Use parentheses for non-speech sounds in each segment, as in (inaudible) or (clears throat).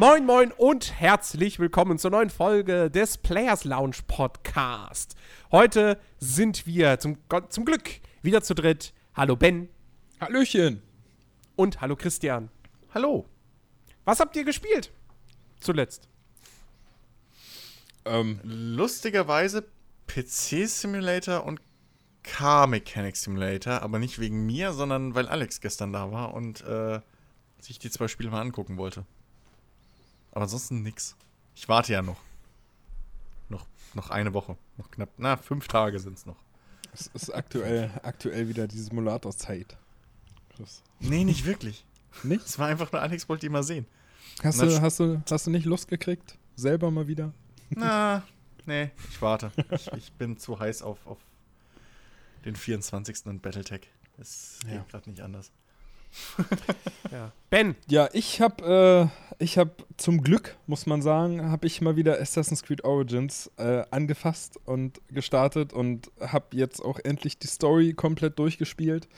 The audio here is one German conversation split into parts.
Moin, moin und herzlich willkommen zur neuen Folge des Players Lounge Podcast. Heute sind wir zum, zum Glück wieder zu dritt. Hallo Ben. Hallöchen. Und hallo Christian. Hallo. Was habt ihr gespielt? Zuletzt. Ähm, lustigerweise PC Simulator und Car Mechanic Simulator, aber nicht wegen mir, sondern weil Alex gestern da war und äh, sich die zwei Spiele mal angucken wollte. Aber ansonsten nix. Ich warte ja noch. Noch, noch eine Woche. Noch knapp, na, fünf Tage sind es noch. Es ist aktuell, aktuell wieder die Simulator-Zeit. Nee, nicht wirklich. (laughs) Nicht? Es war einfach nur, Alex wollte die mal sehen. Hast du, hast, du, hast du nicht Lust gekriegt? Selber mal wieder? Na, nee, ich warte. Ich, ich bin zu heiß auf, auf den 24. und Battletech. Es geht ja. gerade nicht anders. Ja. Ben. Ja, ich habe äh, ich habe zum Glück, muss man sagen, habe ich mal wieder Assassin's Creed Origins äh, angefasst und gestartet und habe jetzt auch endlich die Story komplett durchgespielt.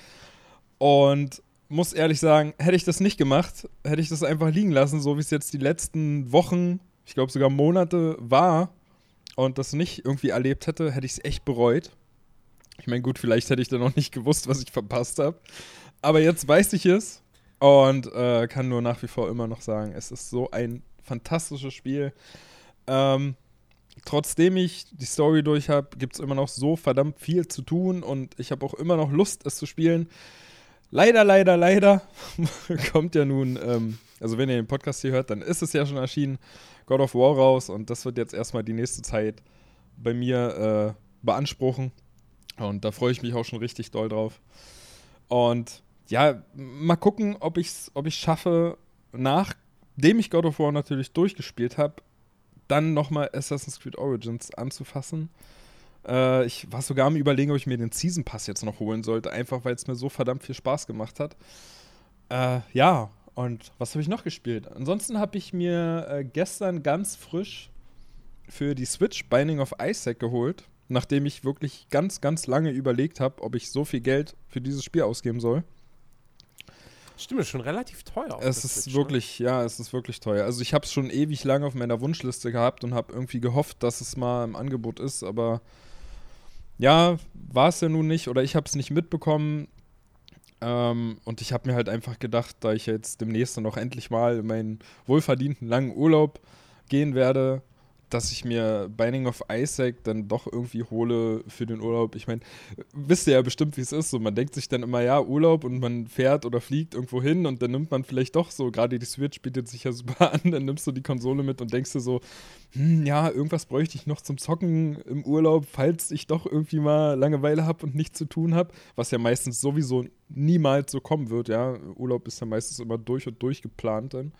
Und muss ehrlich sagen, hätte ich das nicht gemacht, hätte ich das einfach liegen lassen, so wie es jetzt die letzten Wochen, ich glaube sogar Monate war und das nicht irgendwie erlebt hätte, hätte ich es echt bereut. Ich meine, gut, vielleicht hätte ich dann noch nicht gewusst, was ich verpasst habe. Aber jetzt weiß ich es und äh, kann nur nach wie vor immer noch sagen, es ist so ein fantastisches Spiel. Ähm, trotzdem ich die Story durch habe, gibt es immer noch so verdammt viel zu tun und ich habe auch immer noch Lust, es zu spielen. Leider, leider, leider (laughs) kommt ja nun, ähm, also wenn ihr den Podcast hier hört, dann ist es ja schon erschienen, God of War raus und das wird jetzt erstmal die nächste Zeit bei mir äh, beanspruchen. Und da freue ich mich auch schon richtig doll drauf. Und ja, mal gucken, ob ich es ob schaffe, nachdem ich God of War natürlich durchgespielt habe, dann nochmal Assassin's Creed Origins anzufassen. Äh, ich war sogar am Überlegen, ob ich mir den Season Pass jetzt noch holen sollte, einfach weil es mir so verdammt viel Spaß gemacht hat. Äh, ja, und was habe ich noch gespielt? Ansonsten habe ich mir äh, gestern ganz frisch für die Switch Binding of Isaac geholt, nachdem ich wirklich ganz, ganz lange überlegt habe, ob ich so viel Geld für dieses Spiel ausgeben soll. Stimmt, ist schon relativ teuer. Es ist Switch, ne? wirklich, ne? ja, es ist wirklich teuer. Also ich habe es schon ewig lange auf meiner Wunschliste gehabt und habe irgendwie gehofft, dass es mal im Angebot ist, aber ja, war es ja nun nicht oder ich habe es nicht mitbekommen. Ähm, und ich habe mir halt einfach gedacht, da ich jetzt demnächst dann auch endlich mal in meinen wohlverdienten langen Urlaub gehen werde, dass ich mir Binding of Isaac dann doch irgendwie hole für den Urlaub. Ich meine, wisst ihr ja bestimmt, wie es ist. So, man denkt sich dann immer, ja, Urlaub und man fährt oder fliegt irgendwo hin und dann nimmt man vielleicht doch so, gerade die Switch bietet sich ja super (laughs) an, dann nimmst du die Konsole mit und denkst dir so, hm, ja, irgendwas bräuchte ich noch zum Zocken im Urlaub, falls ich doch irgendwie mal Langeweile habe und nichts zu tun habe, was ja meistens sowieso niemals so kommen wird, ja. Urlaub ist ja meistens immer durch und durch geplant dann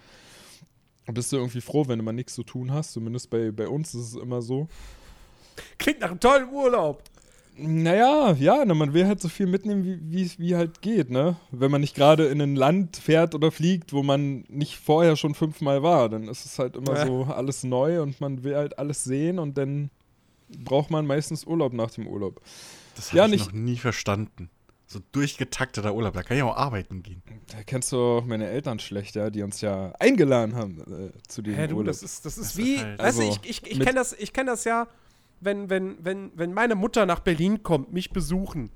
bist du irgendwie froh, wenn du mal nichts zu tun hast. Zumindest bei, bei uns ist es immer so. Klingt nach einem tollen Urlaub. Naja, ja, ne, man will halt so viel mitnehmen, wie, wie, wie halt geht, ne? Wenn man nicht gerade in ein Land fährt oder fliegt, wo man nicht vorher schon fünfmal war, dann ist es halt immer ja. so alles neu und man will halt alles sehen und dann braucht man meistens Urlaub nach dem Urlaub. Das habe ja, ich noch nie verstanden so durchgetakteter Urlaub. Da kann ich auch arbeiten gehen. Da kennst du auch meine Eltern schlecht, ja, die uns ja eingeladen haben äh, zu dem Hä, du, Urlaub. Das ist, das ist das wie, ist halt weißt du, ich, ich, ich kenne das, kenn das ja, wenn, wenn, wenn, wenn meine Mutter nach Berlin kommt, mich besuchen,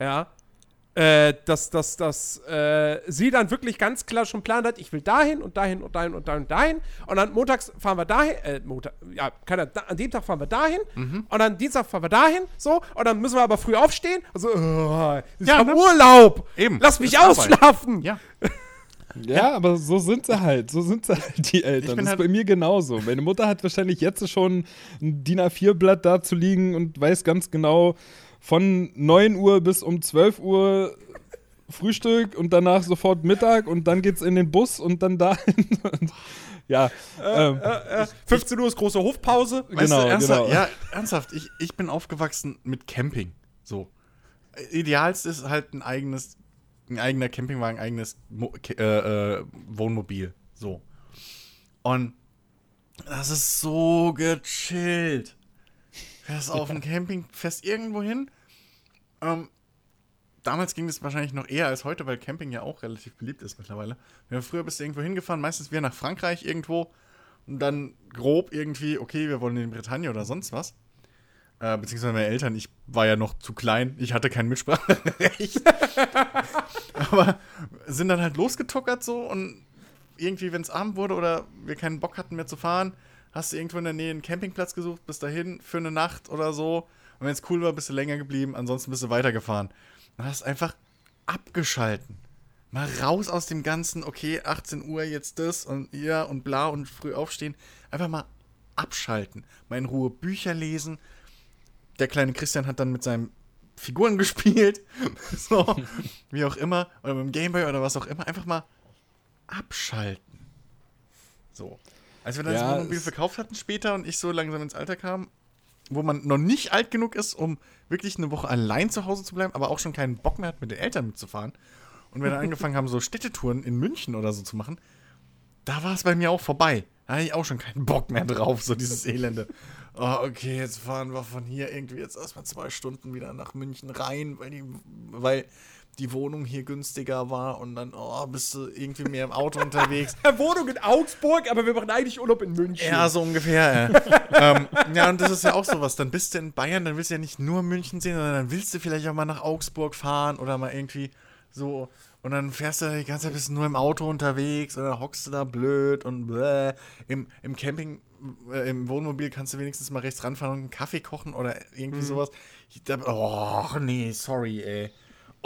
ja, äh, dass, dass, dass äh, sie dann wirklich ganz klar schon plant hat, ich will dahin und dahin und dahin und dahin und dahin. Und dann montags fahren wir dahin, äh, Montag, ja, keine, da, an dem Tag fahren wir dahin mhm. und dann Dienstag fahren wir dahin, so, und dann müssen wir aber früh aufstehen. Also, oh, ich ja, ne? Urlaub. Eben. Lass mich ausschlafen. Ja. Ja, aber so sind sie halt. So sind sie halt, die Eltern. Das ist halt bei mir genauso. Meine Mutter hat wahrscheinlich jetzt schon ein DIN A4-Blatt da zu liegen und weiß ganz genau, von 9 Uhr bis um 12 Uhr Frühstück und danach sofort Mittag und dann geht's in den Bus und dann dahin. (laughs) ja. Äh, ähm, äh, äh, 15 Uhr ist große Hofpause. Genau, du, ernsthaft, genau. Ja, ernsthaft, ich, ich bin aufgewachsen mit Camping. So. Idealst ist halt ein eigenes, ein eigener Campingwagen, ein eigenes Mo äh, äh, Wohnmobil. So. Und das ist so gechillt. Fährst auf ein Campingfest irgendwo hin ähm, damals ging es wahrscheinlich noch eher als heute, weil Camping ja auch relativ beliebt ist mittlerweile. Wir haben früher bist du irgendwo hingefahren, meistens wieder nach Frankreich irgendwo, und dann grob irgendwie, okay, wir wollen in die Bretagne oder sonst was. Äh, beziehungsweise meine Eltern, ich war ja noch zu klein, ich hatte kein Mitspracherecht. (laughs) Aber sind dann halt losgetuckert so und irgendwie, wenn es Abend wurde oder wir keinen Bock hatten mehr zu fahren, hast du irgendwo in der Nähe einen Campingplatz gesucht, bis dahin für eine Nacht oder so. Und wenn es cool war, bist du länger geblieben, ansonsten bist du weitergefahren. Dann hast du einfach abgeschalten. Mal raus aus dem Ganzen, okay, 18 Uhr jetzt das und ihr und bla und früh aufstehen. Einfach mal abschalten. Mal in Ruhe Bücher lesen, der kleine Christian hat dann mit seinen Figuren (laughs) gespielt. (laughs) so, wie auch immer. Oder mit dem Gameboy oder was auch immer. Einfach mal abschalten. So. Als wir dann ja, das Wohnmobil verkauft hatten später und ich so langsam ins Alter kam, wo man noch nicht alt genug ist, um wirklich eine Woche allein zu Hause zu bleiben, aber auch schon keinen Bock mehr hat, mit den Eltern mitzufahren. Und wir dann (laughs) angefangen haben, so Städtetouren in München oder so zu machen, da war es bei mir auch vorbei. Da hatte ich auch schon keinen Bock mehr drauf, so dieses Elende oh, okay, jetzt fahren wir von hier irgendwie jetzt erstmal zwei Stunden wieder nach München rein, weil die, weil die Wohnung hier günstiger war und dann, oh, bist du irgendwie mehr im Auto unterwegs. (laughs) Wohnung in Augsburg, aber wir machen eigentlich Urlaub in München. Ja, so ungefähr, ja. (laughs) ähm, ja, und das ist ja auch sowas. Dann bist du in Bayern, dann willst du ja nicht nur München sehen, sondern dann willst du vielleicht auch mal nach Augsburg fahren oder mal irgendwie so. Und dann fährst du die ganze Zeit bist nur im Auto unterwegs oder hockst du da blöd und bläh. Im, im Camping äh, im Wohnmobil kannst du wenigstens mal rechts ranfahren und einen Kaffee kochen oder irgendwie mhm. sowas. Ich, da, oh, nee, sorry, ey.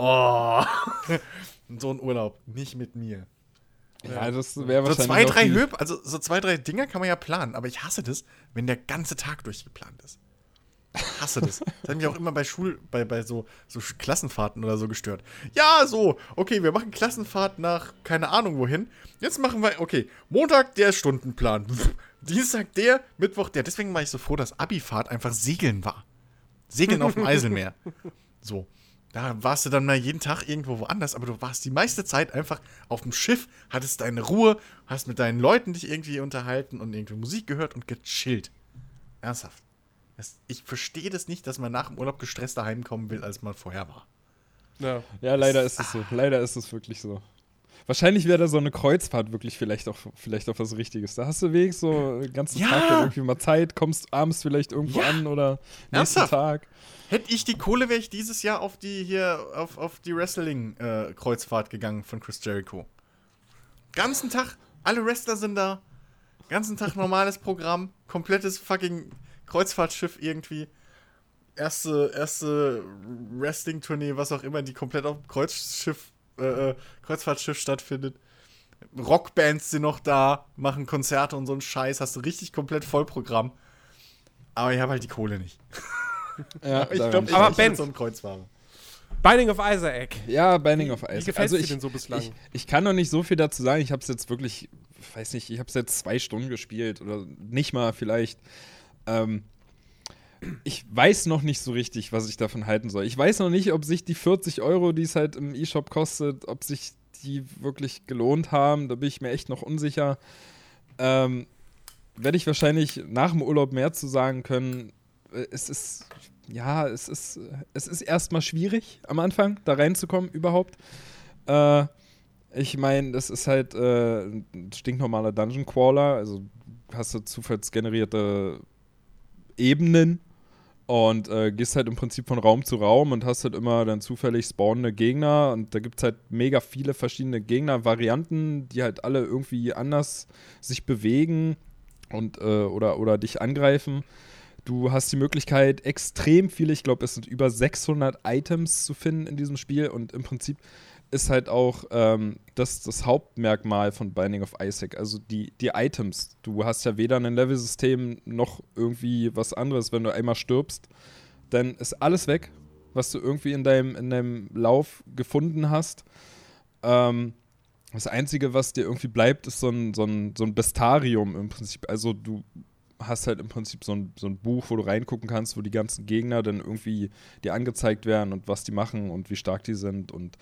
Oh. (laughs) so ein Urlaub, nicht mit mir. Ja, das wäre wahrscheinlich. So zwei, drei Höb, also so zwei, drei Dinger kann man ja planen, aber ich hasse das, wenn der ganze Tag durchgeplant ist. Ich hasse das. Das hat mich auch immer bei Schul, bei, bei so, so Klassenfahrten oder so gestört. Ja, so, okay, wir machen Klassenfahrt nach keine Ahnung wohin. Jetzt machen wir, okay, Montag der Stundenplan. (laughs) Dienstag der, Mittwoch der. Deswegen war ich so froh, dass Abifahrt einfach Segeln war. Segeln auf dem (laughs) Eiselmeer. So. Da warst du dann mal jeden Tag irgendwo woanders, aber du warst die meiste Zeit einfach auf dem Schiff, hattest deine Ruhe, hast mit deinen Leuten dich irgendwie unterhalten und irgendwie Musik gehört und gechillt. Ernsthaft. ich verstehe das nicht, dass man nach dem Urlaub gestresster heimkommen will, als man vorher war. Ja, ja leider ist es so. Leider ist es wirklich so. Wahrscheinlich wäre da so eine Kreuzfahrt wirklich vielleicht auch, vielleicht auch was Richtiges. Da hast du Weg so den ganzen ja. Tag irgendwie mal Zeit, kommst abends vielleicht irgendwo ja. an oder nächsten Ernsthaft? Tag. Hätte ich die Kohle, wäre ich dieses Jahr auf die hier, auf, auf die Wrestling-Kreuzfahrt äh, gegangen von Chris Jericho. Ganzen Tag, alle Wrestler sind da. Ganzen Tag normales Programm, komplettes fucking Kreuzfahrtschiff irgendwie. Erste, erste Wrestling-Tournee, was auch immer, die komplett auf dem Kreuzschiff äh, äh, Kreuzfahrtschiff stattfindet. Rockbands sind noch da, machen Konzerte und so einen Scheiß, hast du richtig komplett Vollprogramm. Aber ich habe halt die Kohle nicht. (laughs) Ja, ich glaube, ich, aber ich Ben, so ein Kreuzfahrer. Binding of Isaac. Ja, Binding of Isaac. Wie gefällt also dir denn so bislang? Ich, ich, kann noch nicht so viel dazu sagen. Ich habe es jetzt wirklich, weiß nicht, ich habe es jetzt zwei Stunden gespielt oder nicht mal vielleicht. Ähm, ich weiß noch nicht so richtig, was ich davon halten soll. Ich weiß noch nicht, ob sich die 40 Euro, die es halt im E-Shop kostet, ob sich die wirklich gelohnt haben. Da bin ich mir echt noch unsicher. Ähm, Werde ich wahrscheinlich nach dem Urlaub mehr zu sagen können. Äh, es ist, ja, es ist, es ist erstmal schwierig am Anfang, da reinzukommen überhaupt. Äh, ich meine, das ist halt äh, ein stinknormaler Dungeon Crawler, also hast du zufallsgenerierte Ebenen und äh, gehst halt im Prinzip von Raum zu Raum und hast halt immer dann zufällig spawnende Gegner. Und da gibt es halt mega viele verschiedene Gegner-Varianten, die halt alle irgendwie anders sich bewegen und äh, oder, oder dich angreifen. Du hast die Möglichkeit, extrem viele, ich glaube, es sind über 600 Items zu finden in diesem Spiel und im Prinzip ist halt auch ähm, das, das Hauptmerkmal von Binding of Isaac, also die, die Items. Du hast ja weder ein Level-System noch irgendwie was anderes, wenn du einmal stirbst. Dann ist alles weg, was du irgendwie in deinem, in deinem Lauf gefunden hast. Ähm, das Einzige, was dir irgendwie bleibt, ist so ein, so, ein, so ein Bestarium im Prinzip. Also du hast halt im Prinzip so ein, so ein Buch, wo du reingucken kannst, wo die ganzen Gegner dann irgendwie dir angezeigt werden und was die machen und wie stark die sind und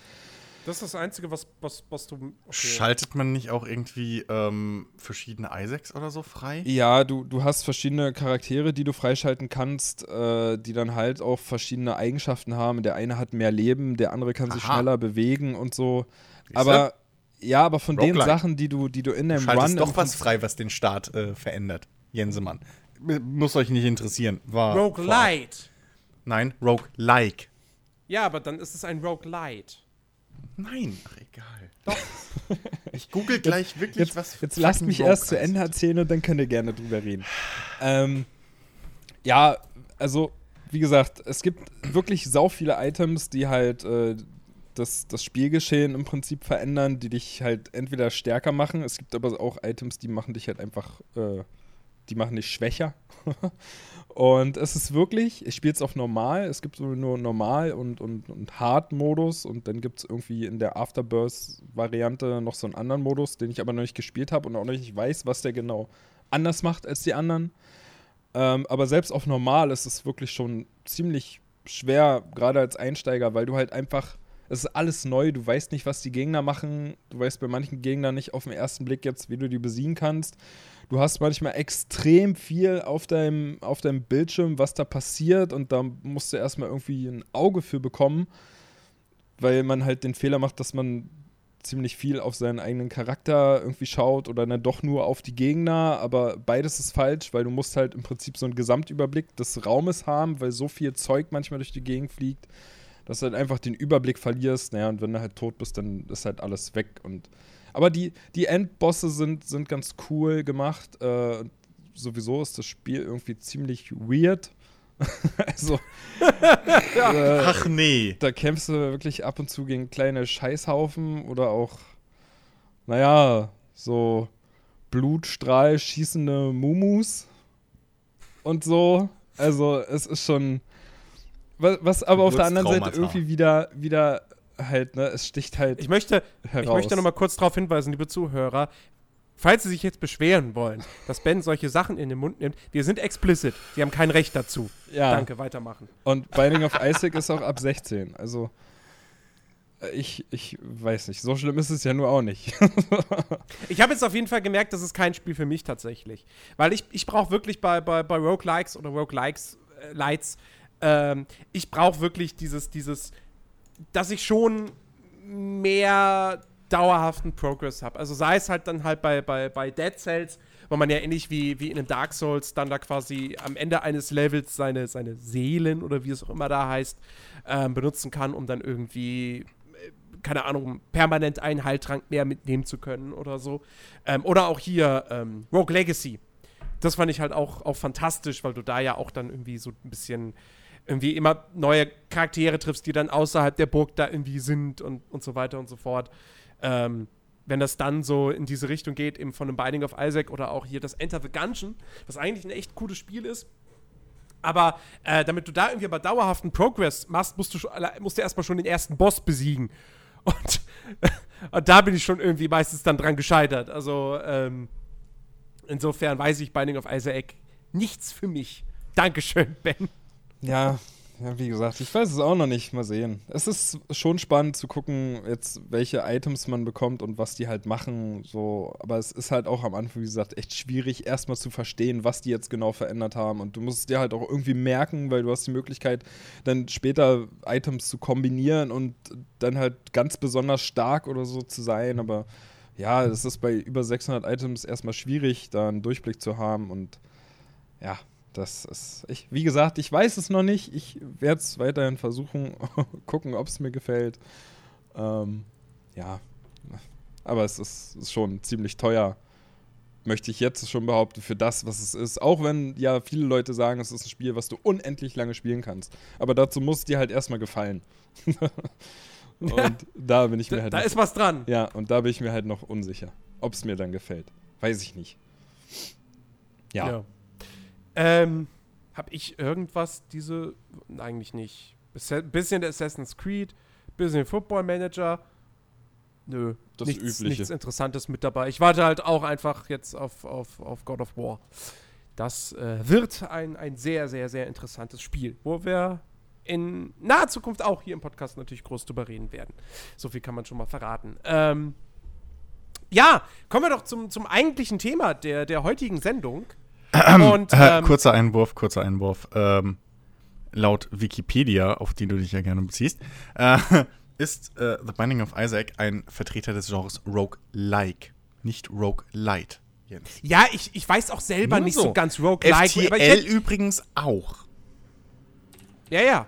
das ist das Einzige, was, was, was du. Okay. Schaltet man nicht auch irgendwie ähm, verschiedene Isaacs oder so frei? Ja, du, du hast verschiedene Charaktere, die du freischalten kannst, äh, die dann halt auch verschiedene Eigenschaften haben. Der eine hat mehr Leben, der andere kann sich schneller bewegen und so. Aber Ja, aber von Roguelike. den Sachen, die du, die du in deinem Run. doch was frei, was den Start äh, verändert. Jensemann. Muss euch nicht interessieren. War Roguelite. Nein, Roguelike. Ja, aber dann ist es ein Roguelite. Nein, ach egal. Doch. ich google gleich wirklich jetzt, was. Jetzt lasst mich erst heißt. zu Ende erzählen und dann könnt ihr gerne drüber reden. ähm, ja, also wie gesagt, es gibt wirklich sau viele Items, die halt äh, das, das Spielgeschehen im Prinzip verändern, die dich halt entweder stärker machen. Es gibt aber auch Items, die machen dich halt einfach, äh, die machen dich schwächer. (laughs) und es ist wirklich, ich spiele es auf normal, es gibt nur normal und, und, und Hard-Modus und dann gibt es irgendwie in der Afterbirth-Variante noch so einen anderen Modus, den ich aber noch nicht gespielt habe und auch noch nicht weiß, was der genau anders macht als die anderen. Ähm, aber selbst auf normal ist es wirklich schon ziemlich schwer, gerade als Einsteiger, weil du halt einfach, es ist alles neu, du weißt nicht, was die Gegner machen, du weißt bei manchen Gegnern nicht auf den ersten Blick jetzt, wie du die besiegen kannst. Du hast manchmal extrem viel auf deinem, auf deinem Bildschirm, was da passiert und da musst du erstmal irgendwie ein Auge für bekommen, weil man halt den Fehler macht, dass man ziemlich viel auf seinen eigenen Charakter irgendwie schaut oder dann doch nur auf die Gegner, aber beides ist falsch, weil du musst halt im Prinzip so einen Gesamtüberblick des Raumes haben, weil so viel Zeug manchmal durch die Gegend fliegt, dass du halt einfach den Überblick verlierst, naja, und wenn du halt tot bist, dann ist halt alles weg und aber die, die Endbosse sind, sind ganz cool gemacht. Äh, sowieso ist das Spiel irgendwie ziemlich weird. (laughs) also. (laughs) äh, Ach nee. Da kämpfst du wirklich ab und zu gegen kleine Scheißhaufen oder auch, naja, so Blutstrahl schießende Mumus und so. Also, es ist schon. Was, was aber auf der anderen Seite irgendwie wieder, wieder halt, ne, es sticht halt. Ich möchte, heraus. ich möchte nochmal kurz darauf hinweisen, liebe Zuhörer, Falls Sie sich jetzt beschweren wollen, dass Ben solche Sachen in den Mund nimmt, wir sind explicit. Sie haben kein Recht dazu. Ja. Danke, weitermachen. Und Binding of Isaac ist auch ab 16. Also, äh, ich, ich weiß nicht. So schlimm ist es ja nur auch nicht. (laughs) ich habe jetzt auf jeden Fall gemerkt, das ist kein Spiel für mich tatsächlich. Weil ich, ich brauche wirklich bei, bei, bei Roguelikes oder Roguelikes, äh, Lights, ähm, ich brauche wirklich dieses, dieses, dass ich schon mehr dauerhaften Progress habe. Also sei es halt dann halt bei, bei, bei Dead Cells, wo man ja ähnlich wie, wie in einem Dark Souls dann da quasi am Ende eines Levels seine, seine Seelen oder wie es auch immer da heißt, ähm, benutzen kann, um dann irgendwie, äh, keine Ahnung, permanent einen Heiltrank mehr mitnehmen zu können oder so. Ähm, oder auch hier ähm, Rogue Legacy. Das fand ich halt auch, auch fantastisch, weil du da ja auch dann irgendwie so ein bisschen irgendwie immer neue Charaktere triffst, die dann außerhalb der Burg da irgendwie sind und, und so weiter und so fort. Ähm, wenn das dann so in diese Richtung geht, eben von einem Binding of Isaac oder auch hier das Enter the Gungeon, was eigentlich ein echt cooles Spiel ist. Aber äh, damit du da irgendwie aber dauerhaften Progress machst, musst du, musst du erstmal schon den ersten Boss besiegen. (laughs) Und, und, da bin ich schon irgendwie meistens dann dran gescheitert. Also ähm, insofern weiß ich Binding of Isaac nichts für mich. Dankeschön, Ben. Ja, ja, wie gesagt, ich weiß es auch noch nicht. Mal sehen. Es ist schon spannend zu gucken, jetzt welche Items man bekommt und was die halt machen. So, aber es ist halt auch am Anfang, wie gesagt, echt schwierig, erstmal zu verstehen, was die jetzt genau verändert haben. Und du musst es dir halt auch irgendwie merken, weil du hast die Möglichkeit, dann später Items zu kombinieren und dann halt ganz besonders stark oder so zu sein. Aber ja, es ist bei über 600 Items erstmal schwierig, da einen Durchblick zu haben und ja, das ist, ich, wie gesagt, ich weiß es noch nicht. Ich werde es weiterhin versuchen, (laughs) gucken, ob es mir gefällt. Ähm, ja, aber es ist, ist, schon ziemlich teuer, möchte ich jetzt schon behaupten, für das, was es ist. Auch wenn ja viele Leute sagen, es ist ein Spiel, was du unendlich lange spielen kannst. Aber dazu muss es dir halt erstmal gefallen. (laughs) und ja, da bin ich mir halt. Da noch, ist was dran. Ja, und da bin ich mir halt noch unsicher, ob es mir dann gefällt. Weiß ich nicht. ja. ja. Ähm, habe ich irgendwas diese. Eigentlich nicht. Bisschen Assassin's Creed, bisschen Football Manager. Nö, das nichts, Übliche. nichts Interessantes mit dabei. Ich warte halt auch einfach jetzt auf, auf, auf God of War. Das äh, wird ein, ein sehr, sehr, sehr interessantes Spiel, wo wir in naher Zukunft auch hier im Podcast natürlich groß drüber reden werden. So viel kann man schon mal verraten. Ähm, ja, kommen wir doch zum, zum eigentlichen Thema der, der heutigen Sendung. Und, ähm, kurzer Einwurf, kurzer Einwurf. Ähm, laut Wikipedia, auf die du dich ja gerne beziehst, äh, (laughs) ist äh, The Binding of Isaac ein Vertreter des Genres Rogue-like, nicht Rogue-light. Ja, ich, ich weiß auch selber Nur nicht so, so ganz Rogue-like. FTL übrigens auch. Ja, ja.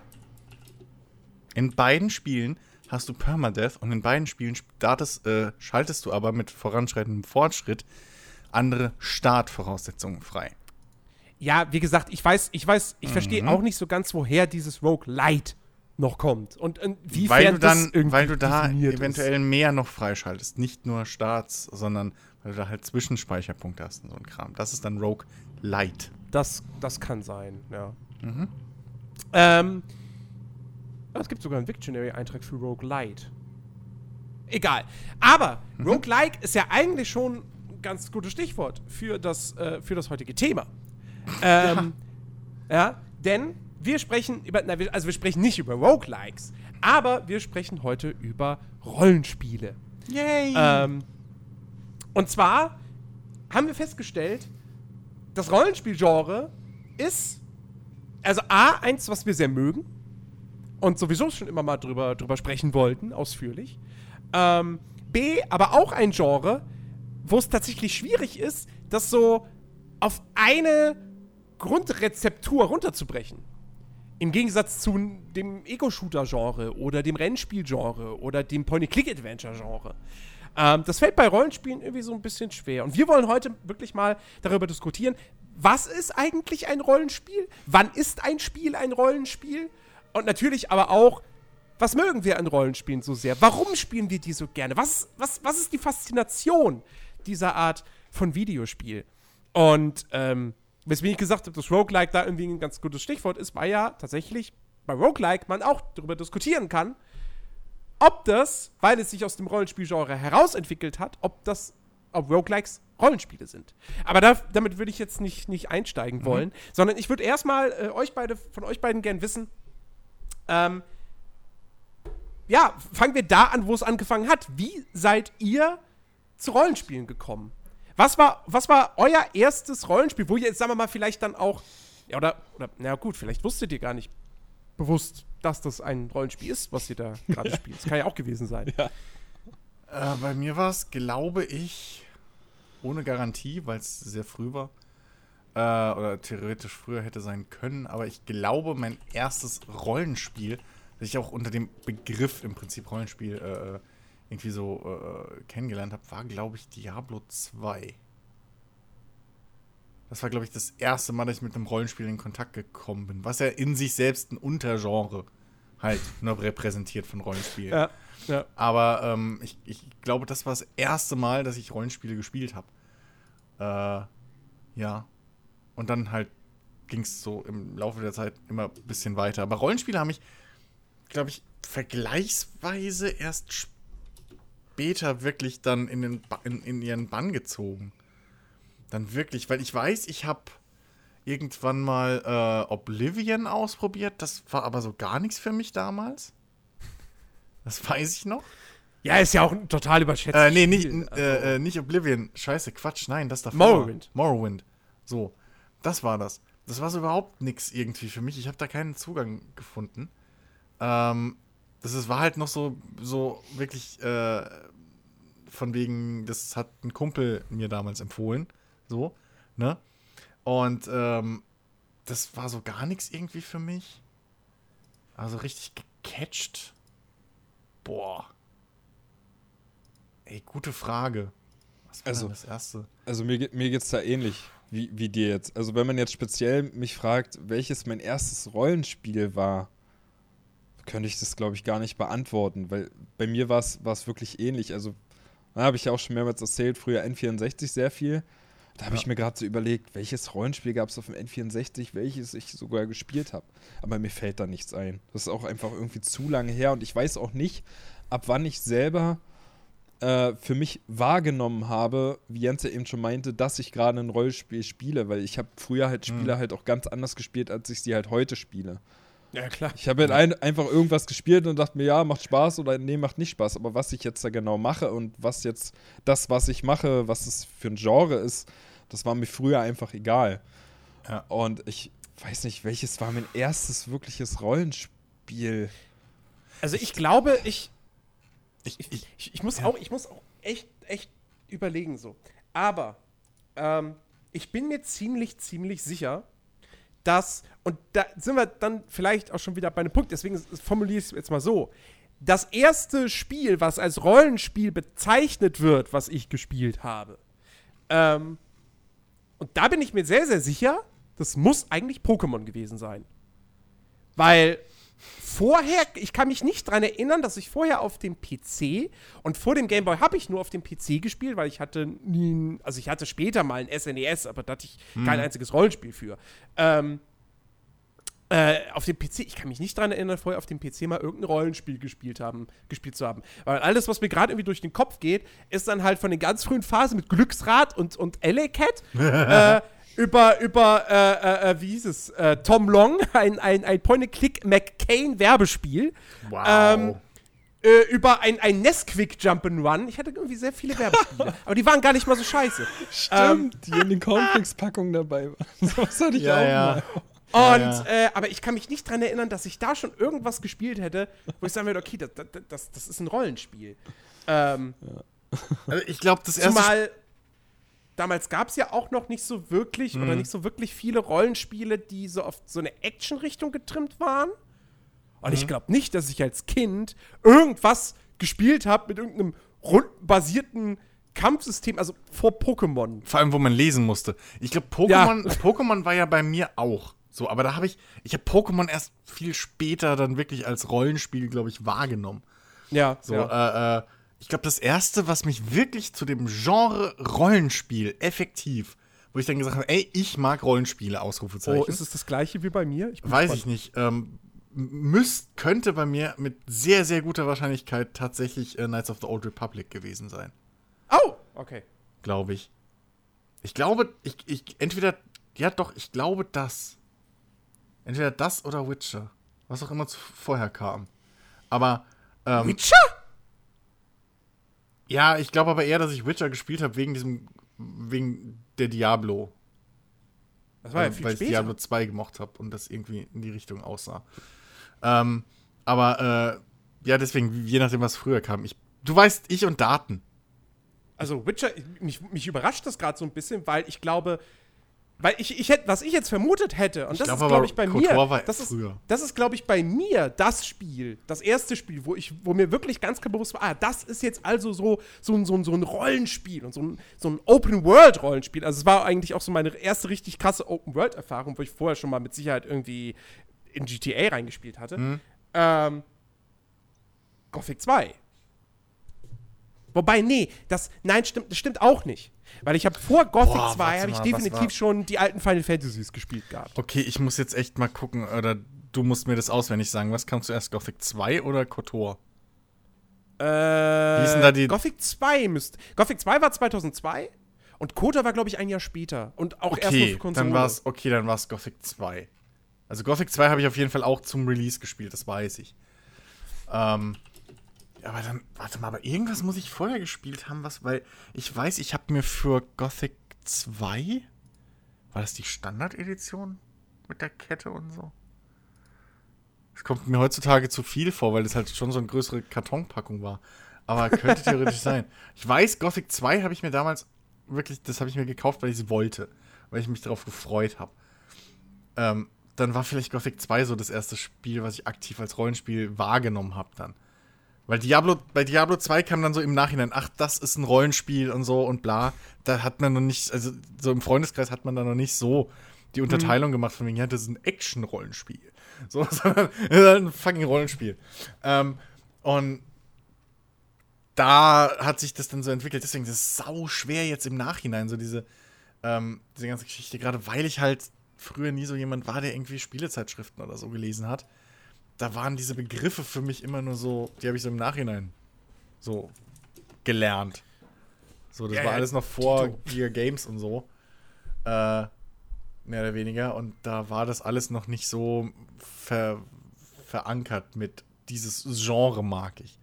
In beiden Spielen hast du Permadeath und in beiden Spielen startest, äh, schaltest du aber mit voranschreitendem Fortschritt andere Startvoraussetzungen frei. Ja, wie gesagt, ich weiß, ich weiß, ich mhm. verstehe auch nicht so ganz, woher dieses Rogue Light noch kommt und wie weil du dann, weil du da eventuell mehr noch freischaltest, nicht nur Starts, sondern weil du da halt Zwischenspeicherpunkte hast und so ein Kram. Das ist dann Rogue Light. Das, das kann sein, ja. Mhm. Ähm, es gibt sogar einen Victionary-Eintrag für Rogue Light. Egal. Aber mhm. Roguelike ist ja eigentlich schon ein ganz gutes Stichwort für das, äh, für das heutige Thema. (laughs) Ähm, ja. ja, denn wir sprechen über, na, also wir sprechen nicht über Roguelikes, aber wir sprechen heute über Rollenspiele. Yay! Ähm, und zwar haben wir festgestellt, das Rollenspielgenre ist also A, eins, was wir sehr mögen und sowieso schon immer mal drüber, drüber sprechen wollten, ausführlich. Ähm, B, aber auch ein Genre, wo es tatsächlich schwierig ist, das so auf eine Grundrezeptur runterzubrechen. Im Gegensatz zu dem Ego-Shooter-Genre oder dem Rennspiel-Genre oder dem Point-and-Click-Adventure-Genre. Ähm, das fällt bei Rollenspielen irgendwie so ein bisschen schwer. Und wir wollen heute wirklich mal darüber diskutieren, was ist eigentlich ein Rollenspiel? Wann ist ein Spiel ein Rollenspiel? Und natürlich aber auch, was mögen wir an Rollenspielen so sehr? Warum spielen wir die so gerne? Was, was, was ist die Faszination dieser Art von Videospiel? Und ähm, weswegen ich gesagt habe, dass Roguelike da irgendwie ein ganz gutes Stichwort ist, weil ja tatsächlich bei Roguelike man auch darüber diskutieren kann, ob das, weil es sich aus dem Rollenspielgenre herausentwickelt hat, ob das, ob Roguelikes Rollenspiele sind. Aber da, damit würde ich jetzt nicht, nicht einsteigen mhm. wollen, sondern ich würde erstmal äh, euch beide, von euch beiden gern wissen, ähm, ja, fangen wir da an, wo es angefangen hat. Wie seid ihr zu Rollenspielen gekommen? Was war, was war euer erstes Rollenspiel, wo ihr jetzt, sagen wir mal, vielleicht dann auch, ja, oder, oder na gut, vielleicht wusstet ihr gar nicht bewusst, dass das ein Rollenspiel ist, was ihr da (laughs) gerade spielt. Das kann ja auch gewesen sein. Ja. Äh, bei mir war es, glaube ich, ohne Garantie, weil es sehr früh war. Äh, oder theoretisch früher hätte sein können, aber ich glaube, mein erstes Rollenspiel, das ich auch unter dem Begriff im Prinzip Rollenspiel äh, irgendwie so äh, kennengelernt habe, war, glaube ich, Diablo 2. Das war, glaube ich, das erste Mal, dass ich mit einem Rollenspiel in Kontakt gekommen bin. Was ja in sich selbst ein Untergenre halt nur ne, repräsentiert von Rollenspiel. Ja, ja. Aber ähm, ich, ich glaube, das war das erste Mal, dass ich Rollenspiele gespielt habe. Äh, ja. Und dann halt ging es so im Laufe der Zeit immer ein bisschen weiter. Aber Rollenspiele haben mich, glaube ich, vergleichsweise erst später später wirklich dann in, den in, in ihren Bann gezogen. Dann wirklich, weil ich weiß, ich habe irgendwann mal äh, Oblivion ausprobiert. Das war aber so gar nichts für mich damals. Das weiß ich noch. Ja, ist ja auch ein total überschätzt. Äh, nee, nicht, also. äh, nicht Oblivion. Scheiße, Quatsch, nein, das davor. Morrowind. Morrowind. So, das war das. Das war so überhaupt nichts irgendwie für mich. Ich habe da keinen Zugang gefunden. Ähm, das ist, war halt noch so, so wirklich äh, von wegen, das hat ein Kumpel mir damals empfohlen. So, ne? Und ähm, das war so gar nichts irgendwie für mich. Also richtig gecatcht. Boah. Ey, gute Frage. Was war also, das erste? Also mir, mir geht's da ähnlich wie, wie dir jetzt. Also wenn man jetzt speziell mich fragt, welches mein erstes Rollenspiel war, könnte ich das, glaube ich, gar nicht beantworten, weil bei mir war es wirklich ähnlich. Also, da habe ich ja auch schon mehrmals erzählt, früher N64 sehr viel. Da habe ja. ich mir gerade so überlegt, welches Rollenspiel gab es auf dem N64, welches ich sogar gespielt habe. Aber mir fällt da nichts ein. Das ist auch einfach irgendwie zu lange her und ich weiß auch nicht, ab wann ich selber äh, für mich wahrgenommen habe, wie Jens ja eben schon meinte, dass ich gerade ein Rollenspiel spiele, weil ich habe früher halt Spiele mhm. halt auch ganz anders gespielt, als ich sie halt heute spiele. Ja, klar. Ich habe halt ein, einfach irgendwas gespielt und dachte mir, ja, macht Spaß oder nee, macht nicht Spaß. Aber was ich jetzt da genau mache und was jetzt das, was ich mache, was es für ein Genre ist, das war mir früher einfach egal. Ja. Und ich weiß nicht, welches war mein erstes wirkliches Rollenspiel. Also ich glaube, ich, ich, ich, ich, ich muss ja. auch, ich muss auch echt, echt überlegen so. Aber ähm, ich bin mir ziemlich, ziemlich sicher, dass, und da sind wir dann vielleicht auch schon wieder bei einem Punkt, deswegen formuliere ich es jetzt mal so. Das erste Spiel, was als Rollenspiel bezeichnet wird, was ich gespielt habe, ähm, und da bin ich mir sehr, sehr sicher, das muss eigentlich Pokémon gewesen sein. Weil vorher, ich kann mich nicht daran erinnern, dass ich vorher auf dem PC und vor dem Gameboy habe ich nur auf dem PC gespielt, weil ich hatte nie, also ich hatte später mal ein SNES, e aber da hatte ich hm. kein einziges Rollenspiel für. Ähm, äh, auf dem PC, ich kann mich nicht daran erinnern, vorher auf dem PC mal irgendein Rollenspiel gespielt haben, gespielt zu haben. Weil alles, was mir gerade irgendwie durch den Kopf geht, ist dann halt von den ganz frühen Phasen mit Glücksrad und, und LA Cat (laughs) äh, über, über äh, äh, äh, wie hieß es, äh, Tom Long, (laughs) ein, ein, ein Point-and-Click-McCain-Werbespiel. Wow. Ähm, äh, über ein, ein Nesquik Jump'n'Run. Ich hatte irgendwie sehr viele Werbespiele, (laughs) aber die waren gar nicht mal so scheiße. Stimmt, ähm, die in den Cornflakes-Packungen dabei waren. (laughs) Was hatte ich ja, auch ja. mal. Und, ja, ja. Äh, aber ich kann mich nicht daran erinnern, dass ich da schon irgendwas gespielt hätte, wo ich sagen würde, okay, das, das, das ist ein Rollenspiel. Ähm, ja. also ich glaube, das erste. Zumal damals gab es ja auch noch nicht so wirklich mhm. oder nicht so wirklich viele Rollenspiele, die so auf so eine Action-Richtung getrimmt waren. Und mhm. ich glaube nicht, dass ich als Kind irgendwas gespielt habe mit irgendeinem rundenbasierten Kampfsystem, also vor Pokémon. Vor allem, wo man lesen musste. Ich glaube, Pokémon, ja. Pokémon war ja bei mir auch so. Aber da habe ich, ich habe Pokémon erst viel später dann wirklich als Rollenspiel, glaube ich, wahrgenommen. Ja. So, ja. Äh, äh, ich glaube, das erste, was mich wirklich zu dem Genre Rollenspiel effektiv, wo ich dann gesagt habe, ey, ich mag Rollenspiele, Ausrufezeichen. Oh, ist es das gleiche wie bei mir? Ich Weiß gespannt. ich nicht. Ähm, müsst, könnte bei mir mit sehr, sehr guter Wahrscheinlichkeit tatsächlich äh, Knights of the Old Republic gewesen sein. Oh, okay. Glaube ich. Ich glaube, ich, ich, entweder, ja doch, ich glaube das. Entweder das oder Witcher. Was auch immer vorher kam. Aber. Ähm, Witcher? Ja, ich glaube aber eher, dass ich Witcher gespielt habe wegen diesem, wegen der Diablo. Das war ja viel Weil später. ich Diablo 2 gemocht habe und das irgendwie in die Richtung aussah. Ähm, aber äh, ja, deswegen, je nachdem, was früher kam. Ich, du weißt, ich und Daten. Also Witcher, mich, mich überrascht das gerade so ein bisschen, weil ich glaube, weil ich, ich hätte, was ich jetzt vermutet hätte, und das glaub, ist, glaube ich, bei Kotor mir, das ist, das ist, glaube ich, bei mir das Spiel, das erste Spiel, wo ich, wo mir wirklich ganz bewusst war, ah, das ist jetzt also so, so, so, so ein Rollenspiel und so ein, so ein Open-World-Rollenspiel. Also es war eigentlich auch so meine erste richtig krasse Open-World-Erfahrung, wo ich vorher schon mal mit Sicherheit irgendwie in GTA reingespielt hatte. Mhm. Ähm, Gothic 2. Wobei, nee, das, nein, stimmt, das stimmt auch nicht. Weil ich habe vor Gothic Boah, 2 habe ich definitiv schon die alten Final Fantasies gespielt gehabt. Okay, ich muss jetzt echt mal gucken, oder du musst mir das auswendig sagen. Was kam zuerst, Gothic 2 oder KOTOR? Äh, Wie ist denn da die Gothic 2 müsste. Gothic 2 war 2002 und KOTOR war, glaube ich, ein Jahr später. Und auch okay, erst nur für Konsole. Dann war's, okay, dann war es Gothic 2. Also Gothic 2 habe ich auf jeden Fall auch zum Release gespielt, das weiß ich. Ähm, aber dann, warte mal, aber irgendwas muss ich vorher gespielt haben, was, weil ich weiß, ich habe mir für Gothic 2, war das die Standard-Edition mit der Kette und so? Es kommt mir heutzutage zu viel vor, weil das halt schon so eine größere Kartonpackung war. Aber könnte theoretisch (laughs) sein. Ich weiß, Gothic 2 habe ich mir damals wirklich, das habe ich mir gekauft, weil ich es wollte. Weil ich mich darauf gefreut habe. Ähm, dann war vielleicht Gothic 2 so das erste Spiel, was ich aktiv als Rollenspiel wahrgenommen habe dann. Weil Diablo, bei Diablo 2 kam dann so im Nachhinein, ach, das ist ein Rollenspiel und so und bla. Da hat man noch nicht, also so im Freundeskreis hat man da noch nicht so die Unterteilung mhm. gemacht, von wegen, ja, das ist ein Action-Rollenspiel. So, sondern (laughs) das ist halt ein fucking Rollenspiel. Ähm, und da hat sich das dann so entwickelt. Deswegen ist es sau schwer jetzt im Nachhinein, so diese, ähm, diese ganze Geschichte, gerade weil ich halt früher nie so jemand war, der irgendwie Spielezeitschriften oder so gelesen hat da waren diese Begriffe für mich immer nur so, die habe ich so im Nachhinein so gelernt. So, das ja, war ja, alles noch vor Gear Games und so. Äh, mehr oder weniger. Und da war das alles noch nicht so ver verankert mit dieses Genre mag ich.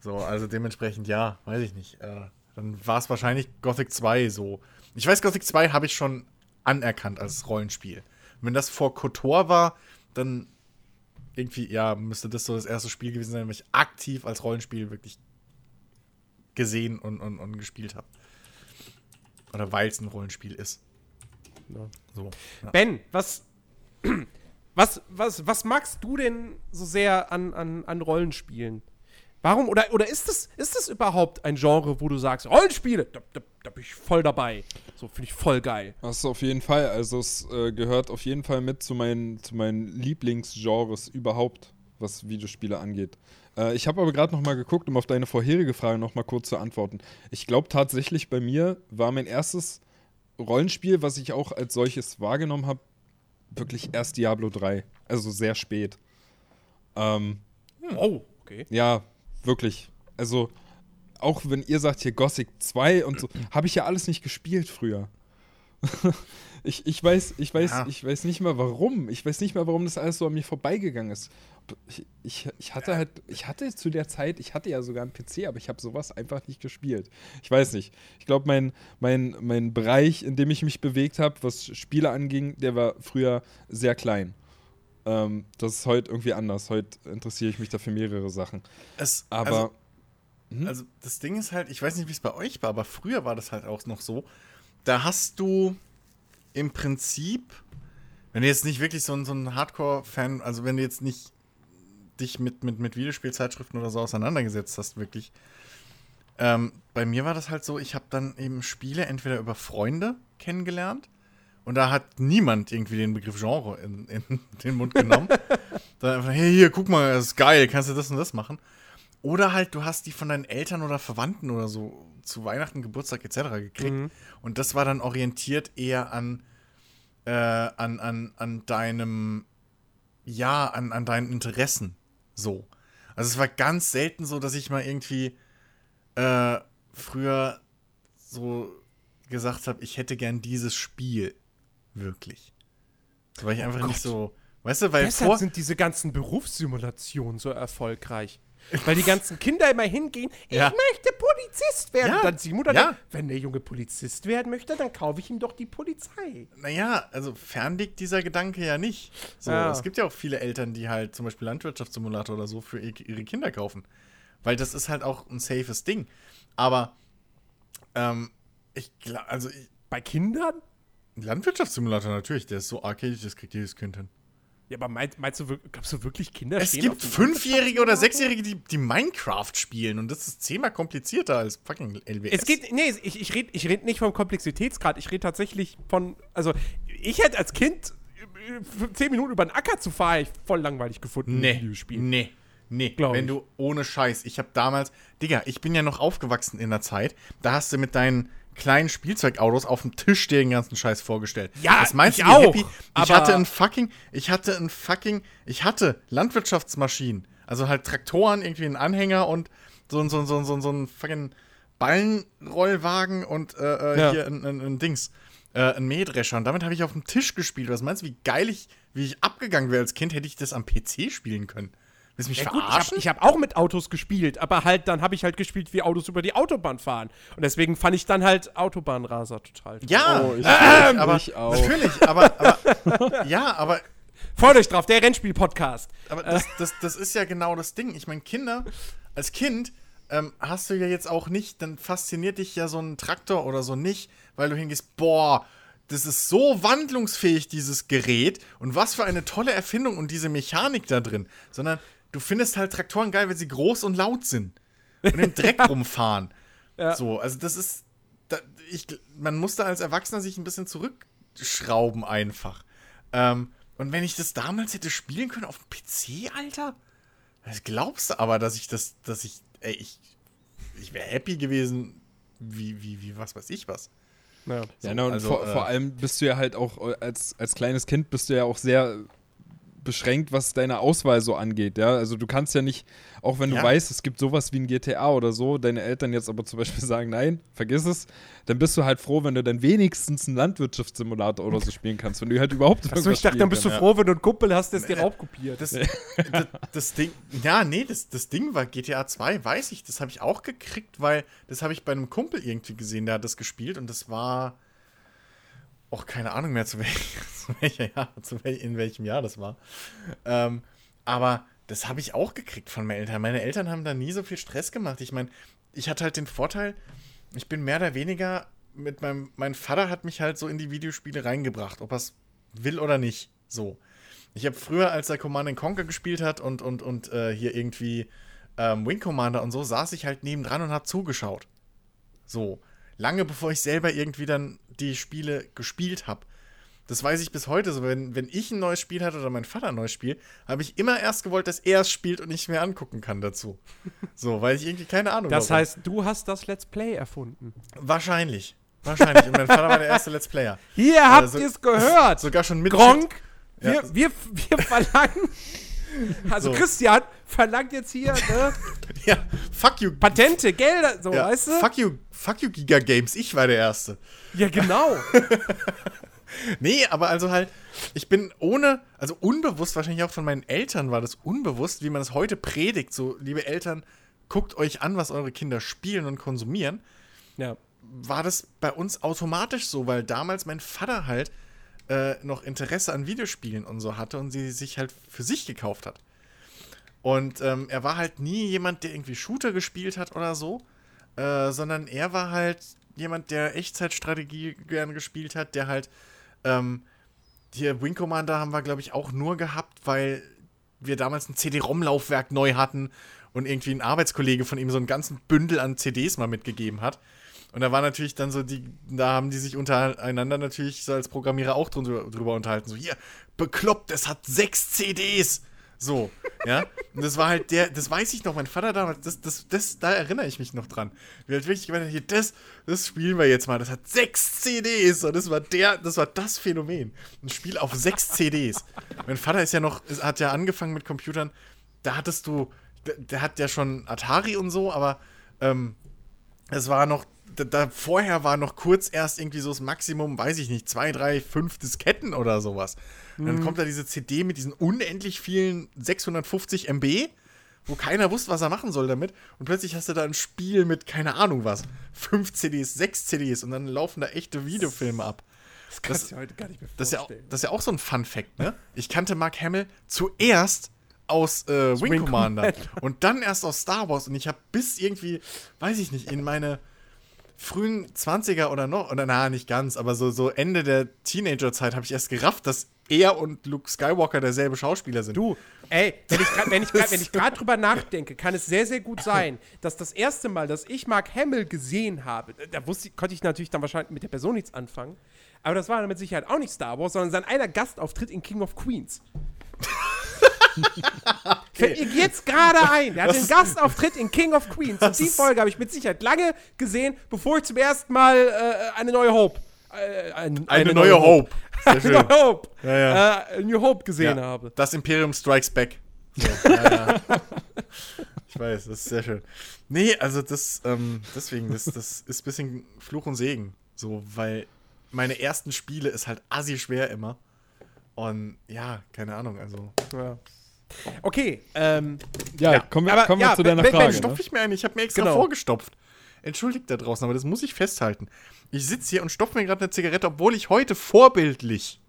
So, also dementsprechend, ja, weiß ich nicht. Äh, dann war es wahrscheinlich Gothic 2 so. Ich weiß, Gothic 2 habe ich schon anerkannt als Rollenspiel. Wenn das vor KOTOR war, dann irgendwie, ja, müsste das so das erste Spiel gewesen sein, was ich aktiv als Rollenspiel wirklich gesehen und, und, und gespielt habe. Oder weil es ein Rollenspiel ist. Ja. So, ja. Ben, was, (clears throat) was, was, was magst du denn so sehr an, an, an Rollenspielen? Warum, oder, oder ist das, ist das überhaupt ein Genre, wo du sagst, Rollenspiele, da, da, da bin ich voll dabei. So finde ich voll geil. Das ist auf jeden Fall. Also es äh, gehört auf jeden Fall mit zu meinen, zu meinen Lieblingsgenres überhaupt, was Videospiele angeht. Äh, ich habe aber gerade noch mal geguckt, um auf deine vorherige Frage noch mal kurz zu antworten. Ich glaube tatsächlich, bei mir war mein erstes Rollenspiel, was ich auch als solches wahrgenommen habe, wirklich erst Diablo 3. Also sehr spät. Ähm, oh, okay. Ja, Wirklich. Also, auch wenn ihr sagt hier Gothic 2 und so, habe ich ja alles nicht gespielt früher. (laughs) ich, ich weiß, ich weiß, ja. ich weiß nicht mehr warum. Ich weiß nicht mehr, warum das alles so an mir vorbeigegangen ist. Ich, ich, ich hatte halt, ich hatte zu der Zeit, ich hatte ja sogar einen PC, aber ich habe sowas einfach nicht gespielt. Ich weiß nicht. Ich glaube, mein, mein, mein Bereich, in dem ich mich bewegt habe, was Spiele anging, der war früher sehr klein. Ähm, das ist heute irgendwie anders. Heute interessiere ich mich dafür mehrere Sachen. Es, aber. Also, hm? also, das Ding ist halt, ich weiß nicht, wie es bei euch war, aber früher war das halt auch noch so. Da hast du im Prinzip, wenn du jetzt nicht wirklich so ein, so ein Hardcore-Fan, also wenn du jetzt nicht dich mit, mit, mit Videospielzeitschriften oder so auseinandergesetzt hast, wirklich. Ähm, bei mir war das halt so, ich habe dann eben Spiele entweder über Freunde kennengelernt und da hat niemand irgendwie den Begriff Genre in, in (laughs) den Mund genommen. (laughs) Dann einfach, hey, hier, guck mal, das ist geil, kannst du das und das machen. Oder halt, du hast die von deinen Eltern oder Verwandten oder so zu Weihnachten, Geburtstag etc. gekriegt. Mhm. Und das war dann orientiert eher an, äh, an, an, an deinem, ja, an, an deinen Interessen. So. Also es war ganz selten so, dass ich mal irgendwie äh, früher so gesagt habe, ich hätte gern dieses Spiel. Wirklich. So, weil ich einfach oh nicht so. Weißt du, weil Deshalb vor sind diese ganzen Berufssimulationen so erfolgreich. Weil die ganzen Kinder immer hingehen, ja. ich möchte Polizist werden. Ja. Und dann die Mutter ja. wenn der Junge Polizist werden möchte, dann kaufe ich ihm doch die Polizei. Naja, also fern liegt dieser Gedanke ja nicht. So, ja. Es gibt ja auch viele Eltern, die halt zum Beispiel Landwirtschaftssimulator oder so für ihre Kinder kaufen. Weil das ist halt auch ein safes Ding. Aber ähm, ich glaube, also ich, bei Kindern? Landwirtschaftssimulator natürlich, der ist so arcadisch, das kriegt jedes Kind hin. Ja, aber meinst, meinst du, glaubst du wirklich Kinder Es gibt Fünfjährige oder Sechsjährige, die, die Minecraft spielen und das ist zehnmal komplizierter als fucking LWS. Es geht, nee, ich, ich rede ich red nicht vom Komplexitätsgrad, ich rede tatsächlich von, also ich hätte als Kind zehn Minuten über den Acker zu fahren, ich voll langweilig gefunden. Nee, Videospiel. nee. Nee, Glaub wenn ich. du ohne Scheiß. Ich habe damals, Digga, ich bin ja noch aufgewachsen in der Zeit. Da hast du mit deinen kleinen Spielzeugautos auf dem Tisch den ganzen Scheiß vorgestellt. Ja, das meinst ich du, auch. Happy? Ich hatte ein fucking, ich hatte ein fucking, ich hatte Landwirtschaftsmaschinen. Also halt Traktoren, irgendwie einen Anhänger und so, so, so, so, so ein fucking Ballenrollwagen und äh, äh, ja. hier ein, ein, ein Dings. Äh, ein Mähdrescher. Und damit habe ich auf dem Tisch gespielt. Was meinst du, wie geil ich, wie ich abgegangen wäre als Kind, hätte ich das am PC spielen können? Willst du mich ja, verarschen? Gut, ich habe hab auch mit Autos gespielt, aber halt, dann habe ich halt gespielt, wie Autos über die Autobahn fahren. Und deswegen fand ich dann halt Autobahnraser total toll. Ja, oh, ich, ähm, aber, ich auch. natürlich, aber, aber (laughs) ja, aber Freut euch drauf, der Rennspiel-Podcast. Aber das, das, das ist ja genau das Ding. Ich meine, Kinder, als Kind ähm, hast du ja jetzt auch nicht, dann fasziniert dich ja so ein Traktor oder so nicht, weil du hingehst, boah, das ist so wandlungsfähig, dieses Gerät, und was für eine tolle Erfindung und diese Mechanik da drin, sondern du findest halt Traktoren geil, weil sie groß und laut sind und im Dreck (laughs) rumfahren. Ja. So, also das ist, da, ich, man muss da als Erwachsener sich ein bisschen zurückschrauben einfach. Ähm, und wenn ich das damals hätte spielen können auf dem PC, Alter, glaubst du aber, dass ich das, dass ich, ey, ich, ich wäre happy gewesen, wie, wie, wie, was weiß ich was. Ja, so, ja no, also, vor, äh, vor, allem bist du ja halt auch als, als kleines Kind bist du ja auch sehr beschränkt, was deine Auswahl so angeht, ja. Also du kannst ja nicht, auch wenn du ja. weißt, es gibt sowas wie ein GTA oder so, deine Eltern jetzt aber zum Beispiel (laughs) sagen, nein, vergiss es, dann bist du halt froh, wenn du dann wenigstens einen Landwirtschaftssimulator oder so spielen kannst, wenn du halt überhaupt Achso, ich dachte, dann bist du froh, wenn du einen Kumpel hast, der es dir raubkopiert. Das, (laughs) das, das, Ding, ja, nee, das, das Ding war GTA 2, weiß ich, das habe ich auch gekriegt, weil das habe ich bei einem Kumpel irgendwie gesehen, der hat das gespielt und das war auch keine Ahnung mehr, zu, welch, (laughs) zu welcher Jahr, zu wel, in welchem Jahr das war. Ähm, aber das habe ich auch gekriegt von meinen Eltern. Meine Eltern haben da nie so viel Stress gemacht. Ich meine, ich hatte halt den Vorteil, ich bin mehr oder weniger mit meinem, mein Vater hat mich halt so in die Videospiele reingebracht, ob er es will oder nicht. So. Ich habe früher, als er Command Conquer gespielt hat und, und, und äh, hier irgendwie ähm, Wing Commander und so, saß ich halt nebendran und habe zugeschaut. So. Lange bevor ich selber irgendwie dann die Spiele gespielt habe. Das weiß ich bis heute so. Wenn, wenn ich ein neues Spiel hatte oder mein Vater ein neues Spiel, habe ich immer erst gewollt, dass er es spielt und ich mir angucken kann dazu. (laughs) So, weil ich irgendwie keine Ahnung habe. Das heißt, du hast das Let's Play erfunden. Wahrscheinlich. Wahrscheinlich. Und mein Vater war der erste Let's Player. Hier habt also, ihr es gehört. Sogar schon mit. Gronk, wir, ja. wir, wir verlangen. (laughs) (laughs) Also so. Christian verlangt jetzt hier, ne? (laughs) ja, fuck you. Patente, Gelder, so, ja, weißt du? Fuck you, fuck you Giga Games, ich war der Erste. Ja, genau. (laughs) nee, aber also halt, ich bin ohne, also unbewusst, wahrscheinlich auch von meinen Eltern war das unbewusst, wie man es heute predigt. So, liebe Eltern, guckt euch an, was eure Kinder spielen und konsumieren. Ja. War das bei uns automatisch so, weil damals mein Vater halt äh, noch Interesse an Videospielen und so hatte und sie sich halt für sich gekauft hat. Und ähm, er war halt nie jemand, der irgendwie Shooter gespielt hat oder so, äh, sondern er war halt jemand, der Echtzeitstrategie gern gespielt hat, der halt ähm, hier Wing Commander haben wir, glaube ich, auch nur gehabt, weil wir damals ein CD-ROM-Laufwerk neu hatten und irgendwie ein Arbeitskollege von ihm so einen ganzen Bündel an CDs mal mitgegeben hat. Und da war natürlich dann so, die, da haben die sich untereinander natürlich so als Programmierer auch drüber, drüber unterhalten. So, hier, bekloppt, es hat sechs CDs. So, ja. Und das war halt der, das weiß ich noch, mein Vater damals, das, das, das, da erinnere ich mich noch dran. Wie halt wirklich gemeint hier, das, das spielen wir jetzt mal. Das hat sechs CDs und das war der, das war das Phänomen. Ein Spiel auf sechs CDs. Mein Vater ist ja noch, hat ja angefangen mit Computern, da hattest du, der, der hat ja schon Atari und so, aber ähm, es war noch da, da, vorher war noch kurz erst irgendwie so das Maximum, weiß ich nicht, zwei, drei, fünf Disketten oder sowas. Und dann mhm. kommt da diese CD mit diesen unendlich vielen 650 MB, wo keiner wusste, was er machen soll damit. Und plötzlich hast du da ein Spiel mit, keine Ahnung was, fünf CDs, sechs CDs und dann laufen da echte Videofilme ab. Das kannst das, du heute gar nicht mehr vorstellen. Das ist, ja, das ist ja auch so ein Fun-Fact, ne? Ich kannte Mark Hamill zuerst aus äh, Wing, Wing Commander, Commander und dann erst aus Star Wars und ich habe bis irgendwie, weiß ich nicht, in meine frühen 20er oder noch, oder na, nicht ganz, aber so, so Ende der Teenagerzeit habe ich erst gerafft, dass er und Luke Skywalker derselbe Schauspieler sind. Du, ey, wenn ich, wenn ich, (laughs) wenn ich gerade drüber nachdenke, kann es sehr, sehr gut (laughs) sein, dass das erste Mal, dass ich Mark Hamill gesehen habe, da wusste, konnte ich natürlich dann wahrscheinlich mit der Person nichts anfangen, aber das war dann mit Sicherheit auch nicht Star Wars, sondern sein einer Gastauftritt in King of Queens. (laughs) Fällt mir jetzt gerade ein. Der hat den Gastauftritt in King of Queens. Und die Folge habe ich mit Sicherheit lange gesehen, bevor ich zum ersten Mal äh, eine neue Hope. Äh, ein, eine, eine, neue, neue Hope. Eine neue Hope. Ja, ja. Äh, New Hope gesehen ja. habe. Das Imperium Strikes Back. So, (laughs) ja, ich weiß, das ist sehr schön. Nee, also das, ähm, deswegen, das, das ist ein bisschen Fluch und Segen. So, weil meine ersten Spiele ist halt assi schwer immer. Und ja, keine Ahnung, also. Ja. Okay, ähm, ja, ja, kommen wir, aber, kommen wir ja, zu deiner ben, Frage. Ben, stopfe ich mir ein, ich habe mir extra genau. vorgestopft. Entschuldigt da draußen, aber das muss ich festhalten. Ich sitze hier und stopfe mir gerade eine Zigarette, obwohl ich heute vorbildlich,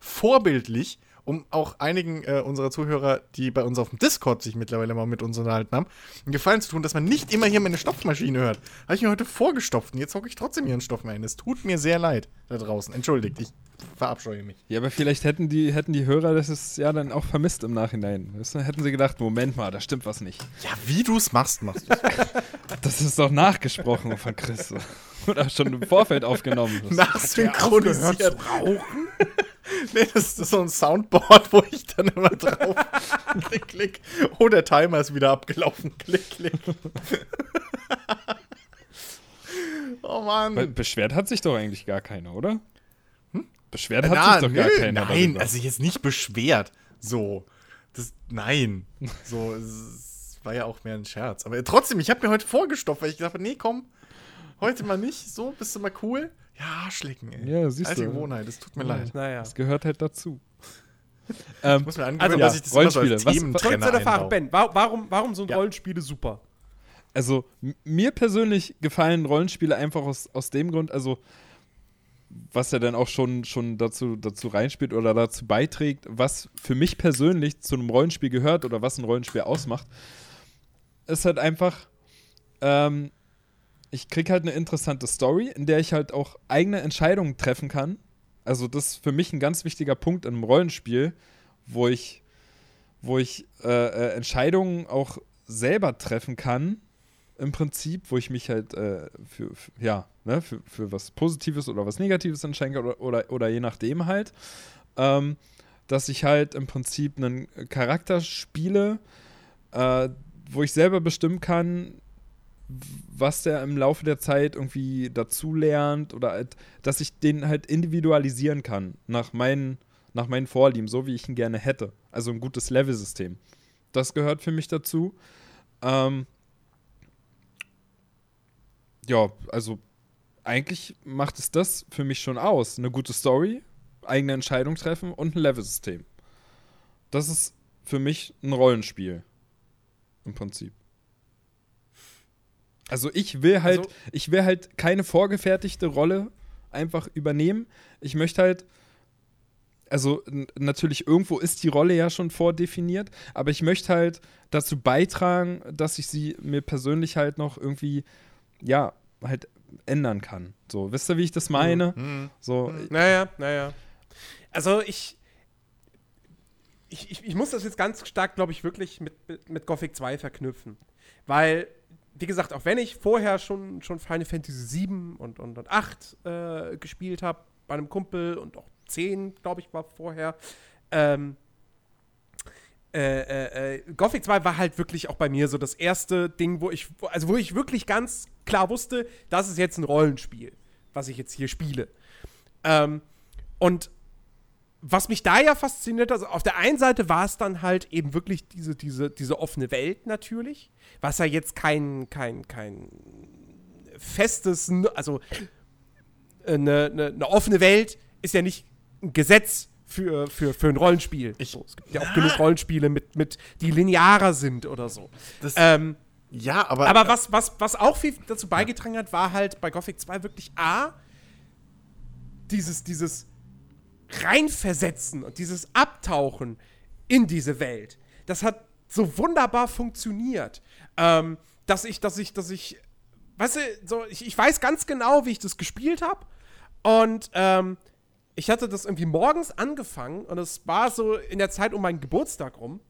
vorbildlich, um auch einigen äh, unserer Zuhörer, die bei uns auf dem Discord sich mittlerweile mal mit uns unterhalten haben, einen Gefallen zu tun, dass man nicht immer hier meine Stopfmaschine hört. Habe ich mir heute vorgestopft und jetzt hocke ich trotzdem hier einen Stoff mehr ein. Es tut mir sehr leid da draußen. Entschuldigt, ich verabscheue mich. Ja, aber vielleicht hätten die, hätten die Hörer das ist ja dann auch vermisst im Nachhinein. Hätten sie gedacht, Moment mal, da stimmt was nicht. Ja, wie du es machst, machst du (laughs) Das ist doch nachgesprochen von Chris. Oder schon im Vorfeld aufgenommen. Nachsynchronisiert. rauchen? (laughs) (laughs) nee, das ist so ein Soundboard, wo ich dann immer drauf (laughs) klick, klick. Oh, der Timer ist wieder abgelaufen. (laughs) Klick, klick. oh Mann. Beschwert hat sich doch eigentlich gar keiner, oder? Beschwert hat Na, sich doch nö, gar keiner. Nein, darüber. also jetzt nicht beschwert. So. Das, nein. So, es war ja auch mehr ein Scherz. Aber trotzdem, ich habe mir heute vorgestopft, weil ich gedacht habe, nee, komm, heute mal nicht. So, bist du mal cool? Ja, schlecken, ey. Ja, siehst Alte du. Gewohnheit, das tut mir ja, leid. Naja. Das gehört halt dazu. ähm, (laughs) ich muss mir angewöhnen, also, dass ja, ich das Rollenspiele. immer so als was, was, Ben, warum, warum sind ja. Rollenspiele super? Also, mir persönlich gefallen Rollenspiele einfach aus, aus dem Grund, also was ja dann auch schon, schon dazu, dazu reinspielt oder dazu beiträgt, was für mich persönlich zu einem Rollenspiel gehört oder was ein Rollenspiel ausmacht, ist halt einfach, ähm, ich kriege halt eine interessante Story, in der ich halt auch eigene Entscheidungen treffen kann. Also das ist für mich ein ganz wichtiger Punkt in einem Rollenspiel, wo ich, wo ich äh, äh, Entscheidungen auch selber treffen kann, im Prinzip, wo ich mich halt äh, für, für, ja, ne, für, für was Positives oder was Negatives entscheiden kann oder, oder, oder je nachdem halt. Ähm, dass ich halt im Prinzip einen Charakter spiele, äh, wo ich selber bestimmen kann, was der im Laufe der Zeit irgendwie dazu lernt oder halt, dass ich den halt individualisieren kann nach meinen, nach meinen Vorlieben, so wie ich ihn gerne hätte. Also ein gutes Level-System. Das gehört für mich dazu. Ähm, ja, also eigentlich macht es das für mich schon aus. Eine gute Story, eigene Entscheidung treffen und ein Level-System. Das ist für mich ein Rollenspiel. Im Prinzip. Also ich will halt, also, ich will halt keine vorgefertigte Rolle einfach übernehmen. Ich möchte halt, also natürlich irgendwo ist die Rolle ja schon vordefiniert, aber ich möchte halt dazu beitragen, dass ich sie mir persönlich halt noch irgendwie, ja, halt ändern kann. So, wisst ihr, wie ich das meine? Mhm. mhm. So, mhm. Naja, naja. Also ich, ich, ich, ich muss das jetzt ganz stark, glaube ich, wirklich mit, mit Gothic 2 verknüpfen. Weil wie gesagt, auch wenn ich vorher schon, schon Final Fantasy 7 und, und, und 8 äh, gespielt habe, bei einem Kumpel und auch 10, glaube ich, war vorher, ähm, äh, äh, äh, Gothic 2 war halt wirklich auch bei mir so das erste Ding, wo ich, also wo ich wirklich ganz klar wusste, das ist jetzt ein Rollenspiel, was ich jetzt hier spiele. Ähm, und was mich da ja fasziniert, also auf der einen Seite war es dann halt eben wirklich diese, diese, diese offene Welt natürlich, was ja jetzt kein, kein, kein festes, also eine, eine, eine offene Welt ist ja nicht ein Gesetz für, für, für ein Rollenspiel. Ich, so, es gibt ja auch genug Rollenspiele, mit, mit, die linearer sind oder so. Ähm, ja, aber. Aber was, was, was auch viel dazu beigetragen hat, war halt bei Gothic 2 wirklich A, dieses, dieses reinversetzen und dieses Abtauchen in diese Welt, das hat so wunderbar funktioniert, ähm, dass ich, dass ich, dass ich, weißt du, so, ich, ich weiß ganz genau, wie ich das gespielt habe und ähm, ich hatte das irgendwie morgens angefangen und es war so in der Zeit um meinen Geburtstag rum.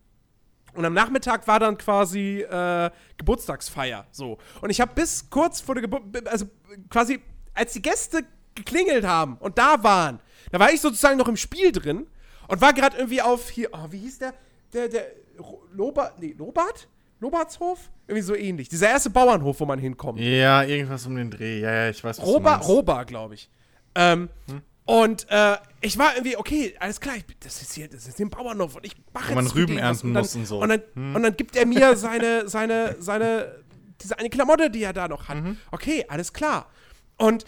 Und am Nachmittag war dann quasi äh, Geburtstagsfeier. So. Und ich habe bis kurz vor der Geburt, also quasi, als die Gäste geklingelt haben und da waren, da war ich sozusagen noch im Spiel drin und war gerade irgendwie auf hier, oh, wie hieß der? Der, der Lobart, nee, Lobart? Lobartshof? Irgendwie so ähnlich. Dieser erste Bauernhof, wo man hinkommt. Ja, irgendwas um den Dreh. Ja, ja, ich weiß, was Roba, Roba, glaube ich. Ähm, hm? Und äh, ich war irgendwie, okay, alles klar, ich, das ist hier, das ist ein Bauernhof und ich mache jetzt. Wo man Rüben ernten muss und so. Und dann, hm. und dann gibt er mir seine, seine, seine, diese eine Klamotte, die er da noch hat. Mhm. Okay, alles klar. Und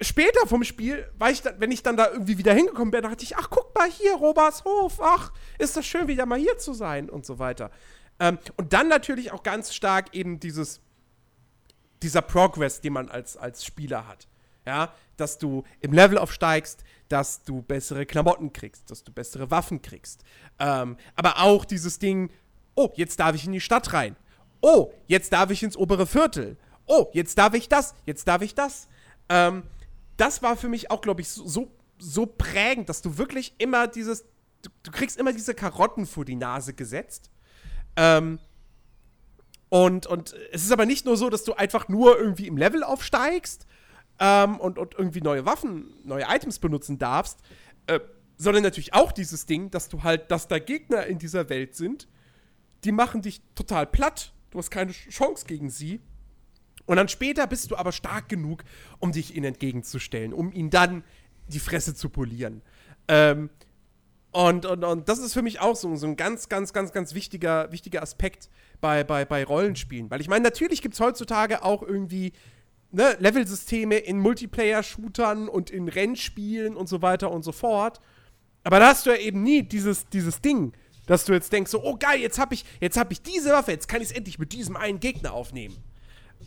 später vom Spiel, weil ich dann, wenn ich dann da irgendwie wieder hingekommen bin, dachte ich, ach, guck mal hier, Robers Hof, ach, ist das schön, wieder mal hier zu sein und so weiter. Ähm, und dann natürlich auch ganz stark eben dieses, dieser Progress, den man als, als Spieler hat. Ja, dass du im Level aufsteigst, dass du bessere Klamotten kriegst, dass du bessere Waffen kriegst. Ähm, aber auch dieses Ding, oh, jetzt darf ich in die Stadt rein. Oh, jetzt darf ich ins obere Viertel. Oh, jetzt darf ich das, jetzt darf ich das. Ähm, das war für mich auch, glaube ich, so, so prägend, dass du wirklich immer dieses, du, du, kriegst immer diese Karotten vor die Nase gesetzt. Ähm, und, und es ist aber nicht nur so, dass du einfach nur irgendwie im Level aufsteigst ähm, und, und irgendwie neue Waffen, neue Items benutzen darfst, äh, sondern natürlich auch dieses Ding, dass du halt, dass da Gegner in dieser Welt sind, die machen dich total platt. Du hast keine Chance gegen sie. Und dann später bist du aber stark genug, um dich ihnen entgegenzustellen, um ihn dann die Fresse zu polieren. Ähm, und, und, und das ist für mich auch so, so ein ganz, ganz, ganz, ganz wichtiger, wichtiger Aspekt bei, bei, bei Rollenspielen. Weil ich meine, natürlich gibt es heutzutage auch irgendwie ne, Levelsysteme in Multiplayer-Shootern und in Rennspielen und so weiter und so fort. Aber da hast du ja eben nie dieses, dieses Ding, dass du jetzt denkst, so, oh geil, jetzt habe ich, hab ich diese Waffe, jetzt kann ich es endlich mit diesem einen Gegner aufnehmen.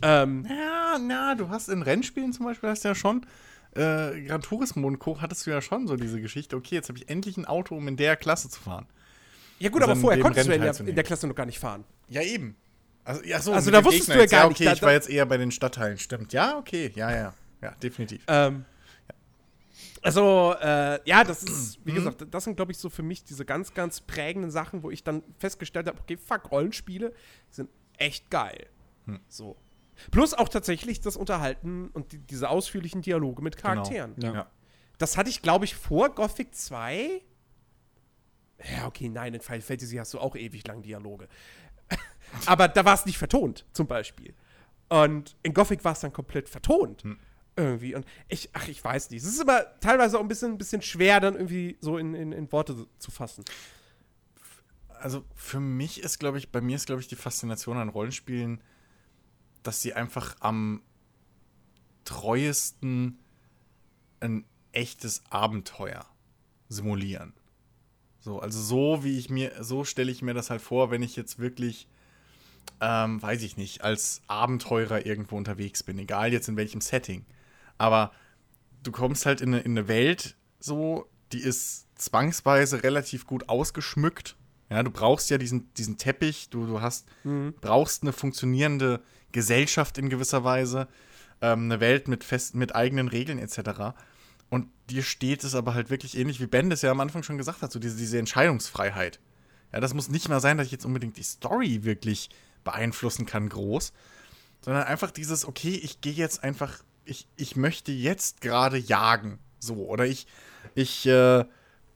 Ähm, ja, na, du hast in Rennspielen zum Beispiel hast ja schon äh, Gran Turismo und Co. hattest du ja schon so diese Geschichte, okay, jetzt habe ich endlich ein Auto, um in der Klasse zu fahren. Ja gut, aber vorher konntest du in der, in der, Klasse noch gar nicht fahren. Ja, eben. Also, ja, so, also da wusstest Gegner du ja gar nicht. Ja, okay, ich war jetzt eher bei den Stadtteilen, stimmt. Ja, okay, ja, ja. Ja, definitiv. Ähm, also, äh, ja, das ist, (clears throat) wie mhm. gesagt, das sind, glaube ich, so für mich diese ganz, ganz prägenden Sachen, wo ich dann festgestellt habe, okay, fuck, Rollenspiele sind echt geil. Hm. So. Plus auch tatsächlich das Unterhalten und die, diese ausführlichen Dialoge mit genau. Charakteren. Genau. Ja. Das hatte ich, glaube ich, vor Gothic 2. Ja, okay, nein, in Final Fantasy hast du auch ewig lang Dialoge. (laughs) Aber da war es nicht vertont, zum Beispiel. Und in Gothic war es dann komplett vertont. Hm. Irgendwie. Und ich, ach, ich weiß nicht. Es ist aber teilweise auch ein bisschen, ein bisschen schwer, dann irgendwie so in, in, in Worte zu fassen. Also für mich ist, glaube ich, bei mir ist, glaube ich, die Faszination an Rollenspielen dass sie einfach am treuesten ein echtes Abenteuer simulieren. So, also so wie ich mir, so stelle ich mir das halt vor, wenn ich jetzt wirklich, ähm, weiß ich nicht, als Abenteurer irgendwo unterwegs bin, egal jetzt in welchem Setting. Aber du kommst halt in eine, in eine Welt, so, die ist zwangsweise relativ gut ausgeschmückt. Ja, du brauchst ja diesen, diesen Teppich, du, du hast, mhm. brauchst eine funktionierende Gesellschaft in gewisser Weise, ähm, eine Welt mit, fest, mit eigenen Regeln etc. Und dir steht es aber halt wirklich ähnlich, wie Ben das ja am Anfang schon gesagt hat, so diese, diese Entscheidungsfreiheit. Ja, das muss nicht mal sein, dass ich jetzt unbedingt die Story wirklich beeinflussen kann, groß, sondern einfach dieses, okay, ich gehe jetzt einfach, ich, ich möchte jetzt gerade jagen, so, oder ich, ich, äh,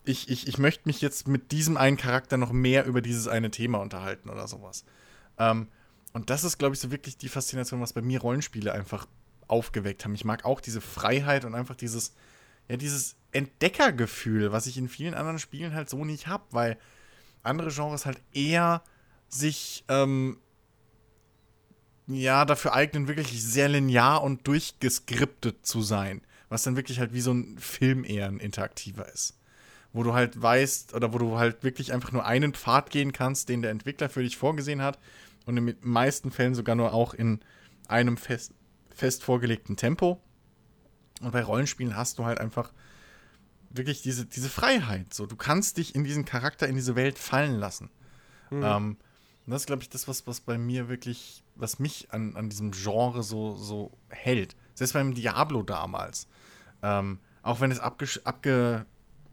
ich, ich, ich möchte mich jetzt mit diesem einen Charakter noch mehr über dieses eine Thema unterhalten oder sowas. Ähm, und das ist, glaube ich, so wirklich die Faszination, was bei mir Rollenspiele einfach aufgeweckt haben. Ich mag auch diese Freiheit und einfach dieses, ja, dieses Entdeckergefühl, was ich in vielen anderen Spielen halt so nicht habe, weil andere Genres halt eher sich ähm, ja dafür eignen, wirklich sehr linear und durchgeskriptet zu sein. Was dann wirklich halt wie so ein Film eher ein interaktiver ist. Wo du halt weißt, oder wo du halt wirklich einfach nur einen Pfad gehen kannst, den der Entwickler für dich vorgesehen hat und in den meisten Fällen sogar nur auch in einem fest, fest vorgelegten Tempo. Und bei Rollenspielen hast du halt einfach wirklich diese, diese Freiheit. So, du kannst dich in diesen Charakter, in diese Welt fallen lassen. Mhm. Ähm, und das ist, glaube ich, das, was, was bei mir wirklich, was mich an, an diesem Genre so, so hält. Selbst beim Diablo damals. Ähm, auch wenn es abge, abge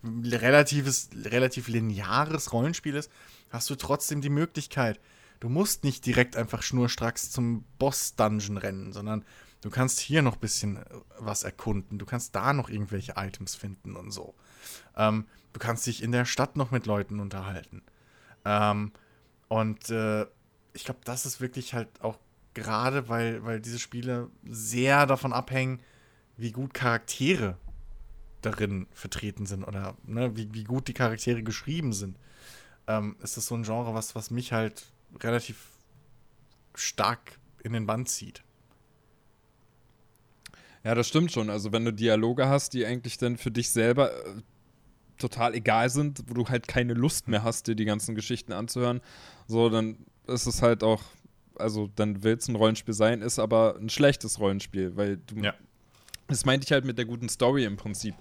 relatives, relativ lineares Rollenspiel ist, hast du trotzdem die Möglichkeit, du musst nicht direkt einfach schnurstracks zum Boss-Dungeon rennen, sondern du kannst hier noch ein bisschen äh, was erkunden. Du kannst da noch irgendwelche Items finden und so. Ähm, du kannst dich in der Stadt noch mit Leuten unterhalten. Ähm, und äh, ich glaube, das ist wirklich halt auch gerade, weil, weil diese Spiele sehr davon abhängen, wie gut Charaktere darin vertreten sind oder ne, wie, wie gut die Charaktere geschrieben sind. Ähm, ist das so ein Genre, was, was mich halt relativ stark in den Band zieht. Ja, das stimmt schon. Also wenn du Dialoge hast, die eigentlich dann für dich selber äh, total egal sind, wo du halt keine Lust mehr hast, dir die ganzen Geschichten anzuhören, so, dann ist es halt auch, also dann will es ein Rollenspiel sein, ist aber ein schlechtes Rollenspiel, weil du, ja. Das meinte ich halt mit der guten Story im Prinzip.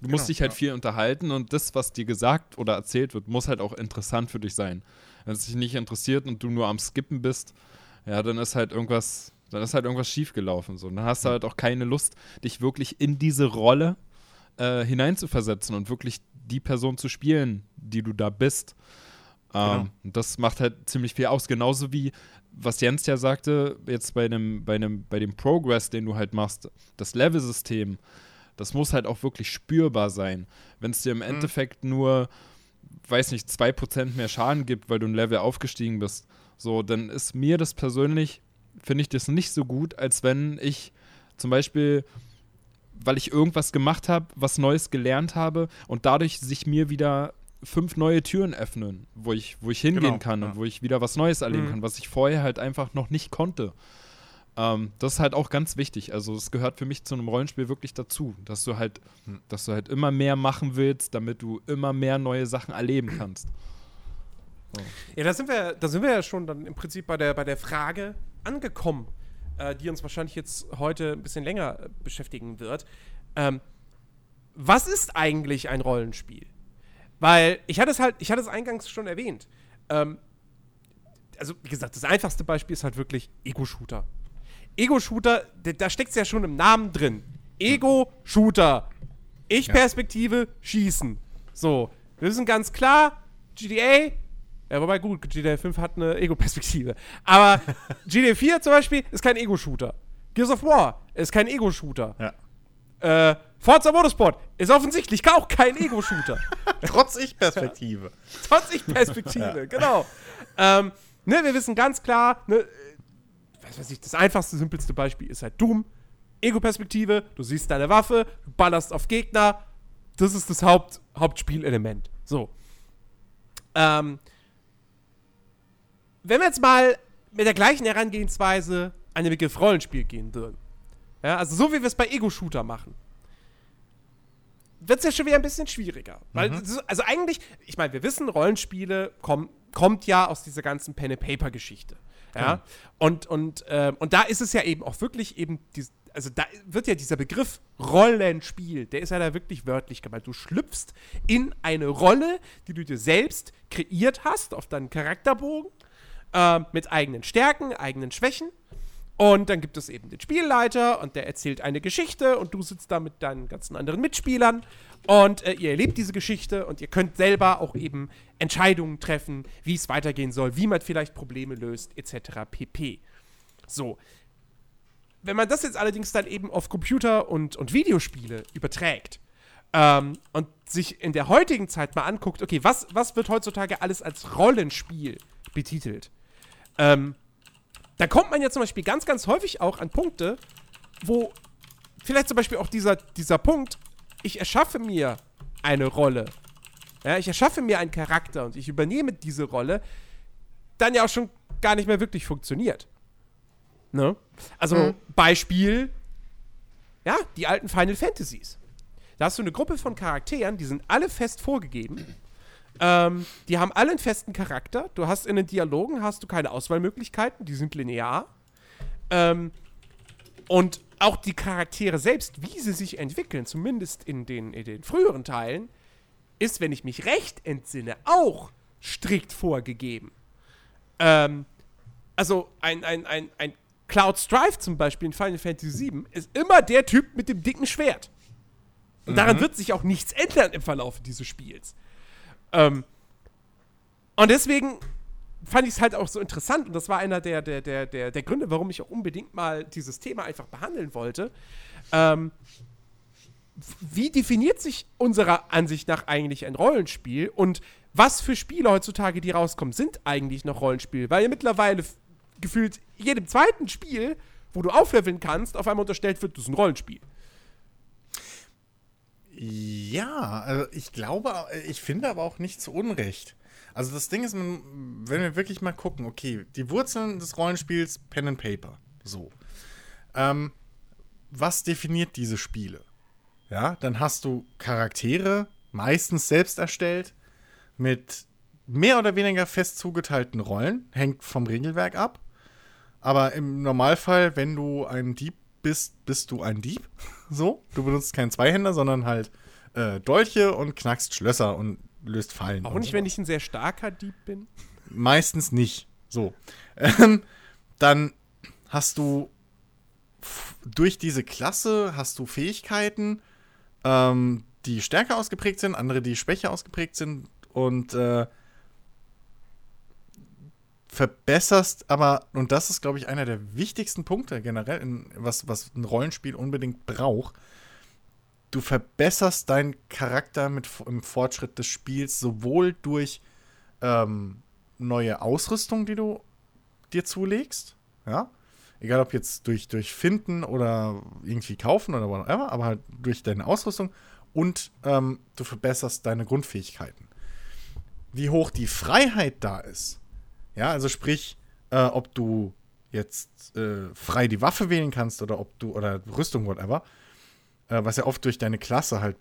Du musst genau, dich halt ja. viel unterhalten und das, was dir gesagt oder erzählt wird, muss halt auch interessant für dich sein. Wenn es dich nicht interessiert und du nur am Skippen bist, ja, dann ist halt irgendwas, dann ist halt irgendwas schiefgelaufen. So. dann hast du halt auch keine Lust, dich wirklich in diese Rolle äh, hineinzuversetzen und wirklich die Person zu spielen, die du da bist. Ähm, genau. Und das macht halt ziemlich viel aus. Genauso wie, was Jens ja sagte, jetzt bei dem, bei dem, bei dem Progress, den du halt machst, das Level-System, das muss halt auch wirklich spürbar sein. Wenn es dir im mhm. Endeffekt nur weiß nicht, 2% mehr Schaden gibt, weil du ein Level aufgestiegen bist, so, dann ist mir das persönlich, finde ich das nicht so gut, als wenn ich zum Beispiel, weil ich irgendwas gemacht habe, was Neues gelernt habe und dadurch sich mir wieder fünf neue Türen öffnen, wo ich, wo ich hingehen genau, kann ja. und wo ich wieder was Neues erleben mhm. kann, was ich vorher halt einfach noch nicht konnte. Ähm, das ist halt auch ganz wichtig. Also es gehört für mich zu einem Rollenspiel wirklich dazu, dass du halt, hm. dass du halt immer mehr machen willst, damit du immer mehr neue Sachen erleben (clears throat) kannst. So. Ja, da sind wir, da sind wir ja schon dann im Prinzip bei der, bei der Frage angekommen, äh, die uns wahrscheinlich jetzt heute ein bisschen länger äh, beschäftigen wird. ähm, was ist eigentlich ein Rollenspiel? Weil ich hatte es halt, ich hatte es eingangs schon erwähnt. Ähm, also, wie gesagt, das einfachste Beispiel ist halt wirklich Ego-Shooter. Ego-Shooter, da steckt es ja schon im Namen drin. Ego-Shooter. Ich-Perspektive, ja. schießen. So, wir wissen ganz klar, GTA, ja, wobei gut, GTA 5 hat eine Ego-Perspektive. Aber (laughs) GTA 4 zum Beispiel ist kein Ego-Shooter. Gears of War ist kein Ego-Shooter. Ja. Äh, Forza Motorsport ist offensichtlich auch kein Ego-Shooter. (laughs) Trotz Ich-Perspektive. (laughs) Trotz Ich-Perspektive, ja. genau. Ähm, ne, wir wissen ganz klar, ne, was weiß ich, das einfachste, simpelste Beispiel ist halt Doom. Ego-Perspektive, du siehst deine Waffe, du ballerst auf Gegner. Das ist das Haupt, Hauptspielelement. So. Ähm, wenn wir jetzt mal mit der gleichen Herangehensweise an den Begriff Rollenspiel gehen würden, ja, also so wie wir es bei Ego-Shooter machen, wird es ja schon wieder ein bisschen schwieriger. Weil, mhm. also eigentlich, ich meine, wir wissen, Rollenspiele kommen, kommt ja aus dieser ganzen Pen-and-Paper-Geschichte. Ja. Mhm. Und, und, äh, und da ist es ja eben auch wirklich eben, die, also da wird ja dieser Begriff Rollenspiel, der ist ja da wirklich wörtlich gemeint. Du schlüpfst in eine Rolle, die du dir selbst kreiert hast, auf deinen Charakterbogen, äh, mit eigenen Stärken, eigenen Schwächen. Und dann gibt es eben den Spielleiter und der erzählt eine Geschichte und du sitzt da mit deinen ganzen anderen Mitspielern und äh, ihr erlebt diese Geschichte und ihr könnt selber auch eben Entscheidungen treffen, wie es weitergehen soll, wie man vielleicht Probleme löst, etc. pp. So. Wenn man das jetzt allerdings dann eben auf Computer und, und Videospiele überträgt ähm, und sich in der heutigen Zeit mal anguckt, okay, was, was wird heutzutage alles als Rollenspiel betitelt? Ähm, da kommt man ja zum Beispiel ganz, ganz häufig auch an Punkte, wo vielleicht zum Beispiel auch dieser, dieser Punkt, ich erschaffe mir eine Rolle. Ja, ich erschaffe mir einen Charakter und ich übernehme diese Rolle, dann ja auch schon gar nicht mehr wirklich funktioniert. Ne? Also, mhm. Beispiel, ja, die alten Final Fantasies. Da hast du eine Gruppe von Charakteren, die sind alle fest vorgegeben. Ähm, die haben alle einen festen Charakter. Du hast in den Dialogen hast du keine Auswahlmöglichkeiten, die sind linear. Ähm, und auch die Charaktere selbst, wie sie sich entwickeln, zumindest in den, in den früheren Teilen, ist, wenn ich mich recht entsinne, auch strikt vorgegeben. Ähm, also ein, ein, ein, ein Cloud Strife zum Beispiel in Final Fantasy VII ist immer der Typ mit dem dicken Schwert. Und mhm. daran wird sich auch nichts ändern im Verlauf dieses Spiels. Ähm, und deswegen fand ich es halt auch so interessant und das war einer der, der, der, der, der Gründe, warum ich auch unbedingt mal dieses Thema einfach behandeln wollte. Ähm, wie definiert sich unserer Ansicht nach eigentlich ein Rollenspiel und was für Spiele heutzutage, die rauskommen, sind eigentlich noch Rollenspiel? Weil ja mittlerweile gefühlt jedem zweiten Spiel, wo du aufleveln kannst, auf einmal unterstellt wird, das ist ein Rollenspiel. Ja, also ich glaube, ich finde aber auch nicht zu Unrecht. Also das Ding ist, wenn wir wirklich mal gucken, okay, die Wurzeln des Rollenspiels Pen and Paper, so. Ähm, was definiert diese Spiele? Ja, dann hast du Charaktere, meistens selbst erstellt, mit mehr oder weniger fest zugeteilten Rollen, hängt vom Regelwerk ab. Aber im Normalfall, wenn du ein Dieb bist, bist du ein Dieb. (laughs) So, du benutzt keinen Zweihänder, sondern halt äh, Dolche und knackst Schlösser und löst Fallen. Auch nicht, so. wenn ich ein sehr starker Dieb bin? Meistens nicht. So. Ähm, dann hast du durch diese Klasse hast du Fähigkeiten, ähm, die stärker ausgeprägt sind, andere, die schwächer ausgeprägt sind und äh, verbesserst aber, und das ist, glaube ich, einer der wichtigsten Punkte generell, in, was, was ein Rollenspiel unbedingt braucht, du verbesserst deinen Charakter mit, im Fortschritt des Spiels sowohl durch ähm, neue Ausrüstung, die du dir zulegst, ja, egal ob jetzt durch, durch Finden oder irgendwie kaufen oder whatever, aber halt durch deine Ausrüstung und ähm, du verbesserst deine Grundfähigkeiten. Wie hoch die Freiheit da ist, ja, also sprich, äh, ob du jetzt äh, frei die Waffe wählen kannst oder ob du, oder Rüstung, whatever, äh, was ja oft durch deine Klasse halt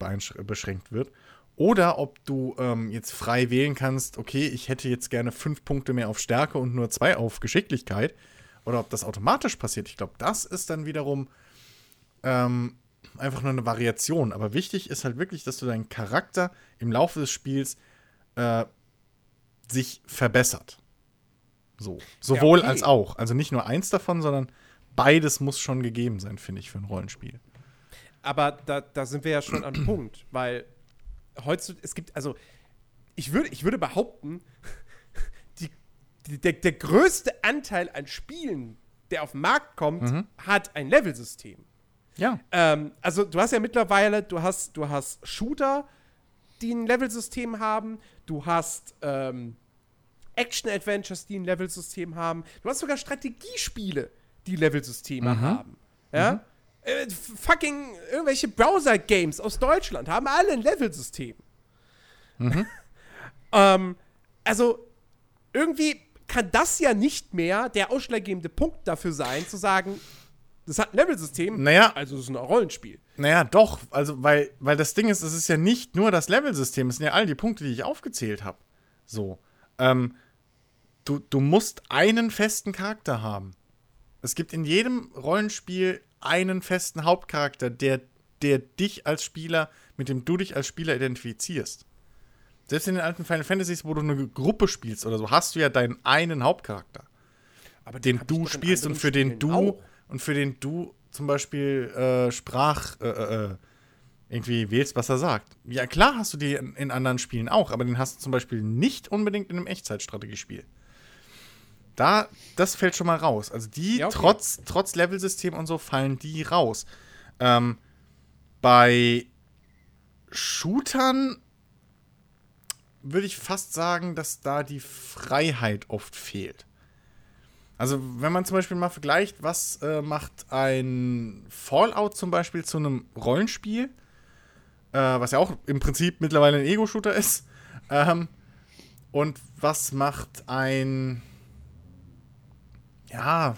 beschränkt wird. Oder ob du ähm, jetzt frei wählen kannst, okay, ich hätte jetzt gerne fünf Punkte mehr auf Stärke und nur zwei auf Geschicklichkeit. Oder ob das automatisch passiert. Ich glaube, das ist dann wiederum ähm, einfach nur eine Variation. Aber wichtig ist halt wirklich, dass du deinen Charakter im Laufe des Spiels äh, sich verbessert. So. Sowohl ja, okay. als auch. Also nicht nur eins davon, sondern beides muss schon gegeben sein, finde ich, für ein Rollenspiel. Aber da, da sind wir ja schon an (clears throat) Punkt, weil heutzutage, es gibt, also ich würde, ich würde behaupten, (laughs) die, die, der, der größte Anteil an Spielen, der auf den Markt kommt, mhm. hat ein Levelsystem. Ja. Ähm, also du hast ja mittlerweile, du hast, du hast Shooter, die ein Levelsystem haben, du hast ähm, Action-Adventures, die ein Levelsystem haben, du hast sogar Strategiespiele, die Levelsysteme mhm. haben. Ja? Mhm. Äh, fucking irgendwelche Browser-Games aus Deutschland haben alle ein Levelsystem. Mhm. (laughs) ähm, also, irgendwie kann das ja nicht mehr der ausschlaggebende Punkt dafür sein, zu sagen, das hat ein Levelsystem, naja, also es ist ein Rollenspiel. Naja, doch, also weil, weil das Ding ist, es ist ja nicht nur das Levelsystem, es sind ja all die Punkte, die ich aufgezählt habe. So. Ähm, du, du musst einen festen Charakter haben. Es gibt in jedem Rollenspiel einen festen Hauptcharakter, der, der dich als Spieler, mit dem du dich als Spieler identifizierst. Selbst in den alten Final Fantasies, wo du eine Gruppe spielst oder so, hast du ja deinen einen Hauptcharakter. Aber den, den du spielst und für den du auch. und für den du zum Beispiel äh, Sprach äh, äh, äh, irgendwie wählst, was er sagt. Ja, klar hast du die in, in, anderen Spielen auch, aber den hast du zum Beispiel nicht unbedingt in einem Echtzeitstrategiespiel. Da, das fällt schon mal raus. Also die, ja, okay. trotz, trotz Levelsystem und so, fallen die raus. Ähm, bei Shootern würde ich fast sagen, dass da die Freiheit oft fehlt. Also, wenn man zum Beispiel mal vergleicht, was äh, macht ein Fallout zum Beispiel zu einem Rollenspiel, äh, was ja auch im Prinzip mittlerweile ein Ego-Shooter ist, ähm, und was macht ein ja.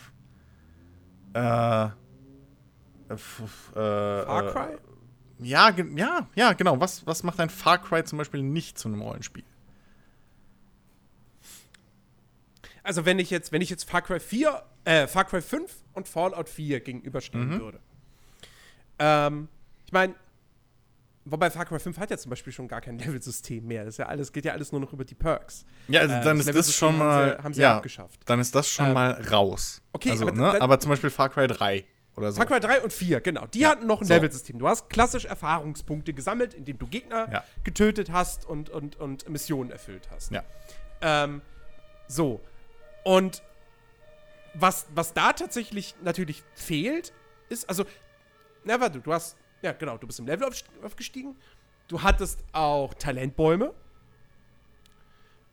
Äh. äh, Far Cry? Äh, ja, ja, ja, genau. Was, was macht ein Far Cry zum Beispiel nicht zu einem Rollenspiel? Also, wenn ich jetzt, wenn ich jetzt Far Cry 4, äh, Far Cry 5 und Fallout 4 gegenüberstellen mhm. würde. Ähm, ich meine, Wobei Far Cry 5 hat ja zum Beispiel schon gar kein (laughs) Level-System mehr. Das ist ja alles, geht ja alles nur noch über die Perks. Ja, also dann äh, ist das schon mal. Haben sie, haben sie ja, abgeschafft. Dann ist das schon ähm, mal raus. Okay, also, aber, ne? dann, aber zum Beispiel Far Cry 3 oder so. Far Cry 3 und 4, genau. Die ja, hatten noch ein so. Level-System. Du hast klassisch Erfahrungspunkte gesammelt, indem du Gegner ja. getötet hast und, und, und Missionen erfüllt hast. Ja. Ähm, so. Und was, was da tatsächlich natürlich fehlt, ist, also, na, warte, du hast ja, genau. Du bist im Level aufgestiegen. Du hattest auch Talentbäume,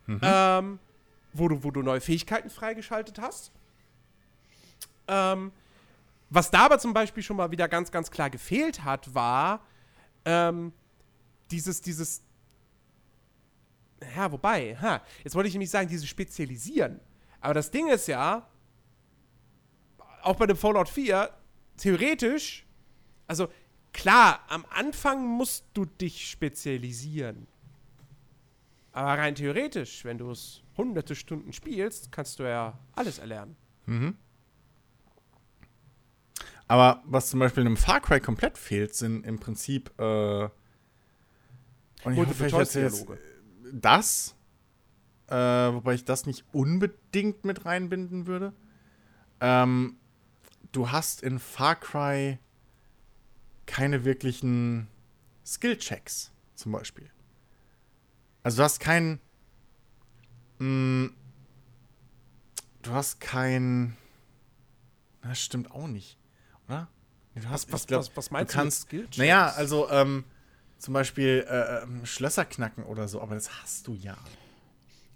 mhm. ähm, wo, du, wo du neue Fähigkeiten freigeschaltet hast. Ähm, was da aber zum Beispiel schon mal wieder ganz, ganz klar gefehlt hat, war ähm, dieses, dieses, ja, wobei, ha, jetzt wollte ich nämlich sagen, dieses Spezialisieren. Aber das Ding ist ja, auch bei dem Fallout 4, theoretisch, also Klar, am Anfang musst du dich spezialisieren. Aber rein theoretisch, wenn du es hunderte Stunden spielst, kannst du ja alles erlernen. Mhm. Aber was zum Beispiel in einem Far Cry komplett fehlt, sind im Prinzip äh, und ich hoffe, ich jetzt das, äh, wobei ich das nicht unbedingt mit reinbinden würde. Ähm, du hast in Far Cry keine wirklichen Skill-Checks, zum Beispiel. Also du hast keinen. Mm, du hast kein. Das stimmt auch nicht, oder? Du hast, was, glaub, was, was, meinst du, kannst, du mit Naja, also ähm, zum Beispiel äh, ähm, Schlösser knacken oder so, aber das hast du ja.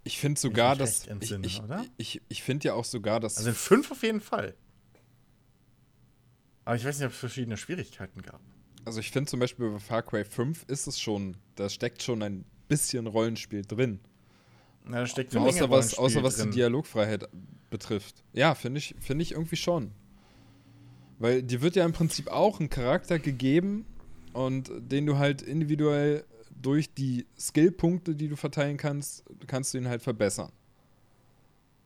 Ich finde sogar, dass. Ich, ich, ich, ich finde ja auch sogar, dass. Also in fünf auf jeden Fall. Aber ich weiß nicht, ob es verschiedene Schwierigkeiten gab. Also ich finde zum Beispiel bei Far Cry 5 ist es schon, da steckt schon ein bisschen Rollenspiel drin. Ja, da steckt eine außer was, außer was drin. die Dialogfreiheit betrifft. Ja, finde ich, find ich irgendwie schon. Weil dir wird ja im Prinzip auch ein Charakter gegeben und den du halt individuell durch die Skillpunkte, die du verteilen kannst, kannst du ihn halt verbessern.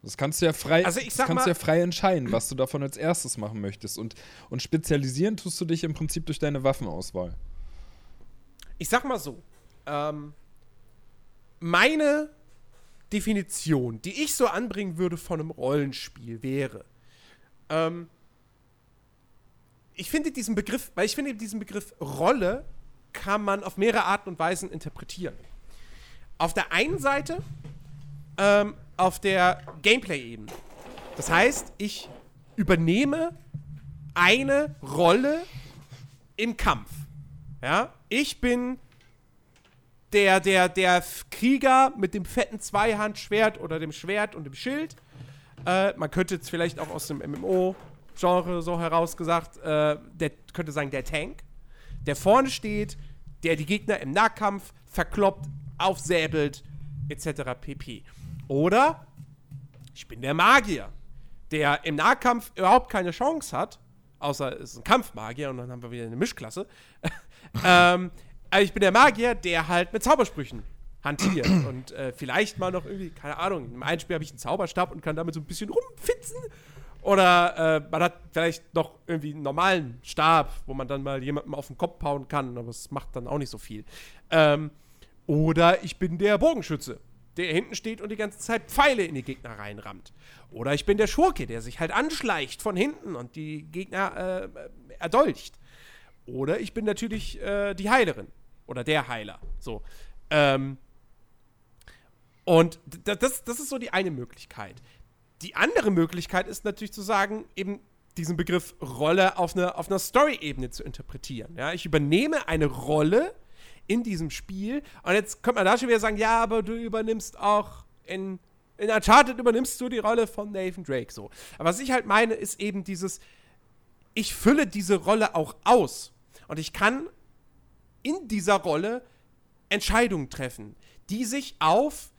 Das kannst du ja frei, also ich sag kannst mal, ja frei entscheiden, was du davon als erstes machen möchtest. Und, und spezialisieren tust du dich im Prinzip durch deine Waffenauswahl. Ich sag mal so, ähm, meine Definition, die ich so anbringen würde von einem Rollenspiel, wäre, ähm, ich finde diesen Begriff, weil ich finde diesen Begriff Rolle kann man auf mehrere Arten und Weisen interpretieren. Auf der einen Seite ähm, auf der Gameplay-Ebene. Das heißt, ich übernehme eine Rolle im Kampf. Ja, ich bin der, der, der Krieger mit dem fetten Zweihandschwert oder dem Schwert und dem Schild. Äh, man könnte jetzt vielleicht auch aus dem MMO-Genre so herausgesagt, äh, der könnte sagen, der Tank, der vorne steht, der die Gegner im Nahkampf verkloppt, aufsäbelt, etc. pp. Oder ich bin der Magier, der im Nahkampf überhaupt keine Chance hat, außer es ist ein Kampfmagier und dann haben wir wieder eine Mischklasse. (laughs) ähm, also ich bin der Magier, der halt mit Zaubersprüchen hantiert (clears throat) und äh, vielleicht mal noch irgendwie, keine Ahnung, im einen Spiel habe ich einen Zauberstab und kann damit so ein bisschen rumfitzen. Oder äh, man hat vielleicht noch irgendwie einen normalen Stab, wo man dann mal jemandem auf den Kopf hauen kann, aber es macht dann auch nicht so viel. Ähm, oder ich bin der Bogenschütze, der hinten steht und die ganze Zeit Pfeile in die Gegner reinrammt. Oder ich bin der Schurke, der sich halt anschleicht von hinten und die Gegner äh, erdolcht. Oder ich bin natürlich äh, die Heilerin oder der Heiler. So. Ähm, und das, das ist so die eine Möglichkeit. Die andere Möglichkeit ist natürlich zu sagen, eben diesen Begriff Rolle auf einer auf eine Story-Ebene zu interpretieren. Ja, ich übernehme eine Rolle in diesem Spiel und jetzt könnte man da schon wieder sagen, ja, aber du übernimmst auch in, in Uncharted übernimmst du die Rolle von Nathan Drake so. Aber was ich halt meine, ist eben dieses, ich fülle diese Rolle auch aus und ich kann in dieser Rolle Entscheidungen treffen, die sich auf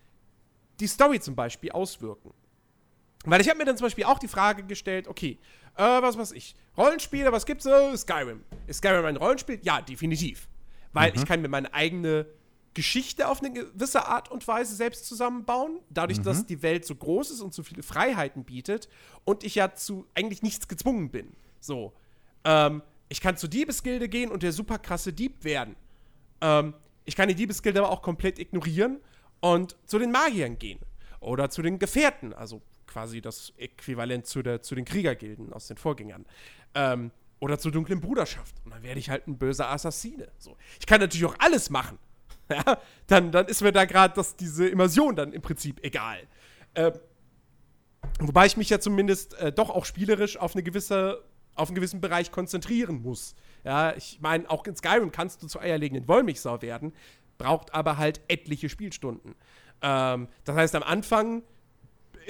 die Story zum Beispiel auswirken. Weil ich habe mir dann zum Beispiel auch die Frage gestellt, okay, äh, was weiß ich, Rollenspiele, was gibt's? Äh, Skyrim. Ist Skyrim ein Rollenspiel? Ja, definitiv. Weil mhm. ich kann mir meine eigene Geschichte auf eine gewisse Art und Weise selbst zusammenbauen, dadurch, mhm. dass die Welt so groß ist und so viele Freiheiten bietet und ich ja zu eigentlich nichts gezwungen bin. So. Ähm, ich kann zur Diebesgilde gehen und der super krasse Dieb werden. Ähm, ich kann die Diebesgilde aber auch komplett ignorieren und zu den Magiern gehen. Oder zu den Gefährten, also quasi das Äquivalent zu, der, zu den Kriegergilden aus den Vorgängern. Ähm, oder zur dunklen Bruderschaft. Und dann werde ich halt ein böser Assassine. So. Ich kann natürlich auch alles machen. (laughs) ja, dann, dann ist mir da gerade diese Immersion dann im Prinzip egal. Ähm, wobei ich mich ja zumindest äh, doch auch spielerisch auf eine gewisse auf einen gewissen Bereich konzentrieren muss. Ja, ich meine, auch in Skyrim kannst du zur eierlegenden Wollmilchsau werden, braucht aber halt etliche Spielstunden. Ähm, das heißt, am Anfang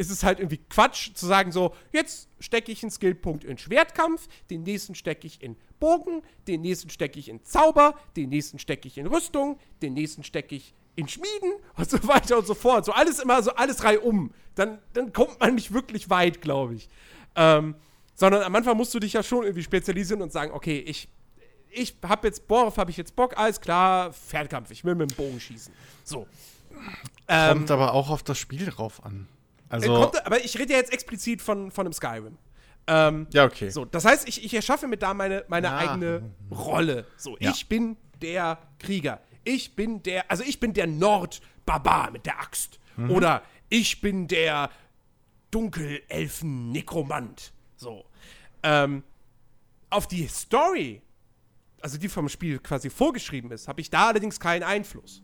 ist es halt irgendwie Quatsch zu sagen so, jetzt stecke ich einen Skillpunkt in Schwertkampf, den nächsten stecke ich in Bogen, den nächsten stecke ich in Zauber, den nächsten stecke ich in Rüstung, den nächsten stecke ich in Schmieden (laughs) und so weiter und so fort. So alles immer so alles drei um. Dann, dann kommt man nicht wirklich weit, glaube ich. Ähm, sondern am Anfang musst du dich ja schon irgendwie spezialisieren und sagen, okay, ich, ich habe jetzt, worauf habe ich jetzt Bock? Alles klar, Pferdkampf, ich will mit dem Bogen schießen. So. Kommt ähm, aber auch auf das Spiel drauf an. Also kommt, aber ich rede ja jetzt explizit von, von einem Skyrim. Ähm, ja, okay. So, das heißt, ich, ich erschaffe mir da meine, meine ah. eigene Rolle. So, ja. ich bin der Krieger. Ich bin der, also ich bin der Nord-Barbar mit der Axt. Mhm. Oder ich bin der Dunkelelfen-Nekromant. So. Ähm, auf die Story, also die vom Spiel quasi vorgeschrieben ist, habe ich da allerdings keinen Einfluss.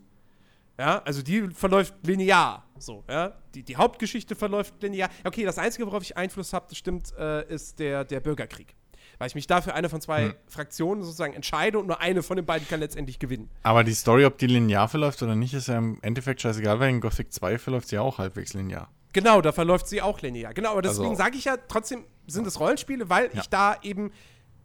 Ja, also die verläuft linear. So, ja. Die, die Hauptgeschichte verläuft linear. Okay, das Einzige, worauf ich Einfluss habe, das stimmt, äh, ist der, der Bürgerkrieg. Weil ich mich dafür eine von zwei hm. Fraktionen sozusagen entscheide und nur eine von den beiden kann letztendlich gewinnen. Aber die Story, ob die linear verläuft oder nicht, ist ja im Endeffekt scheißegal, weil in Gothic 2 verläuft sie ja auch halbwegs linear. Genau, da verläuft sie auch linear. Genau, aber deswegen also, sage ich ja, trotzdem sind es Rollenspiele, weil ja. ich da eben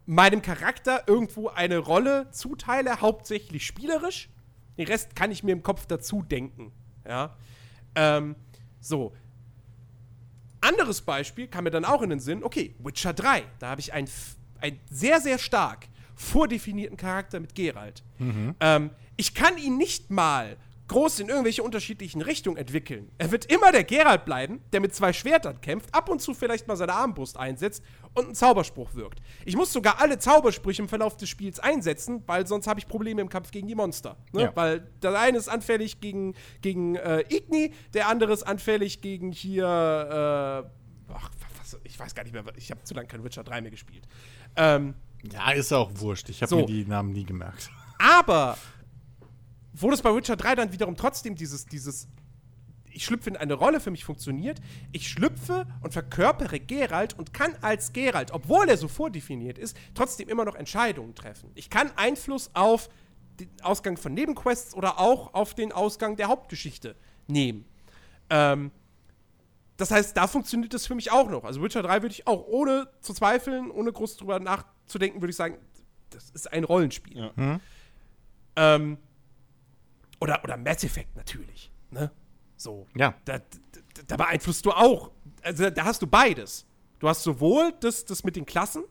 meinem Charakter irgendwo eine Rolle zuteile, hauptsächlich spielerisch. Den Rest kann ich mir im Kopf dazu denken. Ja. Ähm, so. Anderes Beispiel kam mir dann auch in den Sinn, okay, Witcher 3. Da habe ich einen, einen sehr, sehr stark vordefinierten Charakter mit Geralt. Mhm. Ähm, ich kann ihn nicht mal groß in irgendwelche unterschiedlichen Richtungen entwickeln. Er wird immer der Geralt bleiben, der mit zwei Schwertern kämpft, ab und zu vielleicht mal seine Armbrust einsetzt und einen Zauberspruch wirkt. Ich muss sogar alle Zaubersprüche im Verlauf des Spiels einsetzen, weil sonst habe ich Probleme im Kampf gegen die Monster. Ne? Ja. Weil der eine ist anfällig gegen, gegen äh, Igni, der andere ist anfällig gegen hier, äh, ach, was, ich weiß gar nicht mehr, ich habe zu lange kein Witcher 3 mehr gespielt. Ähm, ja, ist auch wurscht. Ich habe so. mir die Namen nie gemerkt. Aber wo das bei Witcher 3 dann wiederum trotzdem dieses, dieses ich schlüpfe in eine Rolle, für mich funktioniert. Ich schlüpfe und verkörpere Geralt und kann als Geralt, obwohl er so vordefiniert ist, trotzdem immer noch Entscheidungen treffen. Ich kann Einfluss auf den Ausgang von Nebenquests oder auch auf den Ausgang der Hauptgeschichte nehmen. Ähm, das heißt, da funktioniert das für mich auch noch. Also Witcher 3 würde ich auch ohne zu zweifeln, ohne groß drüber nachzudenken, würde ich sagen, das ist ein Rollenspiel. Ja. Mhm. Ähm, oder, oder Mass Effect natürlich. Ne? So. Ja. Da, da, da, beeinflusst du auch. Also da hast du beides. Du hast sowohl das, das mit den Klassen,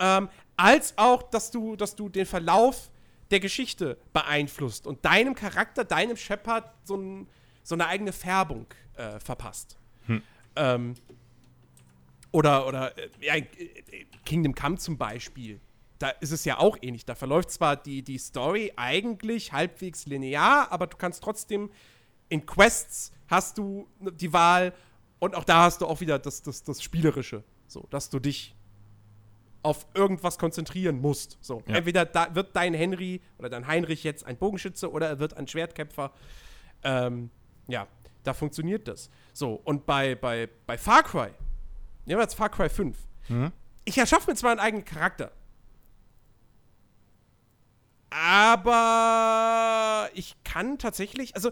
ähm, als auch, dass du, dass du den Verlauf der Geschichte beeinflusst und deinem Charakter, deinem Shepard so, ein, so eine eigene Färbung äh, verpasst. Hm. Ähm, oder, oder äh, ja, Kingdom Come zum Beispiel da ist es ja auch ähnlich. Da verläuft zwar die, die Story eigentlich halbwegs linear, aber du kannst trotzdem in Quests hast du die Wahl und auch da hast du auch wieder das, das, das Spielerische. So, dass du dich auf irgendwas konzentrieren musst. So, ja. entweder da wird dein Henry oder dein Heinrich jetzt ein Bogenschütze oder er wird ein Schwertkämpfer. Ähm, ja, da funktioniert das. So, und bei, bei, bei Far Cry, nehmen wir jetzt Far Cry 5. Mhm. Ich erschaffe mir zwar einen eigenen Charakter, aber ich kann tatsächlich, also,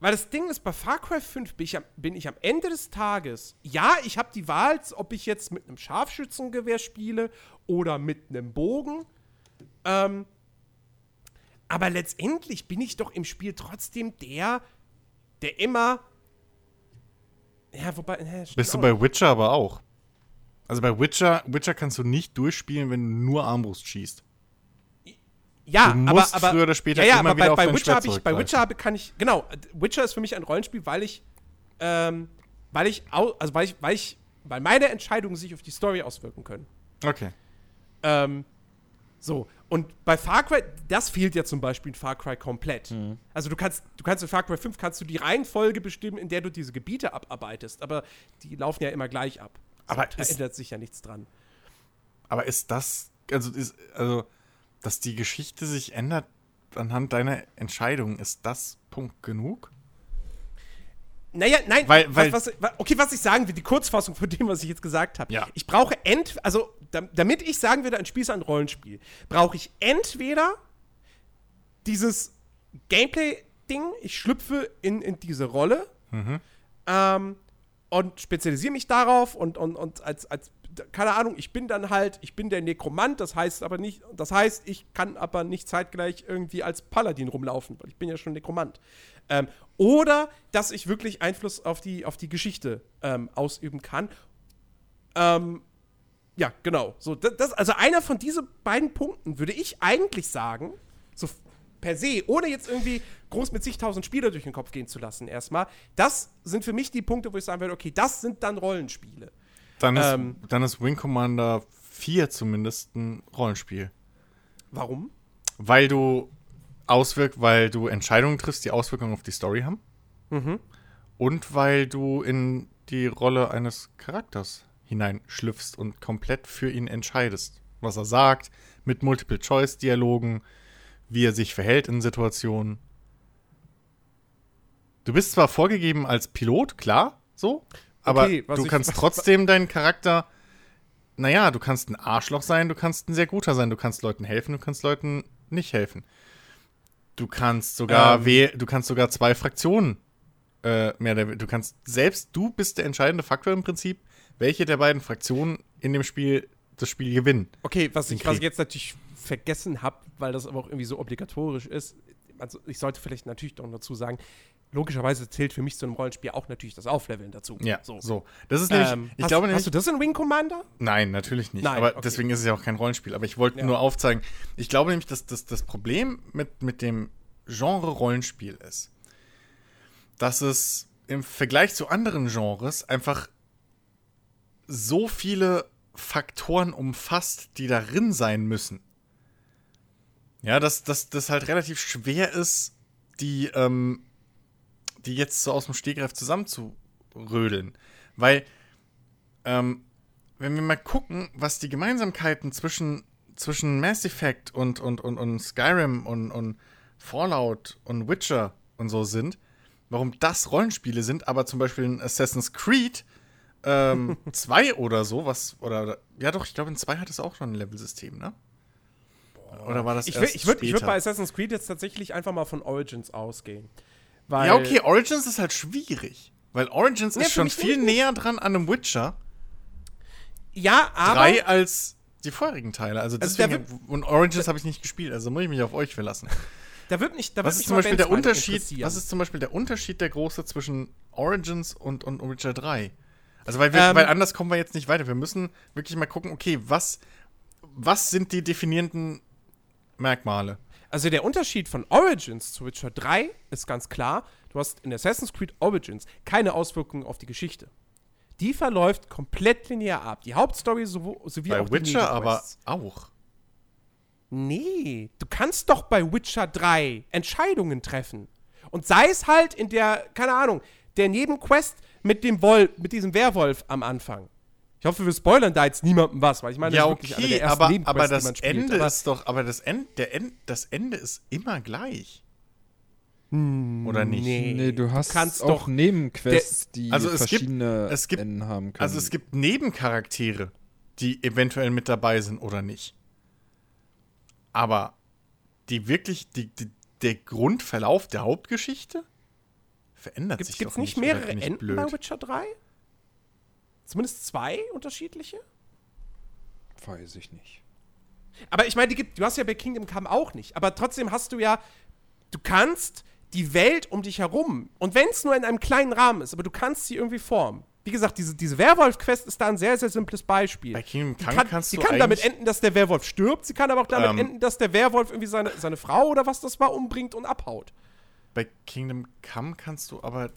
weil das Ding ist, bei Far Cry 5 bin ich am, bin ich am Ende des Tages, ja, ich habe die Wahl, ob ich jetzt mit einem Scharfschützengewehr spiele oder mit einem Bogen. Ähm, aber letztendlich bin ich doch im Spiel trotzdem der, der immer. Ja, wobei. Ja, Bist du bei Witcher aber auch. Also bei Witcher, Witcher kannst du nicht durchspielen, wenn du nur Armbrust schießt. Ja, du musst aber, aber früher oder später ja, ja, immer aber wieder bei, bei Witcher ich, bei Witcher habe kann ich genau, Witcher ist für mich ein Rollenspiel, weil ich ähm, weil ich also weil ich weil ich weil meine Entscheidungen sich auf die Story auswirken können. Okay. Ähm, so und bei Far Cry, das fehlt ja zum Beispiel in Far Cry komplett. Mhm. Also du kannst, du kannst in Far Cry 5 kannst du die Reihenfolge bestimmen, in der du diese Gebiete abarbeitest, aber die laufen ja immer gleich ab. Aber da ändert sich ja nichts dran. Aber ist das, also ist, also dass die Geschichte sich ändert anhand deiner Entscheidung, ist das Punkt genug? Naja, nein, weil, weil was, was, okay, was ich sagen will, die Kurzfassung von dem, was ich jetzt gesagt habe. Ja. Ich brauche ent, also damit ich sagen würde, ein Spiel ist ein Rollenspiel, brauche ich entweder dieses Gameplay-Ding, ich schlüpfe in, in diese Rolle mhm. ähm, und spezialisiere mich darauf und, und, und als, als keine Ahnung, ich bin dann halt, ich bin der Nekromant, das heißt aber nicht, das heißt, ich kann aber nicht zeitgleich irgendwie als Paladin rumlaufen, weil ich bin ja schon Nekromant. Ähm, oder dass ich wirklich Einfluss auf die, auf die Geschichte ähm, ausüben kann. Ähm, ja, genau. So, das, also einer von diesen beiden Punkten würde ich eigentlich sagen, so per se, ohne jetzt irgendwie groß mit zigtausend Spieler durch den Kopf gehen zu lassen, erstmal, das sind für mich die Punkte, wo ich sagen würde, okay, das sind dann Rollenspiele. Dann ist, ähm, dann ist Wing Commander 4 zumindest ein Rollenspiel. Warum? Weil du auswirkt, weil du Entscheidungen triffst, die Auswirkungen auf die Story haben. Mhm. Und weil du in die Rolle eines Charakters hineinschlüpfst und komplett für ihn entscheidest. Was er sagt, mit Multiple-Choice-Dialogen, wie er sich verhält in Situationen. Du bist zwar vorgegeben als Pilot, klar, so, aber okay, du kannst ich, trotzdem deinen Charakter. Naja, du kannst ein Arschloch sein, du kannst ein sehr guter sein, du kannst Leuten helfen, du kannst Leuten nicht helfen. Du kannst sogar ähm, du kannst sogar zwei Fraktionen äh, mehr oder du kannst selbst du bist der entscheidende Faktor im Prinzip, welche der beiden Fraktionen in dem Spiel das Spiel gewinnen. Okay, was ich, was ich jetzt natürlich vergessen habe, weil das aber auch irgendwie so obligatorisch ist, also ich sollte vielleicht natürlich doch dazu sagen, logischerweise zählt für mich zu einem Rollenspiel auch natürlich das Aufleveln dazu. Ja, so. so. Das ist nämlich, ähm, ich hast, glaube nämlich, hast du das in Wing Commander? Nein, natürlich nicht. Nein, aber okay. deswegen ist es ja auch kein Rollenspiel. Aber ich wollte ja. nur aufzeigen, ich glaube nämlich, dass, dass das Problem mit, mit dem Genre Rollenspiel ist, dass es im Vergleich zu anderen Genres einfach so viele Faktoren umfasst, die darin sein müssen. Ja, dass das halt relativ schwer ist, die, ähm, die jetzt so aus dem Stegreif zusammenzurödeln. Weil, ähm, wenn wir mal gucken, was die Gemeinsamkeiten zwischen, zwischen Mass Effect und, und, und, und Skyrim und, und Fallout und Witcher und so sind, warum das Rollenspiele sind, aber zum Beispiel in Assassin's Creed ähm, (laughs) 2 oder so, was, oder, ja doch, ich glaube in 2 hat es auch schon ein Level-System, ne? Oder war das ich erst Ich würde würd bei Assassin's Creed jetzt tatsächlich einfach mal von Origins ausgehen. Ja, okay, Origins ist halt schwierig. Weil Origins ja, ist schon viel näher dran an einem Witcher. Ja, aber. Drei als die vorherigen Teile. Also, also deswegen. und Origins habe ich nicht gespielt, also muss ich mich auf euch verlassen. Da wird nicht. Da was ist zum Beispiel der Unterschied? Was ist zum Beispiel der Unterschied der große zwischen Origins und, und Witcher 3? Also, weil, wir, ähm, weil anders kommen wir jetzt nicht weiter. Wir müssen wirklich mal gucken, okay, was, was sind die definierenden Merkmale? Also der Unterschied von Origins zu Witcher 3 ist ganz klar. Du hast in Assassin's Creed Origins keine Auswirkungen auf die Geschichte. Die verläuft komplett linear ab. Die Hauptstory sowie bei auch Witcher die aber auch. Nee, du kannst doch bei Witcher 3 Entscheidungen treffen. Und sei es halt in der, keine Ahnung, der Nebenquest mit dem Wolf, mit diesem Werwolf am Anfang. Ich hoffe, wir spoilern da jetzt niemandem was, weil ich meine, ja, das ist okay, aber, aber das Ende aber ist doch, aber das, End, der End, das Ende ist immer gleich. Hm, Oder nicht? Nee, nee du hast kannst auch Nebenquests, die also verschiedene gibt, es gibt, Enden haben können. Also es gibt Nebencharaktere, die eventuell mit dabei sind oder nicht. Aber die wirklich, die, die, der Grundverlauf der Hauptgeschichte verändert Gibt, sich gibt's doch nicht. Gibt es nicht mehrere Enden blöd. bei Witcher 3? Zumindest zwei unterschiedliche? Weiß ich nicht. Aber ich meine, du hast ja bei Kingdom Come auch nicht. Aber trotzdem hast du ja, du kannst die Welt um dich herum, und wenn es nur in einem kleinen Rahmen ist, aber du kannst sie irgendwie formen. Wie gesagt, diese, diese Werwolf-Quest ist da ein sehr, sehr simples Beispiel. Bei Kingdom Come kann, kannst sie du kann damit enden, dass der Werwolf stirbt. Sie kann aber auch damit ähm, enden, dass der Werwolf irgendwie seine, seine Frau oder was das war umbringt und abhaut. Bei Kingdom Come kannst du aber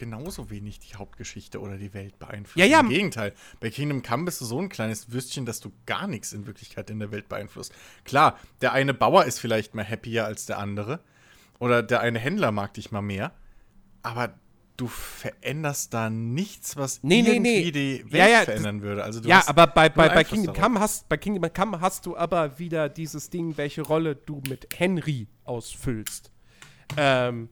genauso wenig die Hauptgeschichte oder die Welt beeinflussen. Ja, ja. Im Gegenteil. Bei Kingdom Come bist du so ein kleines Würstchen, dass du gar nichts in Wirklichkeit in der Welt beeinflusst. Klar, der eine Bauer ist vielleicht mal happier als der andere. Oder der eine Händler mag dich mal mehr. Aber du veränderst da nichts, was nee, irgendwie nee, nee. die Welt ja, ja, verändern würde. Also ja, aber bei, bei, bei, Kingdom Come hast, bei Kingdom Come hast du aber wieder dieses Ding, welche Rolle du mit Henry ausfüllst. Ähm,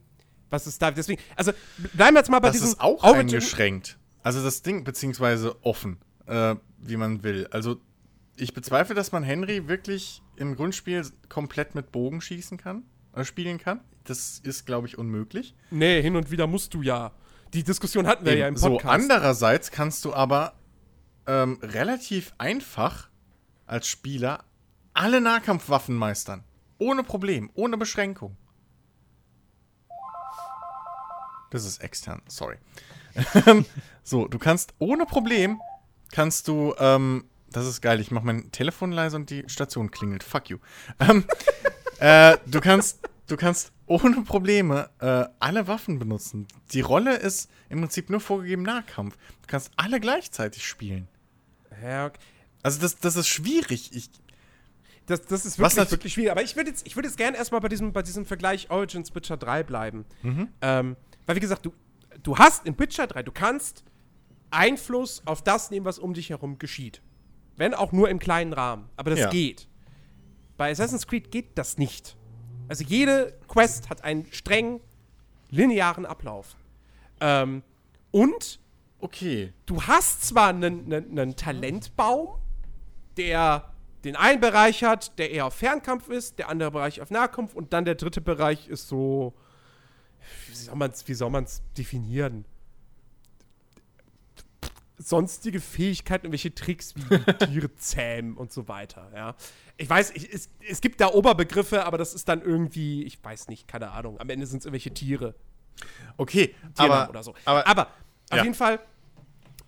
was ist da? Deswegen, also bleiben wir jetzt mal bei das diesem. Das ist auch Origin eingeschränkt. Also das Ding, beziehungsweise offen, äh, wie man will. Also ich bezweifle, dass man Henry wirklich im Grundspiel komplett mit Bogen schießen kann, äh, spielen kann. Das ist, glaube ich, unmöglich. Nee, hin und wieder musst du ja. Die Diskussion hatten wir Eben, ja im Podcast. So, andererseits kannst du aber ähm, relativ einfach als Spieler alle Nahkampfwaffen meistern. Ohne Problem, ohne Beschränkung. Das ist extern, sorry. (laughs) so, du kannst ohne Problem, kannst du, ähm, das ist geil, ich mach mein Telefon leise und die Station klingelt. Fuck you. Ähm, (laughs) äh, du kannst, du kannst ohne Probleme äh, alle Waffen benutzen. Die Rolle ist im Prinzip nur vorgegeben Nahkampf. Du kannst alle gleichzeitig spielen. Ja, okay. Also das, das ist schwierig. Ich, das, das ist wirklich, wirklich schwierig. Aber ich würde jetzt, würd jetzt gerne erstmal bei diesem, bei diesem Vergleich Origins Witcher 3 bleiben. Mhm. Ähm, weil, wie gesagt, du, du hast in Witcher 3, du kannst Einfluss auf das nehmen, was um dich herum geschieht. Wenn auch nur im kleinen Rahmen. Aber das ja. geht. Bei Assassin's Creed geht das nicht. Also jede Quest hat einen streng linearen Ablauf. Ähm, und okay. du hast zwar einen, einen, einen Talentbaum, der den einen Bereich hat, der eher auf Fernkampf ist, der andere Bereich auf Nahkampf und dann der dritte Bereich ist so wie soll man es wie soll man's definieren? Sonstige Fähigkeiten, irgendwelche Tricks wie (laughs) Tiere zähmen und so weiter, ja. Ich weiß, ich, es, es gibt da Oberbegriffe, aber das ist dann irgendwie, ich weiß nicht, keine Ahnung. Am Ende sind es irgendwelche Tiere. Okay, aber, oder so. aber, aber auf ja. jeden Fall,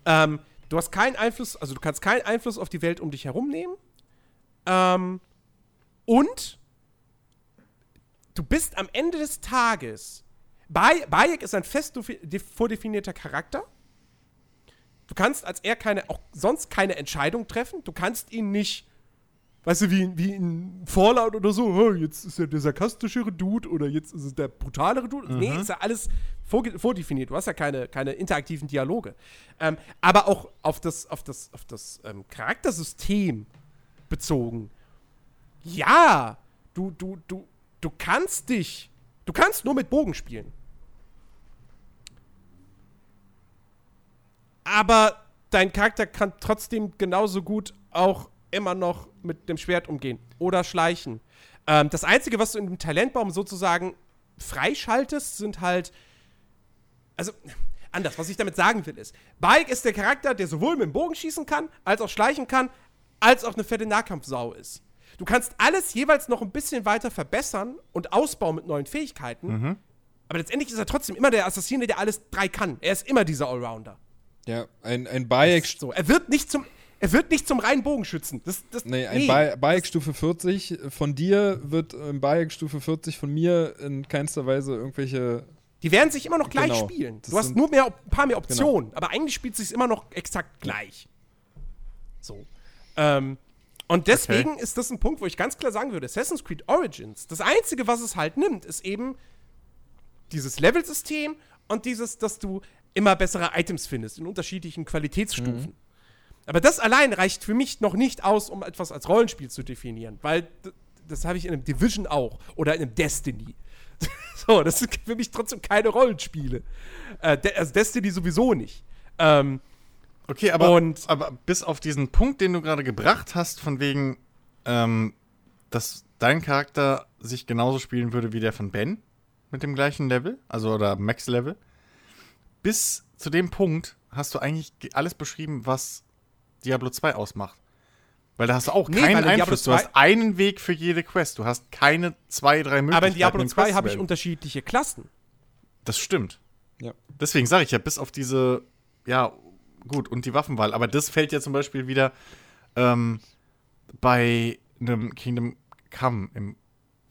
ähm, du hast keinen Einfluss, also du kannst keinen Einfluss auf die Welt um dich herum nehmen. Ähm, und du bist am Ende des Tages. Bayek ist ein fest vordefinierter Charakter. Du kannst als er keine, auch sonst keine Entscheidung treffen. Du kannst ihn nicht, weißt du, wie, wie in Fallout oder so, oh, jetzt ist er der sarkastischere Dude oder jetzt ist es der brutalere Dude. Mhm. Nee, ist ja alles vordefiniert. Du hast ja keine, keine interaktiven Dialoge. Ähm, aber auch auf das, auf das, auf das ähm, Charaktersystem bezogen. Ja, du, du, du, du kannst dich, du kannst nur mit Bogen spielen. Aber dein Charakter kann trotzdem genauso gut auch immer noch mit dem Schwert umgehen oder schleichen. Ähm, das Einzige, was du in dem Talentbaum sozusagen freischaltest, sind halt. Also, anders, was ich damit sagen will, ist: Bike ist der Charakter, der sowohl mit dem Bogen schießen kann, als auch schleichen kann, als auch eine fette Nahkampfsau ist. Du kannst alles jeweils noch ein bisschen weiter verbessern und ausbauen mit neuen Fähigkeiten. Mhm. Aber letztendlich ist er trotzdem immer der Assassine, der alles drei kann. Er ist immer dieser Allrounder. Ja, ein, ein Bayek. So, er wird nicht zum. Er wird nicht zum reinen Bogenschützen. Das, das, nee, ein nee. Bayek Stufe 40 von dir wird ein Bayek Stufe 40 von mir in keinster Weise irgendwelche. Die werden sich immer noch gleich genau. spielen. Du hast nur mehr, ein paar mehr genau. Optionen, genau. aber eigentlich spielt es sich immer noch exakt gleich. So. Ähm, und deswegen okay. ist das ein Punkt, wo ich ganz klar sagen würde: Assassin's Creed Origins, das Einzige, was es halt nimmt, ist eben dieses Level-System und dieses, dass du immer bessere Items findest in unterschiedlichen Qualitätsstufen. Mhm. Aber das allein reicht für mich noch nicht aus, um etwas als Rollenspiel zu definieren, weil das habe ich in einem Division auch oder in einem Destiny. (laughs) so, das sind für mich trotzdem keine Rollenspiele. Äh, also Destiny sowieso nicht. Ähm, okay, aber, und, aber bis auf diesen Punkt, den du gerade gebracht hast, von wegen, ähm, dass dein Charakter sich genauso spielen würde wie der von Ben mit dem gleichen Level, also oder Max-Level, bis zu dem Punkt hast du eigentlich alles beschrieben, was Diablo 2 ausmacht. Weil da hast du auch nee, keinen Einfluss. Du hast einen Weg für jede Quest. Du hast keine zwei, drei Möglichkeiten. Aber in Diablo 2 habe ich unterschiedliche Klassen. Das stimmt. Ja. Deswegen sage ich ja, bis auf diese, ja, gut, und die Waffenwahl. Aber das fällt ja zum Beispiel wieder ähm, bei einem Kingdom Come im.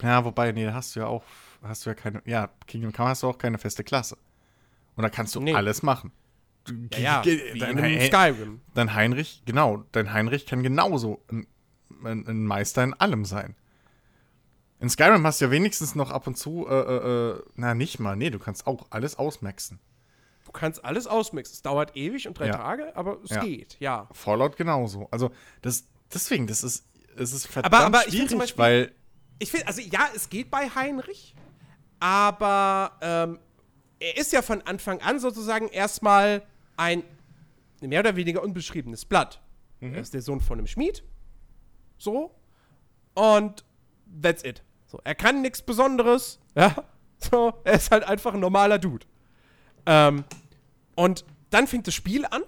Ja, wobei, nee, da hast du ja auch, hast du ja keine, ja, Kingdom Come hast du auch keine feste Klasse. Und da kannst du nee. alles machen. Ja, ja dein, in Skyrim. Dein Heinrich, genau, dein Heinrich kann genauso ein, ein, ein, Meister in allem sein. In Skyrim hast du ja wenigstens noch ab und zu, äh, äh, äh, na nicht mal, nee, du kannst auch alles ausmaxen. Du kannst alles ausmaxen. Es dauert ewig und drei ja. Tage, aber es ja. geht, ja. Fallout genauso. Also, das, deswegen, das ist, es ist verdammt aber, aber schwierig, Beispiel, weil. Ich finde, also ja, es geht bei Heinrich, aber ähm, er ist ja von Anfang an sozusagen erstmal ein mehr oder weniger unbeschriebenes Blatt. Mhm. Er ist der Sohn von einem Schmied. So. Und that's it. So, er kann nichts Besonderes. Ja. (laughs) So, er ist halt einfach ein normaler Dude. Ähm, und dann fängt das Spiel an.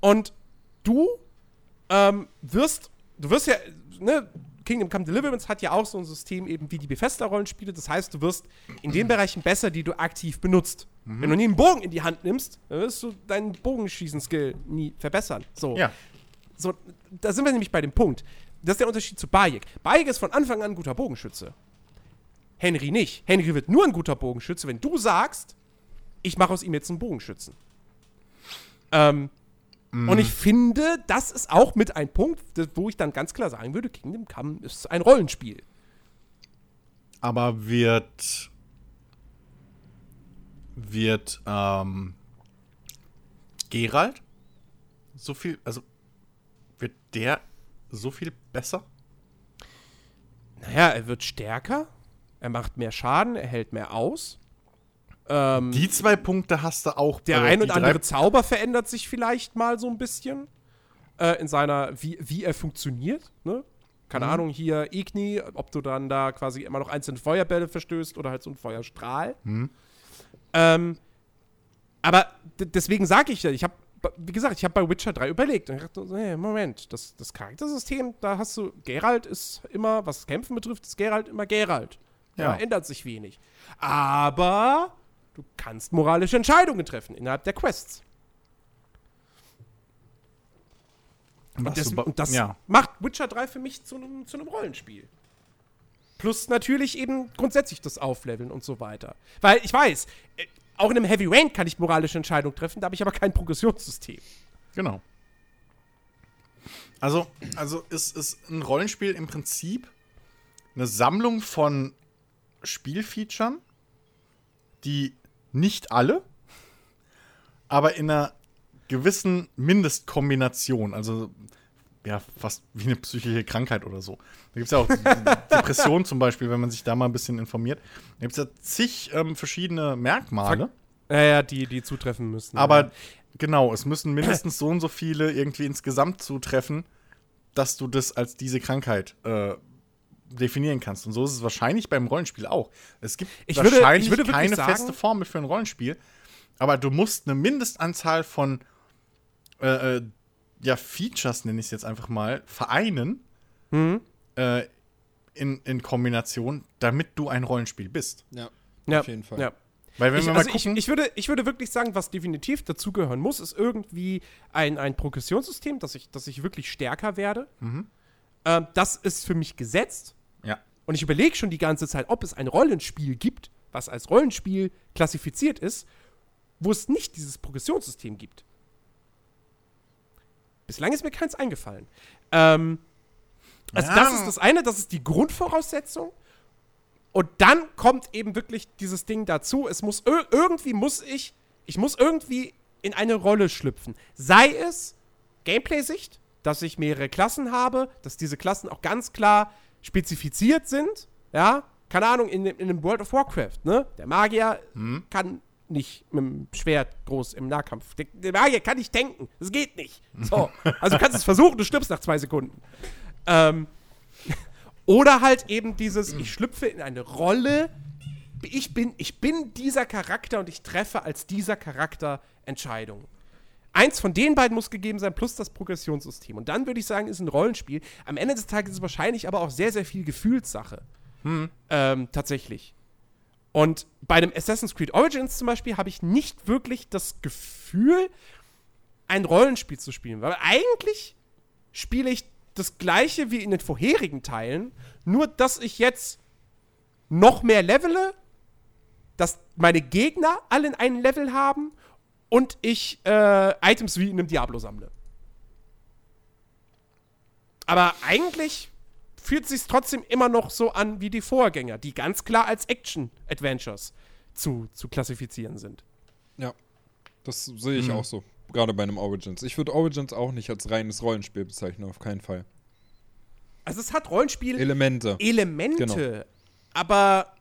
Und du ähm, wirst, du wirst ja, ne, Kingdom Come Deliverance hat ja auch so ein System eben wie die Bethesda-Rollenspiele. Das heißt, du wirst in den Bereichen besser, die du aktiv benutzt. Mhm. Wenn du nie einen Bogen in die Hand nimmst, dann wirst du deinen Bogenschießen-Skill nie verbessern. So. Ja. So, da sind wir nämlich bei dem Punkt. Das ist der Unterschied zu Bayek. Bayek ist von Anfang an ein guter Bogenschütze. Henry nicht. Henry wird nur ein guter Bogenschütze, wenn du sagst, ich mache aus ihm jetzt einen Bogenschützen. Ähm, Mhm. Und ich finde, das ist auch mit ein Punkt, wo ich dann ganz klar sagen würde, Kingdom Come ist ein Rollenspiel. Aber wird wird ähm, Gerald so viel, also wird der so viel besser? Naja, er wird stärker, er macht mehr Schaden, er hält mehr aus. Ähm, die zwei Punkte hast du auch. Der ein und andere Zauber verändert sich vielleicht mal so ein bisschen äh, in seiner, wie, wie er funktioniert. Ne? Keine mhm. Ahnung, hier Igni, ob du dann da quasi immer noch einzelne Feuerbälle verstößt oder halt so ein Feuerstrahl. Mhm. Ähm, aber deswegen sage ich ja, ich habe, wie gesagt, ich habe bei Witcher 3 überlegt und ich dachte, hey, Moment, das, das Charaktersystem, da hast du, Geralt ist immer, was Kämpfen betrifft, ist Geralt immer Geralt. Ja. Da ändert sich wenig. Aber Du kannst moralische Entscheidungen treffen innerhalb der Quests. Und das, und das ja. macht Witcher 3 für mich zu einem, zu einem Rollenspiel. Plus natürlich eben grundsätzlich das Aufleveln und so weiter. Weil ich weiß, äh, auch in einem Heavy Rain kann ich moralische Entscheidungen treffen, da habe ich aber kein Progressionssystem. Genau. Also, also ist, ist ein Rollenspiel im Prinzip eine Sammlung von Spielfeaturen, die nicht alle, aber in einer gewissen Mindestkombination, also ja, fast wie eine psychische Krankheit oder so. Da gibt es ja auch (laughs) Depressionen zum Beispiel, wenn man sich da mal ein bisschen informiert. Da gibt es ja zig ähm, verschiedene Merkmale. Ja, ja, die, die zutreffen müssen. Aber ja. genau, es müssen mindestens so und so viele irgendwie insgesamt zutreffen, dass du das als diese Krankheit äh, definieren kannst. Und so ist es wahrscheinlich beim Rollenspiel auch. Es gibt ich wahrscheinlich würde, ich würde keine sagen, feste Formel für ein Rollenspiel, aber du musst eine Mindestanzahl von äh, äh ja, Features, nenne ich es jetzt einfach mal, vereinen mhm. äh, in, in Kombination, damit du ein Rollenspiel bist. Ja, ja auf jeden Fall. Ja. Weil wenn ich, wir mal also gucken, ich, ich, würde, ich würde wirklich sagen, was definitiv dazugehören muss, ist irgendwie ein, ein Progressionssystem, dass ich, dass ich wirklich stärker werde. Mhm. Ähm, das ist für mich gesetzt. Und ich überlege schon die ganze Zeit, ob es ein Rollenspiel gibt, was als Rollenspiel klassifiziert ist, wo es nicht dieses Progressionssystem gibt. Bislang ist mir keins eingefallen. Ähm, also, ja. das ist das eine, das ist die Grundvoraussetzung. Und dann kommt eben wirklich dieses Ding dazu. Es muss irgendwie muss ich, ich muss irgendwie in eine Rolle schlüpfen. Sei es Gameplay-Sicht, dass ich mehrere Klassen habe, dass diese Klassen auch ganz klar spezifiziert sind. Ja, keine Ahnung, in, in einem World of Warcraft, ne? Der Magier hm. kann nicht mit dem Schwert groß im Nahkampf. Der, der Magier kann nicht denken. Das geht nicht. So. (laughs) Also du kannst es versuchen, du stirbst nach zwei Sekunden. Ähm, (laughs) oder halt eben dieses, ich schlüpfe in eine Rolle, ich bin, ich bin dieser Charakter und ich treffe als dieser Charakter Entscheidungen. Eins von den beiden muss gegeben sein, plus das Progressionssystem. Und dann würde ich sagen, ist ein Rollenspiel. Am Ende des Tages ist es wahrscheinlich aber auch sehr, sehr viel Gefühlssache. Hm. Ähm, tatsächlich. Und bei dem Assassin's Creed Origins zum Beispiel habe ich nicht wirklich das Gefühl, ein Rollenspiel zu spielen. Weil eigentlich spiele ich das gleiche wie in den vorherigen Teilen, nur dass ich jetzt noch mehr levele, dass meine Gegner alle in einem Level haben und ich äh, Items wie in einem Diablo sammle. Aber eigentlich fühlt sich trotzdem immer noch so an wie die Vorgänger, die ganz klar als Action-Adventures zu, zu klassifizieren sind. Ja, das sehe ich mhm. auch so. Gerade bei einem Origins. Ich würde Origins auch nicht als reines Rollenspiel bezeichnen, auf keinen Fall. Also es hat Rollenspiel Elemente. Elemente. Genau. Aber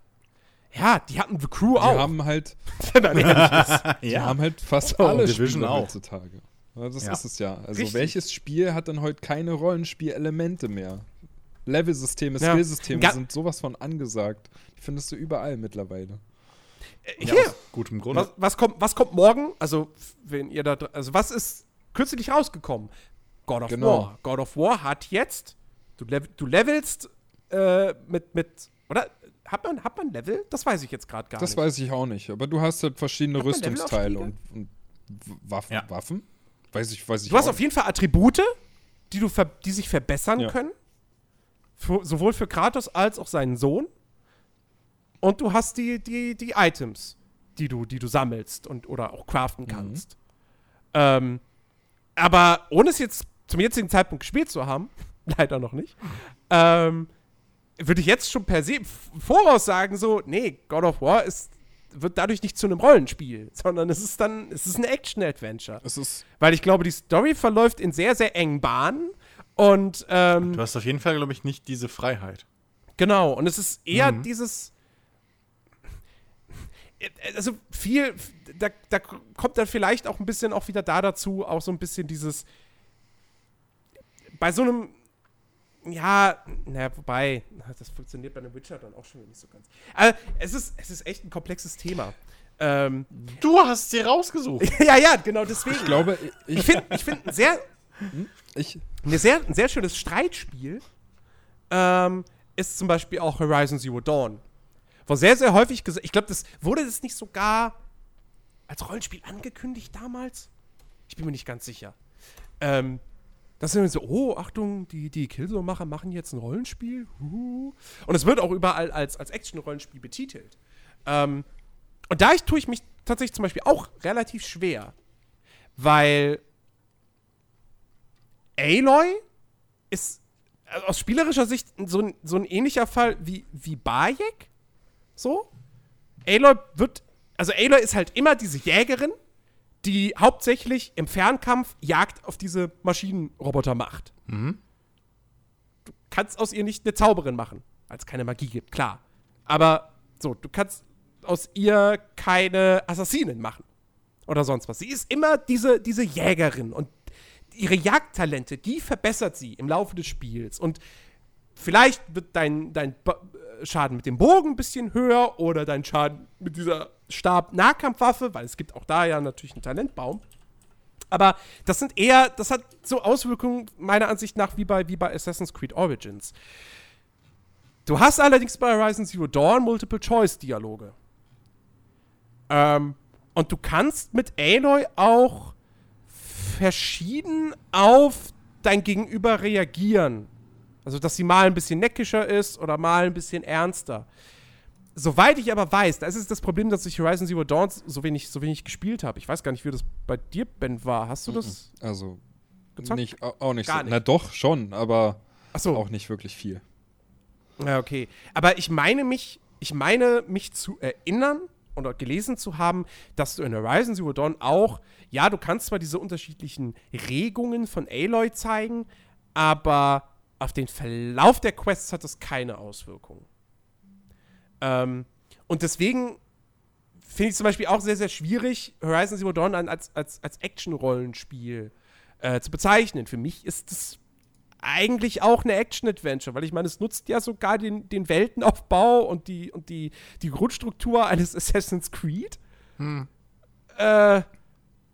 ja, die hatten The Crew auch. Die haben halt. (laughs) (laughs) die ja. haben halt fast oh, alle Division Spiele auch. heutzutage. das ja. ist es ja. Also Richtig. welches Spiel hat dann heute keine Rollenspielelemente mehr? Level-Systeme, ja. Skill-Systeme sind sowas von angesagt. Die findest du überall mittlerweile. Äh, hier, ja, gutem Grund. Was, was, kommt, was kommt morgen? Also, wenn ihr da, also was ist kürzlich rausgekommen? God of genau. War. God of War hat jetzt, du, level, du levelst äh, mit, mit, oder? Hat man, hat man Level? Das weiß ich jetzt gerade gar das nicht. Das weiß ich auch nicht. Aber du hast halt verschiedene Rüstungsteile und, und Waffen. Ja. Waffen? Weiß ich, weiß ich Du hast auf jeden Fall Attribute, die, du die sich verbessern ja. können für, sowohl für Kratos als auch seinen Sohn. Und du hast die, die, die Items, die du, die du sammelst und oder auch craften mhm. kannst. Mhm. Ähm, aber ohne es jetzt zum jetzigen Zeitpunkt gespielt zu haben, (laughs) leider noch nicht, ähm, würde ich jetzt schon per se voraus sagen, so, nee, God of War ist, wird dadurch nicht zu einem Rollenspiel, (laughs) sondern es ist dann, es ist ein Action-Adventure. Weil ich glaube, die Story verläuft in sehr, sehr engen Bahnen und ähm, du hast auf jeden Fall, glaube ich, nicht diese Freiheit. Genau, und es ist eher mhm. dieses. Also viel, da, da kommt dann vielleicht auch ein bisschen auch wieder da dazu, auch so ein bisschen dieses. Bei so einem ja, na, wobei, (laughs) das funktioniert bei einem Witcher dann auch schon nicht so ganz. Also, es ist, es ist echt ein komplexes Thema. Ähm, du hast sie rausgesucht. (laughs) ja, ja, genau deswegen. Ich glaube, ich, ich finde ich find ein sehr, hm? Ich. Ein sehr, ein sehr schönes Streitspiel ähm, ist zum Beispiel auch Horizon Zero Dawn. Wo sehr, sehr häufig gesagt, ich glaube, das wurde das nicht sogar als Rollenspiel angekündigt damals? Ich bin mir nicht ganz sicher. Ähm, Das sind so, oh, Achtung, die, die Killzone-Macher machen jetzt ein Rollenspiel. Und es wird auch überall als, als Action-Rollenspiel betitelt. Ähm, und da ich, tue ich mich tatsächlich zum Beispiel auch relativ schwer, weil Aloy ist also aus spielerischer Sicht so ein, so ein ähnlicher Fall wie, wie Bayek. So. Aloy wird, also Aloy ist halt immer diese Jägerin, die hauptsächlich im Fernkampf Jagd auf diese Maschinenroboter macht. Mhm. Du kannst aus ihr nicht eine Zauberin machen, weil es keine Magie gibt, klar. Aber so, du kannst aus ihr keine Assassinen machen. Oder sonst was. Sie ist immer diese, diese Jägerin und ihre Jagdtalente, die verbessert sie im Laufe des Spiels. Und vielleicht wird dein, dein Schaden mit dem Bogen ein bisschen höher oder dein Schaden mit dieser Stab-Nahkampfwaffe, weil es gibt auch da ja natürlich einen Talentbaum. Aber das sind eher, das hat so Auswirkungen meiner Ansicht nach wie bei, wie bei Assassin's Creed Origins. Du hast allerdings bei Horizon Zero Dawn Multiple-Choice-Dialoge. Ähm, und du kannst mit Aloy auch verschieden auf dein Gegenüber reagieren. Also, dass sie mal ein bisschen neckischer ist oder mal ein bisschen ernster. Soweit ich aber weiß, da ist das Problem, dass ich Horizon Zero Dawn so wenig, so wenig gespielt habe. Ich weiß gar nicht, wie das bei dir, Ben, war. Hast du das? Also, gezockt? Nicht, auch nicht so. Nicht. Na doch, schon, aber so. auch nicht wirklich viel. Ja, okay. Aber ich meine mich, ich meine mich zu erinnern oder gelesen zu haben, dass du in Horizon Zero Dawn auch, ja, du kannst zwar diese unterschiedlichen Regungen von Aloy zeigen, aber auf den Verlauf der Quests hat das keine Auswirkungen. Ähm, und deswegen finde ich zum Beispiel auch sehr, sehr schwierig, Horizon Zero Dawn als, als, als Action-Rollenspiel äh, zu bezeichnen. Für mich ist das eigentlich auch eine Action-Adventure, weil ich meine, es nutzt ja sogar den, den Weltenaufbau und die, und die, die Grundstruktur eines (laughs) Assassin's Creed. Hm. Äh,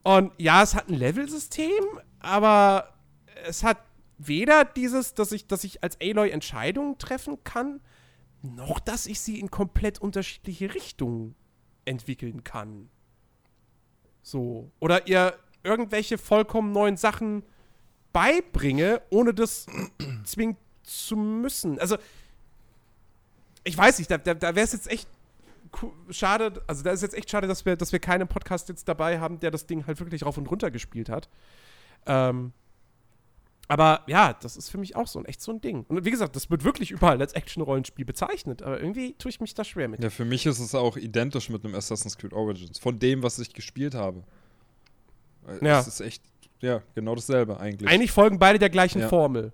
und ja, es hat ein Level-System, aber es hat weder dieses, dass ich, dass ich als Aloy Entscheidungen treffen kann, noch dass ich sie in komplett unterschiedliche Richtungen entwickeln kann. So. Oder ihr irgendwelche vollkommen neuen Sachen beibringe, ohne das (clears throat) zwingend zu müssen. Also, ich weiß nicht, da, da, da wäre es jetzt echt schade, also da ist jetzt echt schade, dass wir, dass wir keinen Podcast jetzt dabei haben, der das Ding halt wirklich rauf und runter gespielt hat. Ähm, aber ja, das ist für mich auch so ein echt so ein Ding. Und wie gesagt, das wird wirklich überall als Action-Rollenspiel bezeichnet, aber irgendwie tue ich mich da schwer mit. Ja, für mich ist es auch identisch mit einem Assassin's Creed Origins, von dem, was ich gespielt habe. Ja. Es ist echt ja, genau dasselbe eigentlich. Eigentlich folgen beide der gleichen ja. Formel.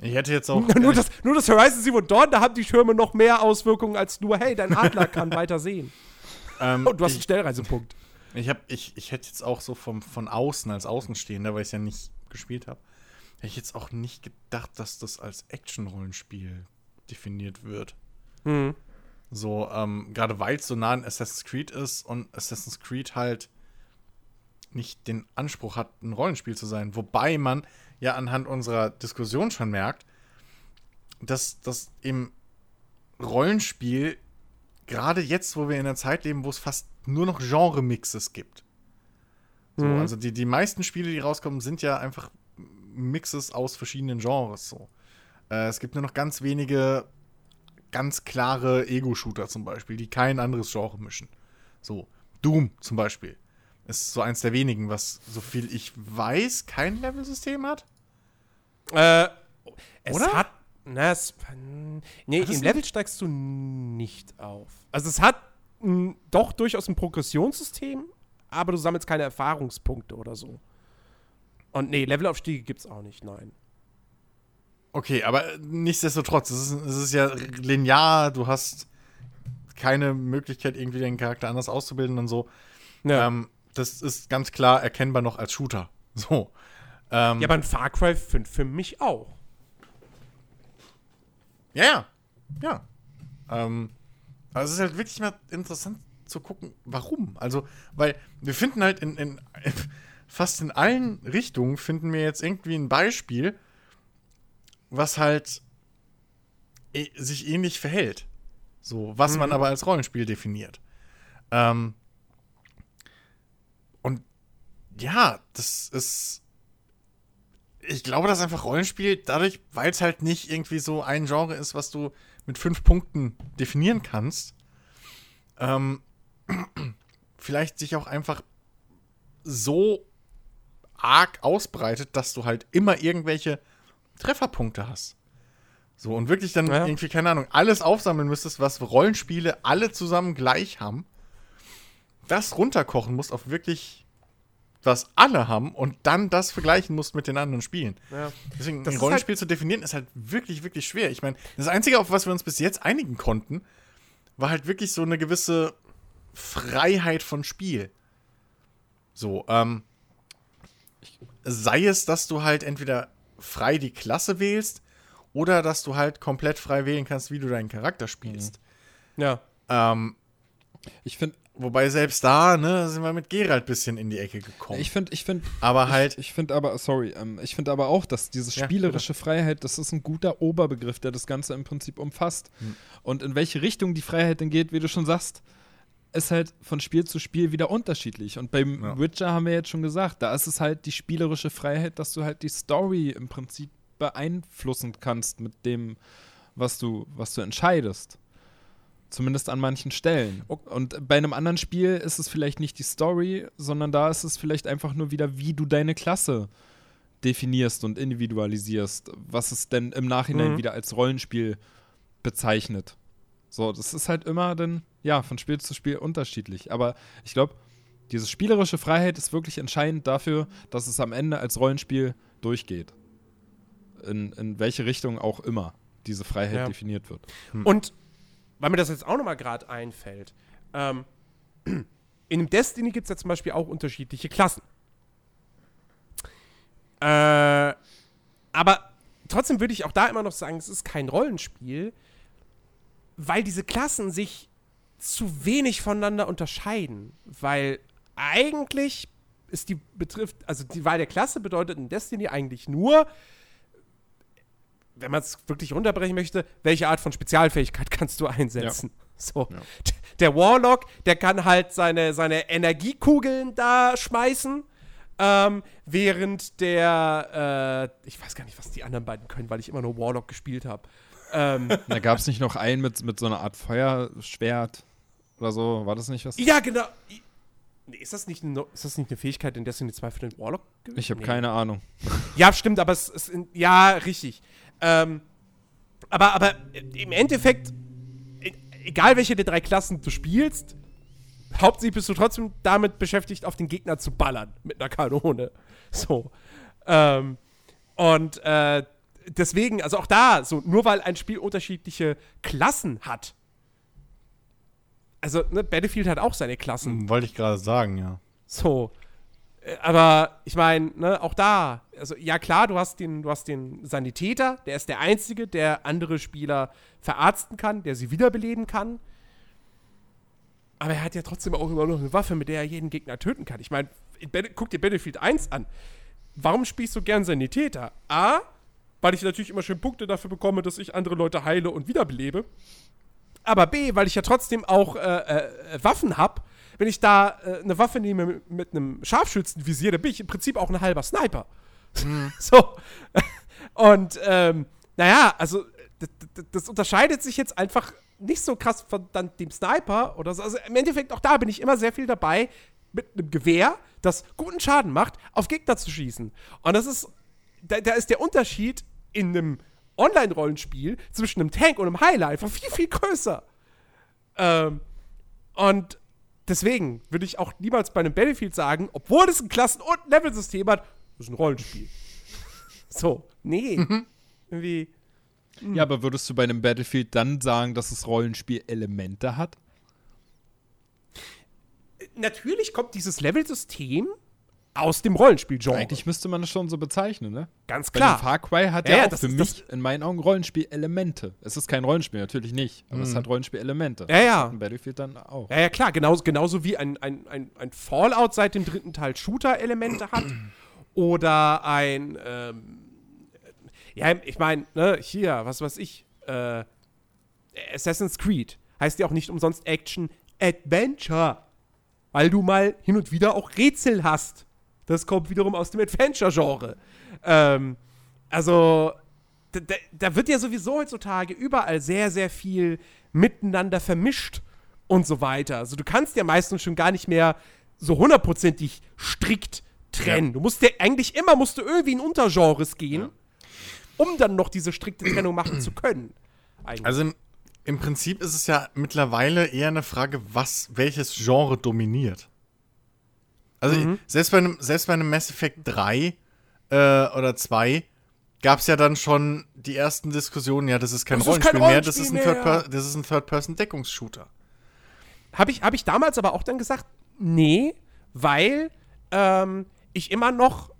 Ich hätte jetzt auch. (laughs) nur, das, nur das Horizon Zero Dawn, da haben die Schirme noch mehr Auswirkungen als nur, hey, dein Adler kann (laughs) weiter sehen. Ähm, Und du hast ich, einen Stellreisepunkt. Ich, hab, ich, ich hätte jetzt auch so vom, von außen, als Außenstehender, weil ich es ja nicht gespielt habe, hätte ich jetzt auch nicht gedacht, dass das als Action-Rollenspiel definiert wird. Mhm. So, ähm, gerade weil es so nah an Assassin's Creed ist und Assassin's Creed halt nicht den Anspruch hat, ein Rollenspiel zu sein. Wobei man ja anhand unserer Diskussion schon merkt, dass das im Rollenspiel, gerade jetzt, wo wir in einer Zeit leben, wo es fast nur noch Genre-Mixes gibt. So, mhm. Also die, die meisten Spiele, die rauskommen, sind ja einfach Mixes aus verschiedenen Genres. So. Äh, es gibt nur noch ganz wenige ganz klare Ego-Shooter zum Beispiel, die kein anderes Genre mischen. So, Doom zum Beispiel. Ist so eins der wenigen, was, so viel ich weiß, kein Level-System hat. Äh, es Oder? hat. Na, es, nee, im Level steigst du nicht auf. Also es hat m, doch durchaus ein Progressionssystem, aber du sammelst keine Erfahrungspunkte oder so. Und nee, Levelaufstiege gibt's auch nicht, nein. Okay, aber nichtsdestotrotz, es ist, es ist ja linear, du hast keine Möglichkeit, irgendwie deinen Charakter anders auszubilden und so. Ja. Ähm, das ist ganz klar erkennbar noch als Shooter. (laughs) So. Ähm, ja, aber ein Far Cry 5 für mich auch. Ja, ja. Ja. Ähm, aber es ist halt wirklich mal interessant zu gucken, warum. Also, weil wir finden halt in, in, (laughs) fast in allen Richtungen finden wir jetzt irgendwie ein Beispiel, was halt e sich ähnlich verhält. So, was mhm. man aber als Rollenspiel definiert. Ähm, ja, das ist. ich glaube, dass einfach Rollenspiel dadurch, weil es halt nicht irgendwie so ein Genre ist, was du mit fünf Punkten definieren kannst, ähm, vielleicht sich auch einfach so arg ausbreitet, dass du halt immer irgendwelche Trefferpunkte hast. So, und wirklich dann ja. irgendwie, keine Ahnung, alles aufsammeln müsstest, was Rollenspiele alle zusammen gleich haben. Das runterkochen musst auf wirklich, was alle haben und dann das vergleichen musst mit den anderen Spielen. Ja. Deswegen, das ein Rollenspiel halt zu definieren, ist halt wirklich, wirklich schwer. Ich meine, das Einzige, auf was wir uns bis jetzt einigen konnten, war halt wirklich so eine gewisse Freiheit von Spiel. So, ähm, sei es, dass du halt entweder frei die Klasse wählst oder dass du halt komplett frei wählen kannst, wie du deinen Charakter spielst. Mhm. Ja. Ähm, ich finde, wobei selbst da, ne, sind wir mit Gerald ein bisschen in die Ecke gekommen. Ich finde, ich finde, aber halt, ich, ich finde aber, sorry, ähm, ich finde aber auch, dass diese spielerische ja, Freiheit, das ist ein guter Oberbegriff, der das Ganze im Prinzip umfasst. Hm. Und in welche Richtung die Freiheit denn geht, wie du schon sagst, ist halt von Spiel zu Spiel wieder unterschiedlich. Und beim ja. Witcher haben wir jetzt schon gesagt, da ist es halt die spielerische Freiheit, dass du halt die Story im Prinzip beeinflussen kannst mit dem, was du, was du entscheidest. Zumindest an manchen Stellen. Und bei einem anderen Spiel ist es vielleicht nicht die Story, sondern da ist es vielleicht einfach nur wieder, wie du deine Klasse definierst und individualisierst, was es denn im Nachhinein mhm. wieder als Rollenspiel bezeichnet. So, das ist halt immer dann, ja, von Spiel zu Spiel unterschiedlich. Aber ich glaube, diese spielerische Freiheit ist wirklich entscheidend dafür, dass es am Ende als Rollenspiel durchgeht. In, in welche Richtung auch immer diese Freiheit ja. definiert wird. Hm. Und weil mir das jetzt auch nochmal gerade einfällt, ähm, (clears throat) in dem Destiny gibt es ja zum Beispiel auch unterschiedliche Klassen. Äh, aber trotzdem würde ich auch da immer noch sagen, es ist kein Rollenspiel, weil diese Klassen sich zu wenig voneinander unterscheiden. Weil eigentlich ist die betrifft, also die Wahl der Klasse bedeutet in Destiny eigentlich nur, wenn man es wirklich runterbrechen möchte, welche Art von Spezialfähigkeit (laughs) kannst du einsetzen. Ja. So. Ja. (laughs) Der Warlock, der kann halt seine, seine Energiekugeln da schmeißen. Ähm, während der, äh, ich weiß gar nicht, was die anderen beiden können, weil ich immer nur Warlock gespielt habe. Ähm, (laughs) da gab es nicht noch einen mit, mit so einer Art Feuerschwert oder so? War das nicht was? Ja, genau. Nee, ist das, nicht eine, ist das nicht eine Fähigkeit in Destiny 2 für den Warlock? Ich habe nee. keine Ahnung. (laughs) Ja, stimmt, aber es ist. Ja, richtig. Ähm, aber, aber im Endeffekt, e, egal welche der drei Klassen du spielst, hauptsächlich bist du trotzdem damit beschäftigt, auf den Gegner zu ballern mit einer Kanone. So. Ähm, und äh, deswegen, also auch da, so, nur weil ein Spiel unterschiedliche Klassen hat. Also, ne, Battlefield hat auch seine Klassen. Hm, wollte ich gerade sagen, ja. So. Äh, aber ich meine, ne, auch da, also ja klar, du hast den, du hast den Sanitäter, der ist der Einzige, der andere Spieler verarzten kann, der sie wiederbeleben kann. Aber er hat ja trotzdem auch immer noch eine Waffe, mit der er jeden Gegner töten kann. Ich meine, guck dir Battlefield 1 an. Warum spielst du gern Sanitäter? A, weil ich natürlich immer schön Punkte dafür bekomme, dass ich andere Leute heile und wiederbelebe. Aber B, weil ich ja trotzdem auch äh, äh, Waffen habe. Wenn ich da äh, eine Waffe nehme mit, einem Scharfschützenvisier, dann bin ich im Prinzip auch ein halber Sniper. Mhm. (laughs) so. Und, ähm, naja, also, das, das, unterscheidet sich jetzt einfach nicht so krass von dann dem Sniper oder so. Also, im Endeffekt, auch da bin ich immer sehr viel dabei, mit einem Gewehr, das guten Schaden macht, auf Gegner zu schießen. Und das ist da, da ist der Unterschied in einem Online-Rollenspiel zwischen einem Tank und einem Heiler einfach viel, viel größer. Ähm, und deswegen würde ich auch niemals bei einem Battlefield sagen, obwohl es ein Klassen- und Level-System hat, das ist ein Rollenspiel. so, nee. Mhm. Irgendwie. Mh. Ja, aber würdest du bei einem Battlefield dann sagen, dass es Rollenspiel-Elemente hat? Natürlich kommt dieses Level-System aus dem Rollenspiel-Genre. Eigentlich müsste man es schon so bezeichnen, ne? Ganz klar. Far Cry hat ja, ja auch für mich in meinen Augen Rollenspiel-Elemente. Es ist kein Rollenspiel, natürlich nicht, aber mhm. es hat Rollenspiel-Elemente. Ja, ja. Ein Battlefield dann auch. Ja, ja, klar. Genauso, genauso wie ein, ein, ein, ein Fallout seit dem dritten Teil Shooter-Elemente hat. Oder ein, ähm, ja, ich meine, ne, hier, was weiß ich, äh, Assassin's Creed heißt ja auch nicht umsonst Action Adventure. Weil du mal hin und wieder auch Rätsel hast Das kommt wiederum aus dem Adventure-Genre. Ähm, also, da, da, wird ja sowieso heutzutage überall sehr, sehr viel miteinander vermischt und so weiter. Also, du kannst ja meistens schon gar nicht mehr so hundertprozentig strikt trennen. Ja. Du musst ja eigentlich immer musst du irgendwie in Untergenres gehen, ja. um dann noch diese strikte Trennung machen zu können. Eigentlich. Also im, im, Prinzip ist es ja mittlerweile eher eine Frage, was, welches Genre dominiert. Also mhm. selbst, bei einem, selbst bei einem Mass Effect 3 äh, oder 2 gab es ja dann schon die ersten Diskussionen, ja, das ist kein, das Rollenspiel, ist kein Rollenspiel, mehr, das ist ein, Third Third-Person-Deckungsshooter. Habe ich, hab ich damals aber auch dann gesagt, nee, weil ähm, ich immer noch,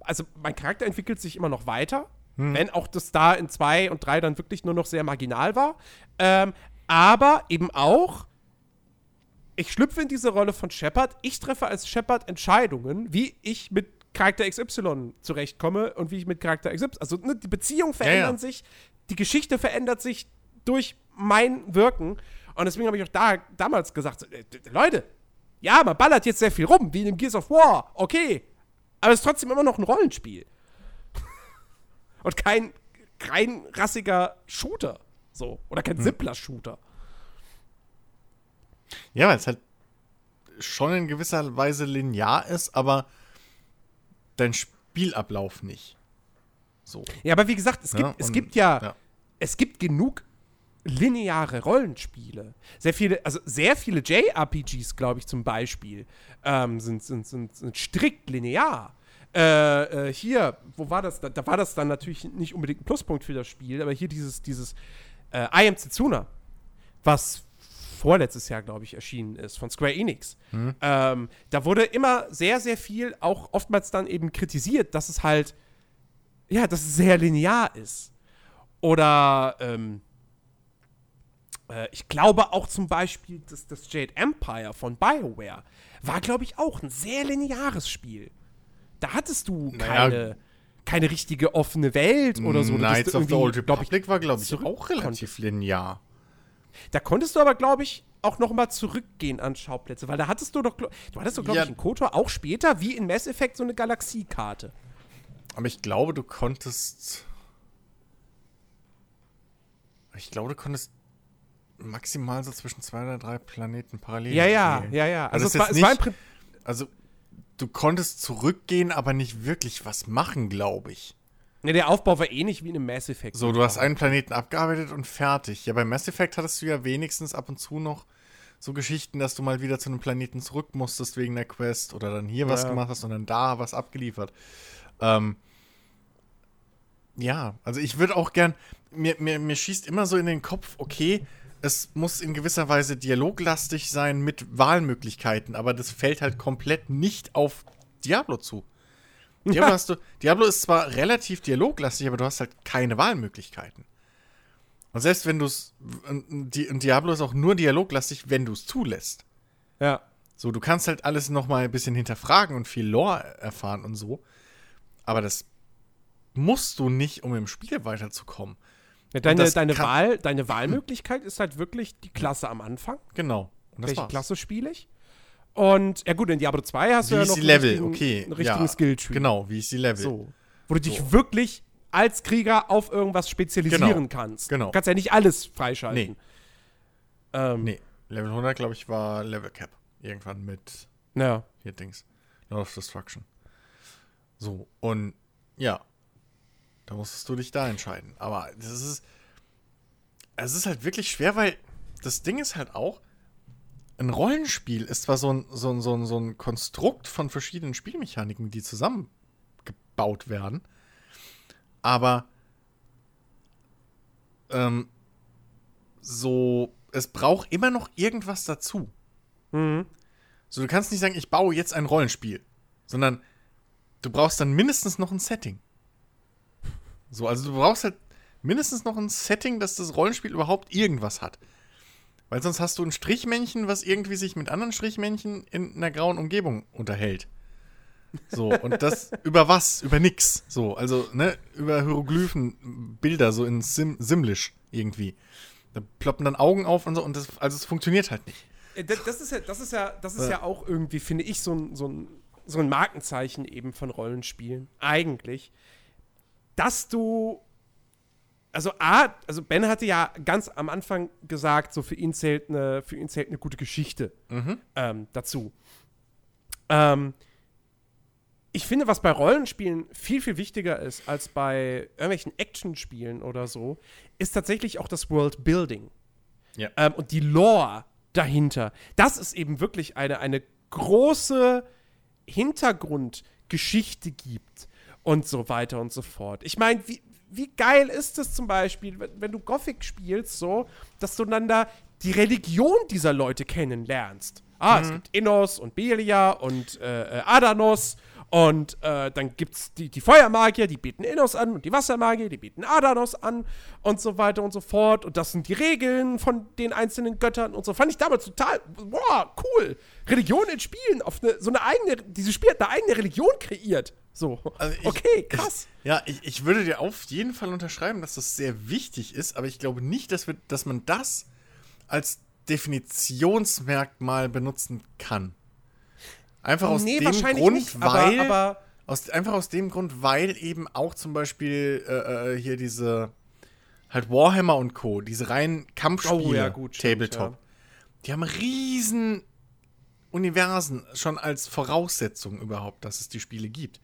also mein Charakter entwickelt sich immer noch weiter, hm. wenn auch das da in 2 und 3 dann wirklich nur noch sehr marginal war. Ähm, aber eben auch, ich schlüpfe in diese Rolle von Shepard, ich treffe als Shepard Entscheidungen, wie ich mit Charakter XY zurechtkomme und wie ich mit Charakter XY. Also ne, die Beziehungen verändern ja, ja. sich, die Geschichte verändert sich durch mein Wirken. Und deswegen habe ich auch da, damals gesagt: äh, Leute, ja, man ballert jetzt sehr viel rum, wie in dem Gears of War, okay. Aber es ist trotzdem immer noch ein Rollenspiel. (laughs) und kein, kein rassiger Shooter. So. Oder kein hm. simpler Shooter. Ja, weil es halt schon in gewisser Weise linear ist, aber dein Spielablauf nicht. So. Ja, aber wie gesagt, es gibt ja, es gibt ja, ja, es gibt genug lineare Rollenspiele. Sehr viele, also sehr viele JRPGs, glaube ich, zum Beispiel, ähm, sind, sind, sind, sind strikt linear. Äh, äh, hier, wo war das? Da, da, war das dann natürlich nicht unbedingt ein Pluspunkt für das Spiel, aber hier dieses, dieses äh, I Am Setsuna, was vorletztes Jahr, glaube ich, erschienen ist, von Square Enix. Mhm. Ähm, da wurde immer sehr, sehr viel, auch oftmals dann eben kritisiert, dass es halt, ja, dass es sehr linear ist. Oder, ähm, äh, ich glaube auch zum Beispiel, dass das Jade Empire von BioWare war, glaube ich, auch ein sehr lineares Spiel. Da hattest du keine, naja, keine richtige offene Welt oder so. Knights of the Old Republic war, glaube ich, auch relativ linear. Da konntest du aber, glaube ich, auch noch mal zurückgehen an Schauplätze, weil da hattest du doch, du hattest doch, glaube ja. ich, in KOTOR auch später, wie in Mass Effect, so eine Galaxiekarte. Aber ich glaube, du konntest. Ich glaube, du konntest maximal so zwischen zwei oder drei Planeten parallel. Ja, ja, ja, ja. Also, also es, war, nicht, es war Also, du konntest zurückgehen, aber nicht wirklich was machen, glaube ich. Ja, der Aufbau war ähnlich wie in einem Mass Effect. So, du hast einen Planeten abgearbeitet und fertig. Ja, bei Mass Effect hattest du ja wenigstens ab und zu noch so Geschichten, dass du mal wieder zu einem Planeten zurück musstest wegen der Quest oder dann hier ja. was gemacht hast und dann da was abgeliefert. Ähm, ja, also ich würde auch gern, mir, mir, mir schießt immer so in den Kopf, okay, es muss in gewisser Weise dialoglastig sein mit Wahlmöglichkeiten, aber das fällt halt komplett nicht auf Diablo zu. Diablo, hast du, Diablo ist zwar relativ dialoglastig, aber du hast halt keine Wahlmöglichkeiten. Und selbst wenn du es. Und Diablo ist auch nur dialoglastig, wenn du es zulässt. Ja. So, du kannst halt alles noch mal ein bisschen hinterfragen und viel Lore erfahren und so. Aber das musst du nicht, um im Spiel weiterzukommen. Ja, deine, deine, Wahl, deine Wahlmöglichkeit ist halt wirklich die Klasse am Anfang. Genau. Welche. Klasse spiele ich? Und ja gut, in Diablo 2 hast wie du ja noch einen Level? richtigen, okay. einen richtigen ja, Skill-Tree. Genau, wie ist die Level? So. Wo du dich so. wirklich als Krieger auf irgendwas spezialisieren genau. kannst. Genau. Du kannst ja nicht alles freischalten. Nee. Ähm, nee. Level 100, glaube ich, war Level Cap. Irgendwann mit ja. hier Dings. Lord of Destruction. So, und ja. Da musstest du dich da entscheiden. Aber das ist. Es ist halt wirklich schwer, weil das Ding ist halt auch, ein Rollenspiel ist zwar so ein, so, ein, so, ein, so ein Konstrukt von verschiedenen Spielmechaniken, die zusammengebaut werden, aber ähm, so, es braucht immer noch irgendwas dazu. Mhm. So, du kannst nicht sagen, ich baue jetzt ein Rollenspiel, sondern du brauchst dann mindestens noch ein Setting. So, also du brauchst halt mindestens noch ein Setting, dass das Rollenspiel überhaupt irgendwas hat. Weil sonst hast du ein Strichmännchen, was irgendwie sich mit anderen Strichmännchen in einer grauen Umgebung unterhält. So, und das (laughs) über was? Über nix. So, also, ne, über Hieroglyphen, Bilder, so in Sim Simlish irgendwie. Da ploppen dann Augen auf und so, und das, also es funktioniert halt nicht. Äh, das, das ist ja, das ist ja, das ist ja auch irgendwie, finde ich, so ein, so ein so ein Markenzeichen eben von Rollenspielen, eigentlich, dass du also A, also Ben hatte ja ganz am Anfang gesagt, so für ihn zählt eine, für ihn zählt eine gute Geschichte mhm. ähm, dazu. Ähm, ich finde, was bei Rollenspielen viel, viel wichtiger ist als bei irgendwelchen Actionspielen oder so, ist tatsächlich auch das World Building. Ja. Ähm, und die Lore dahinter. Das ist eben wirklich eine, eine große Hintergrundgeschichte gibt und so weiter und so fort. Ich meine, wie, wie geil ist es zum Beispiel, wenn, wenn, du Gothic spielst, so, dass du dann da die Religion dieser Leute kennenlernst. Ah, mhm. es gibt Innos und Belia und äh, äh Adanos und äh, dann gibt es die, die Feuermagier, die bieten Innos an und die Wassermagier, die bieten Adanos an und so weiter und so fort. Und das sind die Regeln von den einzelnen Göttern und so. Fand ich damals total, boah, cool. Religion in Spielen, auf eine, so eine eigene, diese Spiel hat eine eigene Religion kreiert. So, also ich, okay, krass. Ich, ja, ich, ich würde dir auf jeden Fall unterschreiben, dass das sehr wichtig ist, aber ich glaube nicht, dass, wir, dass man das als Definitionsmerkmal benutzen kann. Einfach aus nee, dem Grund, nicht, weil. Aber, aber aus, einfach aus dem Grund, weil eben auch zum Beispiel äh, äh hier diese halt Warhammer und Co., diese reinen Kampfspiele, oh, ja, gut, Tabletop, ja. die haben riesen Universen schon als Voraussetzung überhaupt, dass es die Spiele gibt.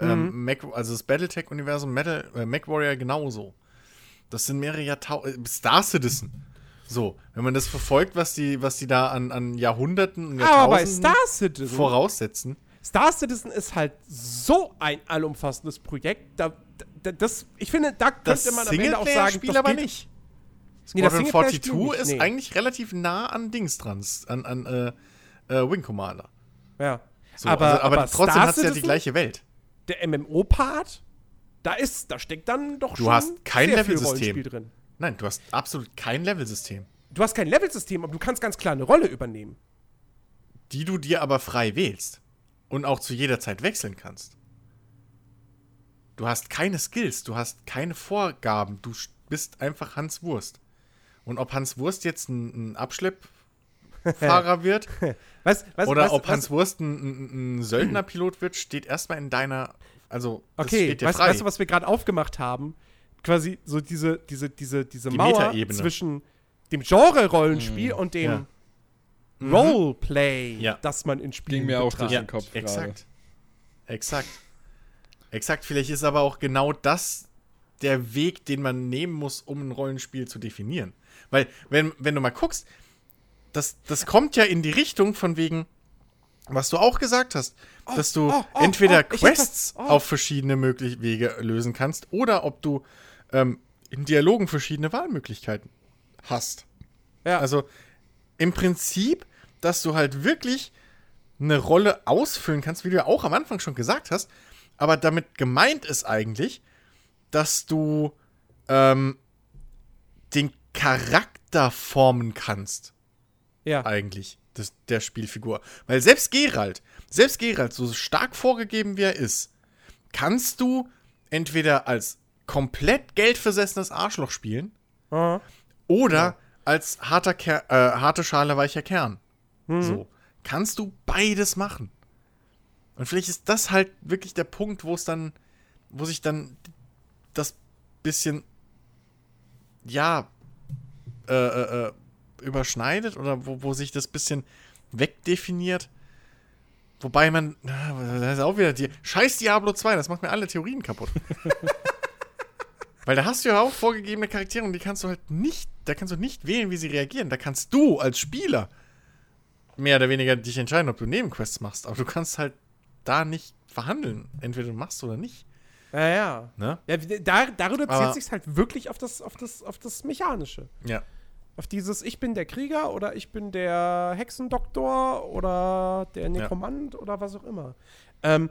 Mhm. Ähm, Mac, also das Battletech-Universum, äh, MacWarrior genauso. Das sind mehrere Jahrtausende. Äh, Star Citizen. So, wenn man das verfolgt, was die, was die da an, an Jahrhunderten und Jahrtausenden Citizen, voraussetzen. Star Citizen ist halt so ein allumfassendes Projekt. Da, da das, ich finde, da könnte das man am Ende auch sagen, Spiel aber nicht. Squadron nee, 42 nicht, ist nee. eigentlich relativ nah an Dings dran, an, an äh, äh, Wing Commander. Ja. So, aber, also, aber, aber, trotzdem hat es ja die gleiche Welt. Der MMO-Part, da ist, da steckt dann doch du schon hast kein Rollenspiel drin. Nein, du hast absolut kein Levelsystem. Du hast kein Levelsystem, aber du kannst ganz klar eine Rolle übernehmen. Die du dir aber frei wählst. Und auch zu jeder Zeit wechseln kannst. Du hast keine Skills, du hast keine Vorgaben, du bist einfach Hans Wurst. Und ob Hans Wurst jetzt ein, ein Abschleppfahrer (laughs) wird was, was, oder was, ob Hans Wurst ein, ein, Söldnerpilot wird, steht erstmal in deiner. Also, okay, weißt, weißt, du, was wir gerade aufgemacht haben? Quasi so diese, diese, diese, diese Die Mauer zwischen dem Genre-Rollenspiel mhm. und dem ja. Mhm. Roleplay, ja. das man in Spielen Ging mir auch durch den Kopf Exakt. Exakt. Exakt. Vielleicht ist aber auch genau das der Weg, den man nehmen muss, um ein Rollenspiel zu definieren. Weil, wenn, wenn du mal guckst, das, das kommt ja in die Richtung von wegen, was du auch gesagt hast, oh, dass du oh, oh, entweder oh, Quests oh. auf verschiedene mögliche Wege lösen kannst oder ob du ähm, in Dialogen verschiedene Wahlmöglichkeiten hast. Ja. Also im Prinzip, dass du halt wirklich eine Rolle ausfüllen kannst, wie du ja auch am Anfang schon gesagt hast, aber damit gemeint ist eigentlich, dass du ähm, den Charakter formen kannst. Ja. Eigentlich, des, der Spielfigur. Weil selbst Geralt, selbst Geralt, so stark vorgegeben wie er ist, kannst du entweder als komplett geldversessenes Arschloch spielen mhm. oder ja. als harter Ker äh, harte Schale weicher Kern. Mhm. So. Kannst du beides machen. Und vielleicht ist das halt wirklich der Punkt, wo es dann, wo sich dann das bisschen, ja, äh, äh, äh überschneidet oder wo, wo sich das bisschen wegdefiniert. Wobei man, das ist auch wieder die, scheiß Diablo 2, das macht mir alle Theorien kaputt. (laughs) Weil da hast du ja auch vorgegebene Charaktere und die kannst du halt nicht, da kannst du nicht wählen, wie sie reagieren. Da kannst du als Spieler mehr oder weniger dich entscheiden, ob du Nebenquests machst. Aber du kannst halt da nicht verhandeln. Entweder du machst oder nicht. Ja, ja. Ne? ja da, da reduziert sich halt wirklich auf das, auf, das, auf das Mechanische. Ja. Auf dieses, ich bin der Krieger oder ich bin der Hexendoktor oder der Nekromant ja. oder was auch immer. Ähm,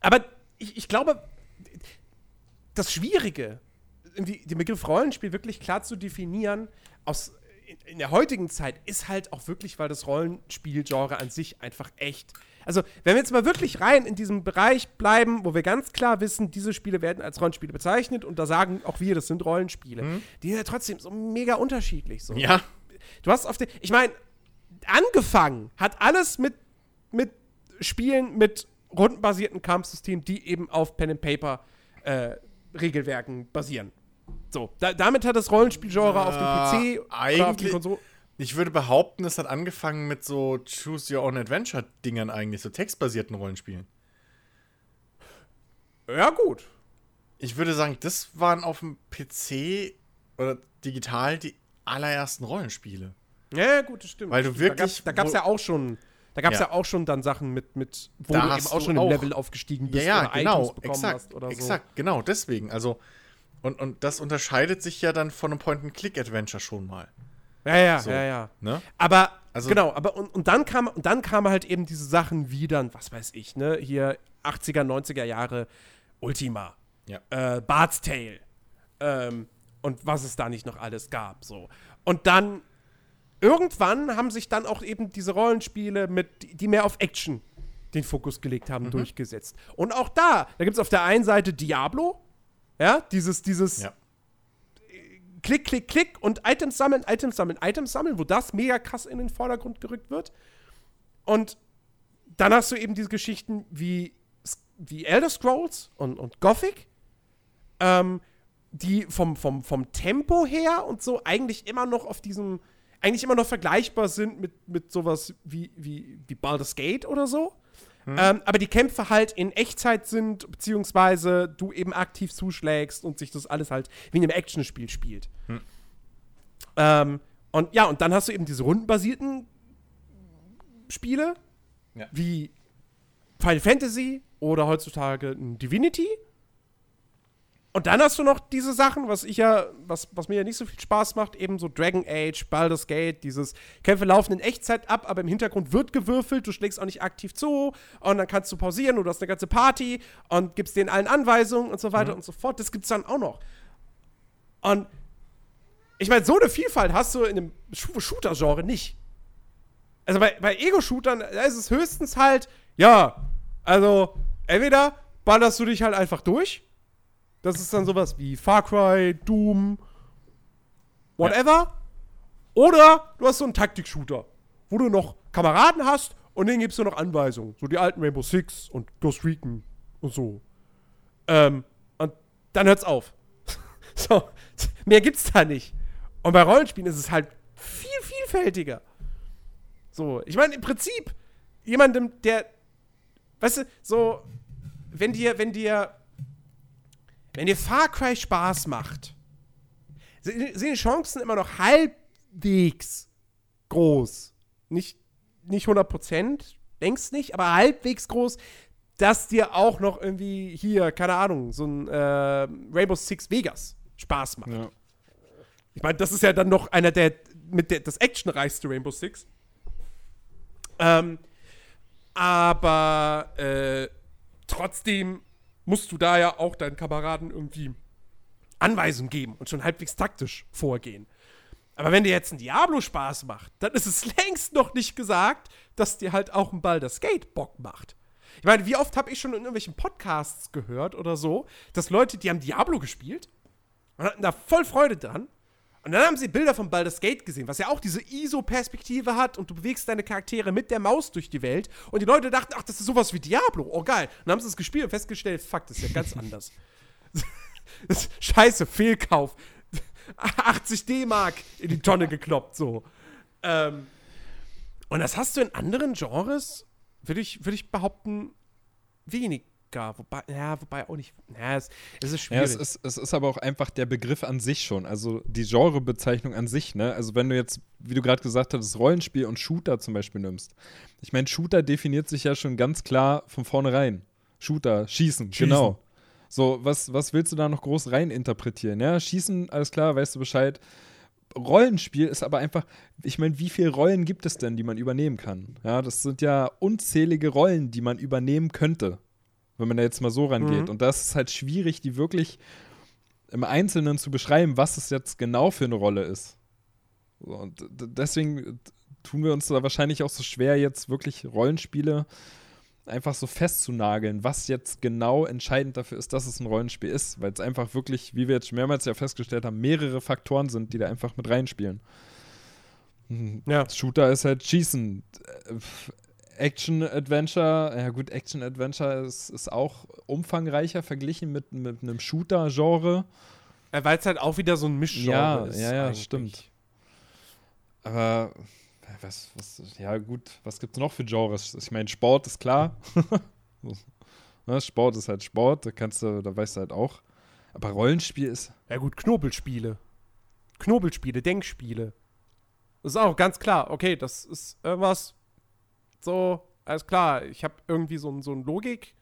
aber ich, ich glaube, das Schwierige, den Begriff Rollenspiel wirklich klar zu definieren, aus, in, in der heutigen Zeit, ist halt auch wirklich, weil das Rollenspielgenre an sich einfach echt. Also, wenn wir jetzt mal wirklich rein in diesem Bereich bleiben, wo wir ganz klar wissen, diese Spiele werden als Rollenspiele bezeichnet und da sagen auch wir, das sind Rollenspiele, mhm. die sind ja trotzdem so mega unterschiedlich. So. Ja. Du hast auf den. Ich meine, angefangen hat alles mit, mit Spielen mit rundenbasierten Kampfsystemen, die eben auf Pen and Paper äh, Regelwerken basieren. So, da, damit hat das Rollenspielgenre äh, auf dem PC eigentlich, auf. Ich würde behaupten, es hat angefangen mit so Choose Your Own Adventure-Dingern eigentlich, so textbasierten Rollenspielen. Ja, gut. Ich würde sagen, das waren auf dem PC oder digital die allerersten Rollenspiele. Ja, gut, das stimmt. Weil du wirklich. Da gab es ja auch schon. Da gab es ja. ja. auch schon dann Sachen mit, mit wo da du eben auch schon im Level aufgestiegen bist ja, ja, oder genau, Items bekommen exakt, hast oder so. Exakt, genau, deswegen. Also, und, und das unterscheidet sich ja dann von einem Point-and-Click-Adventure schon mal. Ja, ja, so, ja, ja. Ne? Aber, also, genau, aber und, und dann kam und dann kamen halt eben diese Sachen wie dann, was weiß ich, ne, hier 80er, 90er Jahre Ultima, ja. äh, Bart's Tale ähm, und was es da nicht noch alles gab, so. Und dann irgendwann haben sich dann auch eben diese Rollenspiele mit, die mehr auf Action den Fokus gelegt haben, mhm. durchgesetzt. Und auch da, da gibt es auf der einen Seite Diablo, ja, dieses, dieses ja. Klick, Klick, Klick und Items sammeln, Items sammeln, Items sammeln, wo das mega krass in den Vordergrund gerückt wird. Und dann hast du eben diese Geschichten wie, wie Elder Scrolls und, und Gothic, ähm, die vom, vom, vom Tempo her und so eigentlich immer noch auf diesem, eigentlich immer noch vergleichbar sind mit, mit sowas wie, wie, wie Baldur's Gate oder so. Hm. Ähm, aber die Kämpfe halt in Echtzeit sind, beziehungsweise du eben aktiv zuschlägst und sich das alles halt wie in einem Actionspiel spielt. Hm. Ähm, und ja, und dann hast du eben diese rundenbasierten Spiele, ja. wie Final Fantasy oder heutzutage ein Divinity. Und dann hast du noch diese Sachen, was ich ja, was, was mir ja nicht so viel Spaß macht, eben so Dragon Age, Baldur's Gate, dieses Kämpfe laufen in Echtzeit ab, aber im Hintergrund wird gewürfelt, du schlägst auch nicht aktiv zu und dann kannst du pausieren oder du hast eine ganze Party und gibst denen allen Anweisungen und so weiter mhm. und so fort. Das gibt's dann auch noch. Und ich meine, so eine Vielfalt hast du in einem Shooter-Genre nicht. Also bei, bei Ego-Shootern, ist es höchstens halt, ja, also entweder ballerst du dich halt einfach durch das ist dann sowas wie Far Cry, Doom, whatever. Ja. Oder du hast so einen Taktik-Shooter, wo du noch Kameraden hast und denen gibst du noch Anweisungen. So die alten Rainbow Six und Ghost Recon und so. Ähm, und dann hört's auf. (laughs) so, mehr gibt's da nicht. Und bei Rollenspielen ist es halt viel vielfältiger. So, ich meine, im Prinzip, jemandem, der, weißt du, so, wenn dir, wenn dir wenn dir Far Cry Spaß macht, sind die Chancen immer noch halbwegs groß. Nicht, nicht 100 Prozent, denkst nicht, aber halbwegs groß, dass dir auch noch irgendwie hier, keine Ahnung, so ein äh, Rainbow Six Vegas Spaß macht. Ja. Ich meine, das ist ja dann noch einer der, mit der, das actionreichste Rainbow Six. Ähm, aber äh, trotzdem musst du da ja auch deinen Kameraden irgendwie Anweisungen geben und schon halbwegs taktisch vorgehen. Aber wenn dir jetzt ein Diablo Spaß macht, dann ist es (laughs) längst noch nicht gesagt, dass dir halt auch ein Ball das Skate Bock macht. Ich meine, wie oft habe ich schon in irgendwelchen Podcasts gehört oder so, dass Leute, die haben Diablo gespielt und hatten da voll Freude dran und dann haben sie Bilder von Baldur's Gate gesehen, was ja auch diese ISO-Perspektive hat und du bewegst deine Charaktere mit der Maus durch die Welt. Und die Leute dachten, ach, das ist sowas wie Diablo. Oh, geil. Und dann haben sie es gespielt und festgestellt, fuck, das ist ja ganz (laughs) anders. (laughs) Scheiße, Fehlkauf. (laughs) 80 D-Mark in die Tonne gekloppt, so. Ähm, und das hast du in anderen Genres, würde ich, würd ich behaupten, wenig Oscar. Wobei, ja, wobei auch nicht. Ja, es, es ist schwierig. Ja, es, ist, es ist aber auch einfach der Begriff an sich schon. Also die Genrebezeichnung an sich, ne? Also wenn du jetzt, wie du gerade gesagt hast, Rollenspiel und Shooter zum Beispiel nimmst. Ich meine, Shooter definiert sich ja schon ganz klar von vornherein. Shooter, schießen, schießen. genau. So, was, was willst du da noch groß rein interpretieren? Ja, schießen, alles klar, weißt du Bescheid. Rollenspiel ist aber einfach, ich meine, wie viele Rollen gibt es denn, die man übernehmen kann? Ja, das sind ja unzählige Rollen, die man übernehmen könnte wenn man da jetzt mal so rangeht. Mhm. Und das ist halt schwierig, die wirklich im Einzelnen zu beschreiben, was es jetzt genau für eine Rolle ist. Und deswegen tun wir uns da wahrscheinlich auch so schwer, jetzt wirklich Rollenspiele einfach so festzunageln, was jetzt genau entscheidend dafür ist, dass es ein Rollenspiel ist, weil es einfach wirklich, wie wir jetzt mehrmals ja festgestellt haben, mehrere Faktoren sind, die da einfach mit reinspielen. Ja. Shooter ist halt Schießen, Action-Adventure, ja gut, Action-Adventure ist, ist auch umfangreicher verglichen mit, mit einem Shooter-Genre. Ja, Weil es halt auch wieder so ein Mischgenre ja, ist. Ja, ja, eigentlich. stimmt. Aber was, was, ja gut, was gibt es noch für Genres? Ich meine, Sport ist klar. (laughs) ne, Sport ist halt Sport, da kannst du, da weißt du halt auch. Aber Rollenspiel ist. Ja gut, Knobelspiele. Knobelspiele, Denkspiele. Das ist auch ganz klar, okay, das ist irgendwas so, alles klar, ich habe irgendwie so ein, so ein Logik,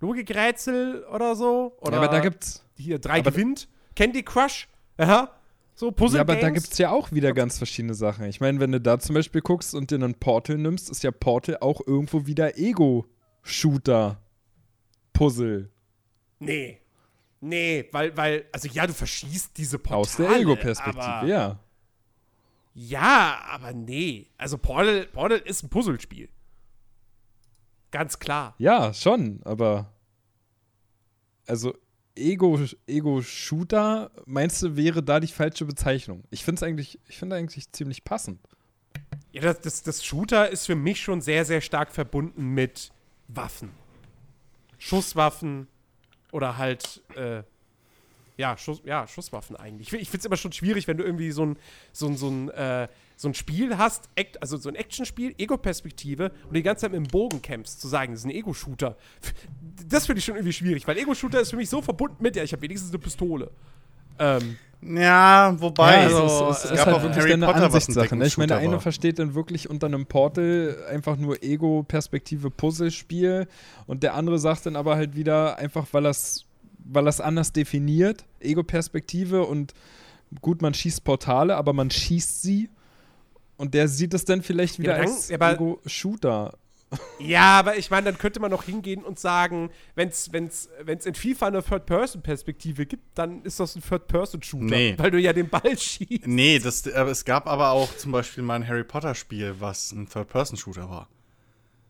Logikrätsel oder so. Oder ja, aber da gibt's. Hier, drei gewinnt. Candy Crush, ja. So Puzzle. Ja, aber da gibt es ja auch wieder ganz verschiedene Sachen. Ich meine, wenn du da zum Beispiel guckst und dir einen Portal nimmst, ist ja Portal auch irgendwo wieder Ego-Shooter. Puzzle. Nee. Nee, weil, weil, also ja, du verschießt diese Portale. Aus der Ego-Perspektive, ja. Ja, aber nee. Also Portal, Portal ist ein Puzzlespiel. Ganz klar. Ja, schon, aber also Ego-Shooter, Ego meinst du, wäre da die falsche Bezeichnung? Ich finde es eigentlich, ich finde eigentlich ziemlich passend. Ja, das, das, das, Shooter ist für mich schon sehr, sehr stark verbunden mit Waffen. Schusswaffen oder halt, äh, ja, Schuss, ja, Schusswaffen eigentlich. Ich, ich finde es immer schon schwierig, wenn du irgendwie so ein, so ein, so ein, äh, so ein Spiel hast, also so ein Actionspiel, Ego-Perspektive und die ganze Zeit mit dem Bogen kämpfst, zu sagen, das ist ein Ego-Shooter. (laughs) Das finde ich schon irgendwie schwierig, weil Ego-Shooter ist für mich so verbunden mit, ja, ich habe wenigstens eine Pistole. Ähm, ja, wobei, ja, also, es, es, es ist halt wirklich eine Ansichtssache. Ne? Ich meine, der eine versteht dann wirklich unter einem Portal einfach nur Ego-Perspektive Puzzlespiel und der andere sagt dann aber halt wieder einfach, weil das weil das anders definiert, Ego-Perspektive und gut, man schießt Portale, aber man schießt sie und der sieht es dann vielleicht wieder ja, als Ego-Shooter. Ja, aber ich meine, dann könnte man noch hingehen und sagen, wenn es wenn's, wenn's in FIFA eine Third-Person-Perspektive gibt, dann ist das ein Third-Person-Shooter, nee. weil du ja den Ball (laughs) schießt. Nee, das, es gab aber auch zum Beispiel mal ein Harry Potter-Spiel, was ein Third-Person-Shooter war.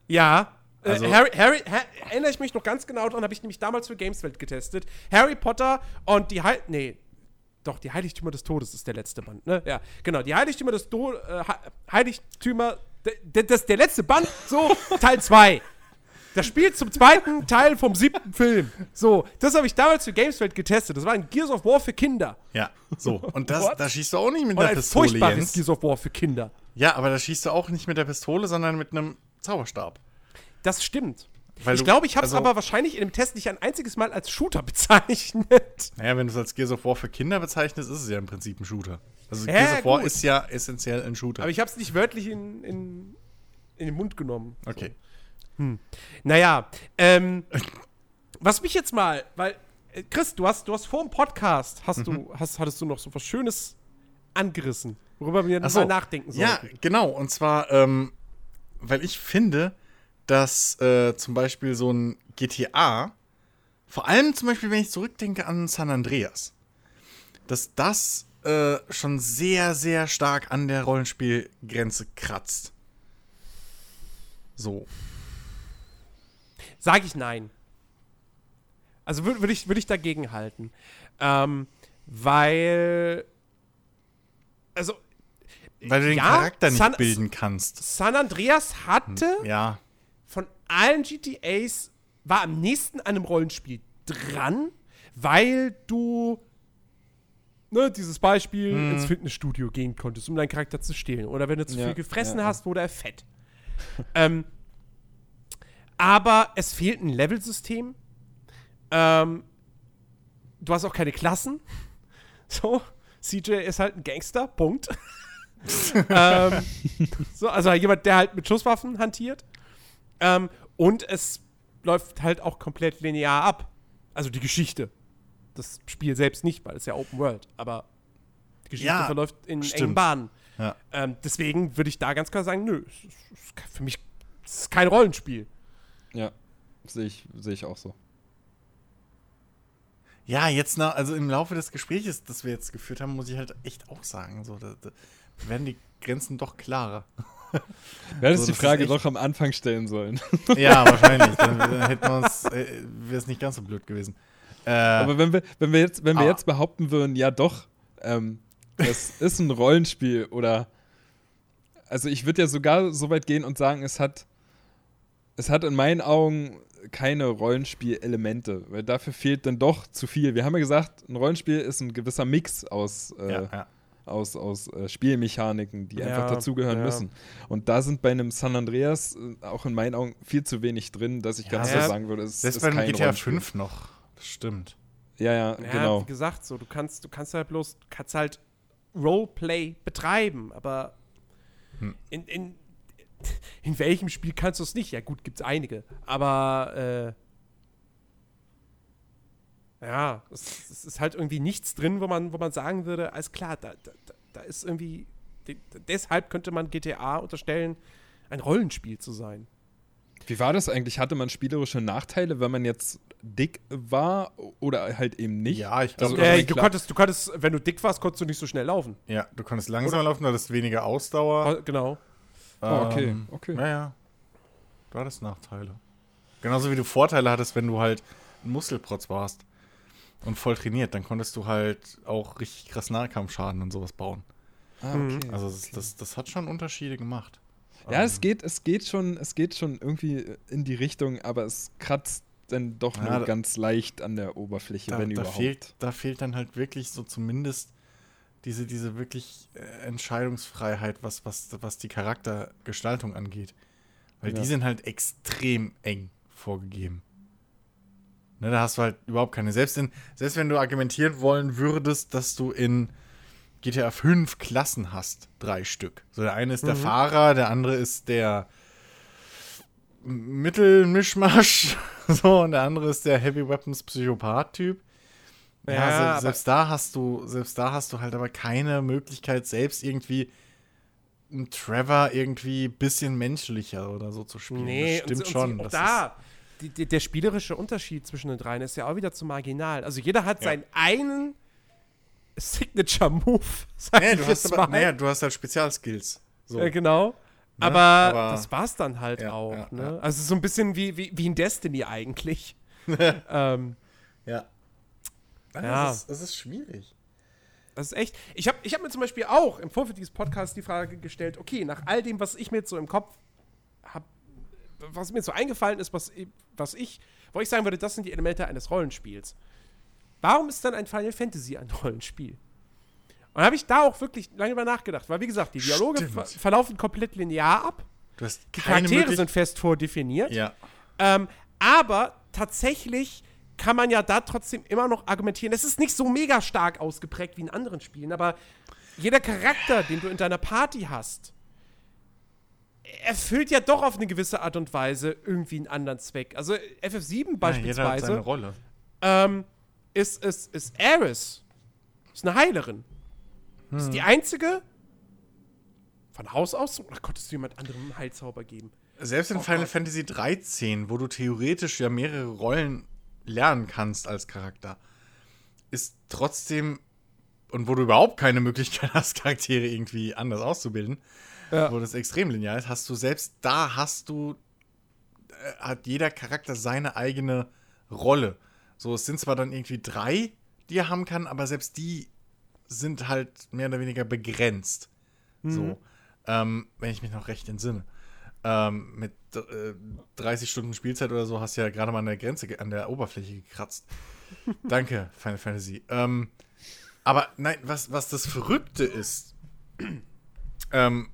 Ja, äh, also Harry, Harry, Harry, erinnere ich mich noch ganz genau daran, habe ich nämlich damals für Gameswelt getestet. Harry Potter und die Heil nee, doch, die Heiligtümer des Todes ist der letzte Band, ne? Ja, genau, die Heiligtümer des Todes, äh, Heiligtümer, das der letzte Band, so, (laughs) Teil 2. Das spielt zum zweiten Teil vom siebten Film. So, das habe ich damals für Gameswelt getestet. Das war ein Gears of War für Kinder. Ja, so. Und das, da schießt du auch nicht mit der Pistole, ein furchtbares Gears of War für Kinder. Ja, aber da schießt du auch nicht mit der Pistole, sondern mit einem Zauberstab. Das stimmt. Weil ich glaube, ich habe es also, aber wahrscheinlich in dem Test nicht ein einziges Mal als Shooter (laughs) bezeichnet. Naja, wenn du es als Gears of War für Kinder bezeichnest, ist es ja im Prinzip ein Shooter. Also ja, Gears of War gut. ist ja essentiell ein Shooter. Aber ich habe es nicht wörtlich in, in, in, den Mund genommen. Okay. So. Hm. Naja, ähm, was mich jetzt mal, weil, äh, Chris, du hast, du hast vor dem Podcast, hast mhm. du, hast, hattest du noch so was Schönes angerissen, worüber wir so, mal nachdenken sollten. Ja, genau. Und zwar, ähm, weil ich finde, dass äh, zum Beispiel so ein GTA, vor allem zum Beispiel, wenn ich zurückdenke an San Andreas, dass das äh, schon sehr, sehr stark an der Rollenspielgrenze kratzt. So. Sag ich nein. Also würde würd ich, würd ich dagegen halten. Ähm, weil. Also. Weil du den ja, Charakter nicht San, bilden kannst. San Andreas hatte ja von allen GTAs war am nächsten an einem Rollenspiel dran, weil du ne, dieses Beispiel hm. ins Fitnessstudio gehen konntest, um deinen Charakter zu stehlen. Oder wenn du zu ja, viel gefressen ja, hast, wurde er fett. (laughs) ähm, aber es fehlt ein Levelsystem. Ähm, du hast auch keine Klassen. (laughs) So, CJ ist halt ein Gangster, Punkt. (laughs) ähm, so, also jemand, der halt mit Schusswaffen hantiert. Ähm, und es läuft halt auch komplett linear ab. Also die Geschichte. Das Spiel selbst nicht, weil es ja Open World, aber die Geschichte ja, verläuft in stimmt. engen Bahnen. Ja. Ähm, deswegen würde ich da ganz klar sagen, nö, für mich ist es kein Rollenspiel. Ja, sehe ich, seh ich auch so. Ja, jetzt nach, also im Laufe des Gesprächs, das wir jetzt geführt haben, muss ich halt echt auch sagen, so, da, da werden die Grenzen doch klarer. (laughs) Wir hätten so, die Frage doch am Anfang stellen sollen. (laughs) Ja, wahrscheinlich. Dann, (laughs) dann hätten wir uns, äh, wäre es nicht ganz so blöd gewesen. Äh, Aber wenn wir, wenn wir, jetzt, wenn wir ah. jetzt behaupten würden, ja doch, ähm, das ist ein Rollenspiel oder also ich würde ja sogar so weit gehen und sagen, es hat es hat in meinen Augen keine Rollenspielelemente, weil dafür fehlt dann doch zu viel. Wir haben ja gesagt, ein Rollenspiel ist ein gewisser Mix aus, äh, ja, ja. Aus, aus äh, Spielmechaniken, die ja, einfach dazugehören müssen. Und da sind bei einem San Andreas äh, auch in meinen Augen viel zu wenig drin, dass ich ganz klar sagen würde, es ist kein GTA Rollenspiel. 5 noch. Das stimmt. Ja, ja, genau. Wie gesagt, so, du kannst, du kannst halt bloß, kannst halt Roleplay betreiben, aber hm. in, in, in welchem Spiel kannst du es nicht? Ja, gut, gibt es einige. Aber äh, ja, es, es, ist halt irgendwie nichts drin, wo man, wo man sagen würde, alles klar, da, da, da ist irgendwie. deshalb könnte man GTA unterstellen, ein Rollenspiel zu sein. Wie war das eigentlich? Hatte man spielerische Nachteile, wenn man jetzt dick war oder halt eben nicht? Ja, ich glaube, also, äh, du, konntest, du konntest, wenn du dick warst, konntest du nicht so schnell laufen. Ja, du konntest langsamer oder? laufen, du hattest weniger Ausdauer. Oh, genau. Ähm, oh, okay, okay. Naja, du hattest Nachteile. Genauso wie du Vorteile hattest, wenn du halt ein Muskelprotz warst und voll trainiert, dann konntest du halt auch richtig krass Nahkampfschaden und sowas bauen. Ah, okay. Also das, das, das hat schon Unterschiede gemacht. Ja, um, es geht, es geht schon, es geht schon irgendwie in die Richtung, aber es kratzt dann doch ja, nur ganz leicht an der Oberfläche, da, wenn da überhaupt. Fehlt, da fehlt dann halt wirklich so zumindest diese, diese wirklich äh, Entscheidungsfreiheit, was, was, was die Charaktergestaltung angeht. Weil ja. die sind halt extrem eng vorgegeben. Ne, da hast du halt überhaupt keine. Selbst, in, selbst wenn du argumentieren wollen würdest, dass du in GTA 5 Klassen hast, drei Stück. So, der eine ist der mhm. Fahrer, der andere ist der Mittelmischmasch, (laughs) so, und der andere ist der Heavy Weapons Psychopath-Typ. Ja, ja se selbst da hast du, selbst da hast du halt aber keine Möglichkeit, selbst irgendwie einen Trevor irgendwie ein bisschen menschlicher oder so zu spielen. Nee, das stimmt und, schon. Und da, die, die, der spielerische Unterschied zwischen den dreien ist ja auch wieder zu marginal. Also jeder hat ja. seinen einen Signature-Move. (laughs) Nee, du hast aber, naja, du hast halt Spezialskills. So. Ja, genau. Ne? Aber, aber, das war's dann halt ja, auch. Ja, ne? Also so ein bisschen wie, wie, wie in Destiny eigentlich. (laughs) ähm, ja. Ja. Es ist, es ist schwierig. Das ist echt. Ich habe ich hab mir zum Beispiel auch im Vorfeld dieses Podcasts die Frage gestellt: Okay, nach all dem, was ich mir jetzt so im Kopf was mir so eingefallen ist, was, was ich, wo ich sagen würde, das sind die Elemente eines Rollenspiels. Warum ist dann ein Final Fantasy ein (laughs) Rollenspiel? Und habe ich da auch wirklich lange über nachgedacht, weil wie gesagt, die Dialoge ver verlaufen komplett linear ab. Du hast die Charaktere sind fest vordefiniert. Ja. Ähm, aber tatsächlich kann man ja da trotzdem immer noch argumentieren. Es ist nicht so mega stark ausgeprägt wie in anderen Spielen, aber jeder Charakter, den du in deiner Party hast, erfüllt ja doch auf eine gewisse Art und Weise irgendwie einen anderen Zweck. Also FF7 beispielsweise. Ja, jeder hat seine Rolle. Ähm, ist, ist, ist Ares. Ist eine Heilerin. Hm. Ist die einzige von Haus aus? Oder konntest du jemand anderem einen Heilzauber geben? Selbst in oh Final Gott. Fantasy 13, wo du theoretisch ja mehrere Rollen lernen kannst als Charakter, ist trotzdem, und wo du überhaupt keine Möglichkeit (laughs) hast, Charaktere irgendwie anders auszubilden, ja. wo das extrem linear ist, hast du selbst da hast du, äh, hat jeder Charakter seine eigene Rolle. So, es sind zwar dann irgendwie drei, die er haben kann, aber selbst die sind halt mehr oder weniger begrenzt. Mhm. So, ähm, wenn ich mich noch recht entsinne ähm, mit äh, 30 Stunden Spielzeit oder so hast du ja gerade mal an der Grenze, an der Oberfläche gekratzt. (laughs) Danke, Final Fantasy. Ähm, aber nein, was, was das Verrückte ist, ähm,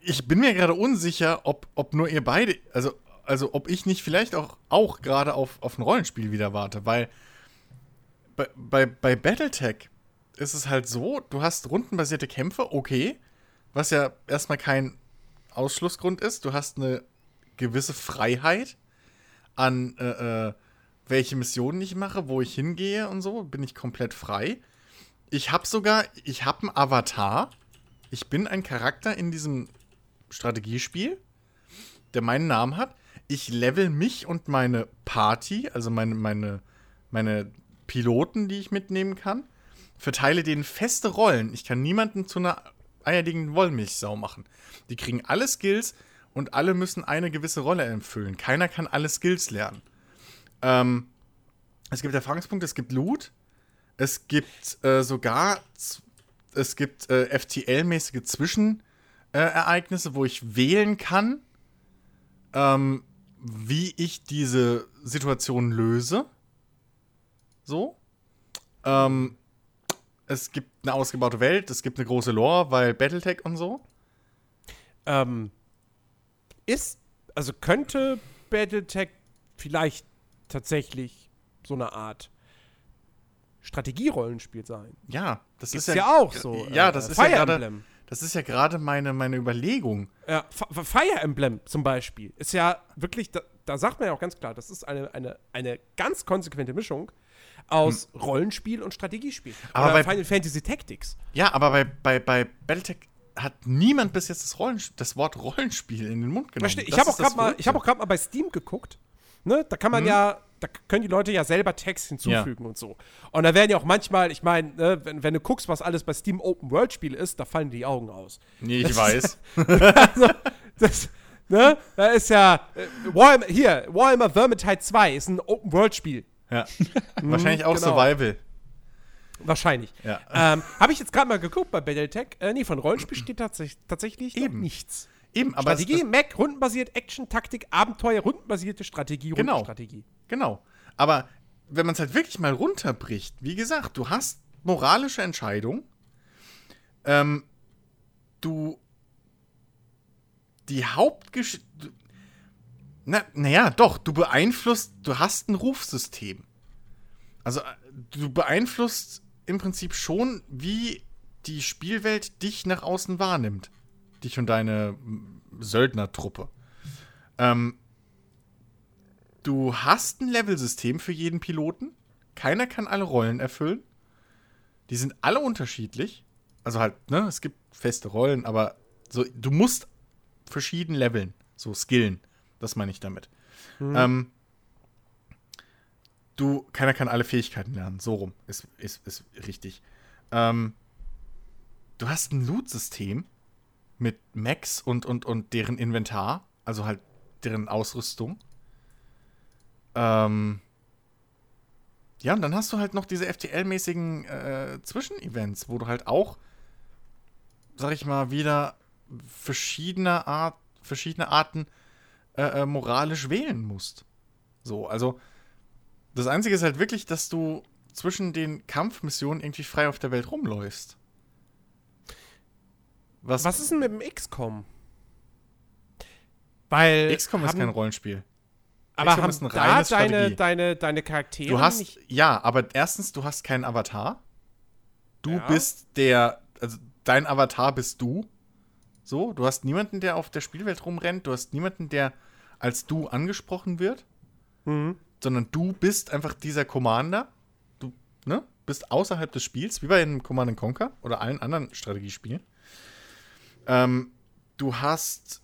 ich bin mir gerade unsicher, ob, ob nur ihr beide, also, also ob ich nicht vielleicht auch, auch gerade auf, auf ein Rollenspiel wieder warte, weil bei, bei, bei Battletech ist es halt so, du hast rundenbasierte Kämpfe, okay, was ja erstmal kein Ausschlussgrund ist. Du hast eine gewisse Freiheit an, äh, äh, welche Missionen ich mache, wo ich hingehe und so, bin ich komplett frei. Ich habe sogar, ich habe einen Avatar. Ich bin ein Charakter in diesem Strategiespiel, der meinen Namen hat. Ich level mich und meine Party, also meine, meine, meine Piloten, die ich mitnehmen kann, verteile denen feste Rollen. Ich kann niemanden zu einer eierlegenden Wollmilchsau machen. Die kriegen alle Skills und alle müssen eine gewisse Rolle erfüllen. Keiner kann alle Skills lernen. Ähm, es gibt Erfahrungspunkte, es gibt Loot, es gibt äh, sogar es gibt äh, FTL-mäßige Zwischenereignisse, wo ich wählen kann, ähm, wie ich diese Situation löse. So. Ähm, es gibt eine ausgebaute Welt, es gibt eine große Lore, weil Battletech und so. Ähm, ist, also könnte Battletech vielleicht tatsächlich so eine Art Strategierollenspiel sein. Ja, das ist, ist ja, ja, auch so. Ja, äh, das ist Fire ja gerade. Das ist ja gerade meine, meine Überlegung. Ja, Fire Emblem zum Beispiel ist ja wirklich, da, da, sagt man ja auch ganz klar, das ist eine, eine, eine ganz konsequente Mischung aus hm. Rollenspiel und Strategiespiel. Aber Oder bei, Final Fantasy Tactics. Ja, aber bei, bei, bei Battletech hat niemand bis jetzt das, Rollen, das Wort Rollenspiel in den Mund genommen. Ich habe auch gerade mal, hab mal bei Steam geguckt. Ne? Da kann man hm. ja da können die Leute ja selber Text hinzufügen ja. und so. Und da werden ja auch manchmal, ich meine, ne, wenn, wenn, du guckst, was alles bei Steam Open World Spiel ist, da fallen die Augen aus. Nee, ich das weiß. (laughs) also, das, ne, da ist ja, äh, Warhammer, hier, Warhammer Vermintide 2 ist ein Open World Spiel. Ja. (laughs) Wahrscheinlich auch genau. Survival. Wahrscheinlich. Ja. Ähm, Habe ich jetzt gerade mal geguckt bei Battletech. Äh, nee, von Rollenspiel steht tats tatsächlich Eben. nichts. Eben, aber Strategie, Mac, rundenbasiert, Action, Taktik, Abenteuer, rundenbasierte Strategie, genau. Rundenstrategie. Genau. Aber wenn man es halt wirklich mal runterbricht, wie gesagt, du hast moralische Entscheidungen. Ähm, du die Hauptgeschichte. Na, naja, doch, du beeinflusst, du hast ein Rufsystem. Also, äh, du beeinflusst im Prinzip schon, wie die Spielwelt dich nach außen wahrnimmt dich und deine Söldnertruppe. Ähm, du hast ein Levelsystem für jeden Piloten. Keiner kann alle Rollen erfüllen. Die sind alle unterschiedlich. Also halt, ne, es gibt feste Rollen, aber so, du musst verschieden leveln, so skillen. Das meine ich damit. Mhm. Ähm, du, keiner kann alle Fähigkeiten lernen. So rum ist, ist, ist richtig. Ähm, du hast ein Loot-System, mit Max und, und, und deren Inventar, also halt deren Ausrüstung. Ähm ja, und dann hast du halt noch diese FTL-mäßigen äh, Zwischenevents, wo du halt auch, sag ich mal, wieder verschiedene, Art, verschiedene Arten äh, äh, moralisch wählen musst. So, also das Einzige ist halt wirklich, dass du zwischen den Kampfmissionen irgendwie frei auf der Welt rumläufst. Was, Was ist denn mit dem XCOM? Weil. XCOM ist kein Rollenspiel. Aber haben da deine, deine, deine Charaktere du hast, nicht Ja, aber erstens, du hast keinen Avatar. Du ja. bist der, also dein Avatar bist du. So, du hast niemanden, der auf der Spielwelt rumrennt. Du hast niemanden, der als du angesprochen wird. Mhm. Sondern du bist einfach dieser Commander. Du, ne? Bist außerhalb des Spiels, wie bei einem Command Conquer oder allen anderen Strategiespielen. Ähm, du hast.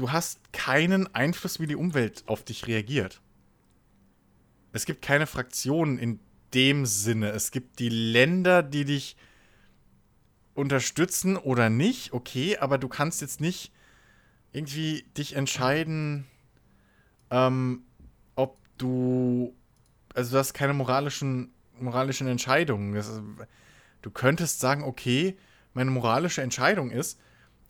Du hast keinen Einfluss, wie die Umwelt auf dich reagiert. Es gibt keine Fraktionen in dem Sinne. Es gibt die Länder, die dich unterstützen oder nicht, okay, aber du kannst jetzt nicht irgendwie dich entscheiden, ähm, ob du. Also du hast keine moralischen, moralischen Entscheidungen. Du könntest sagen, okay, meine moralische Entscheidung ist,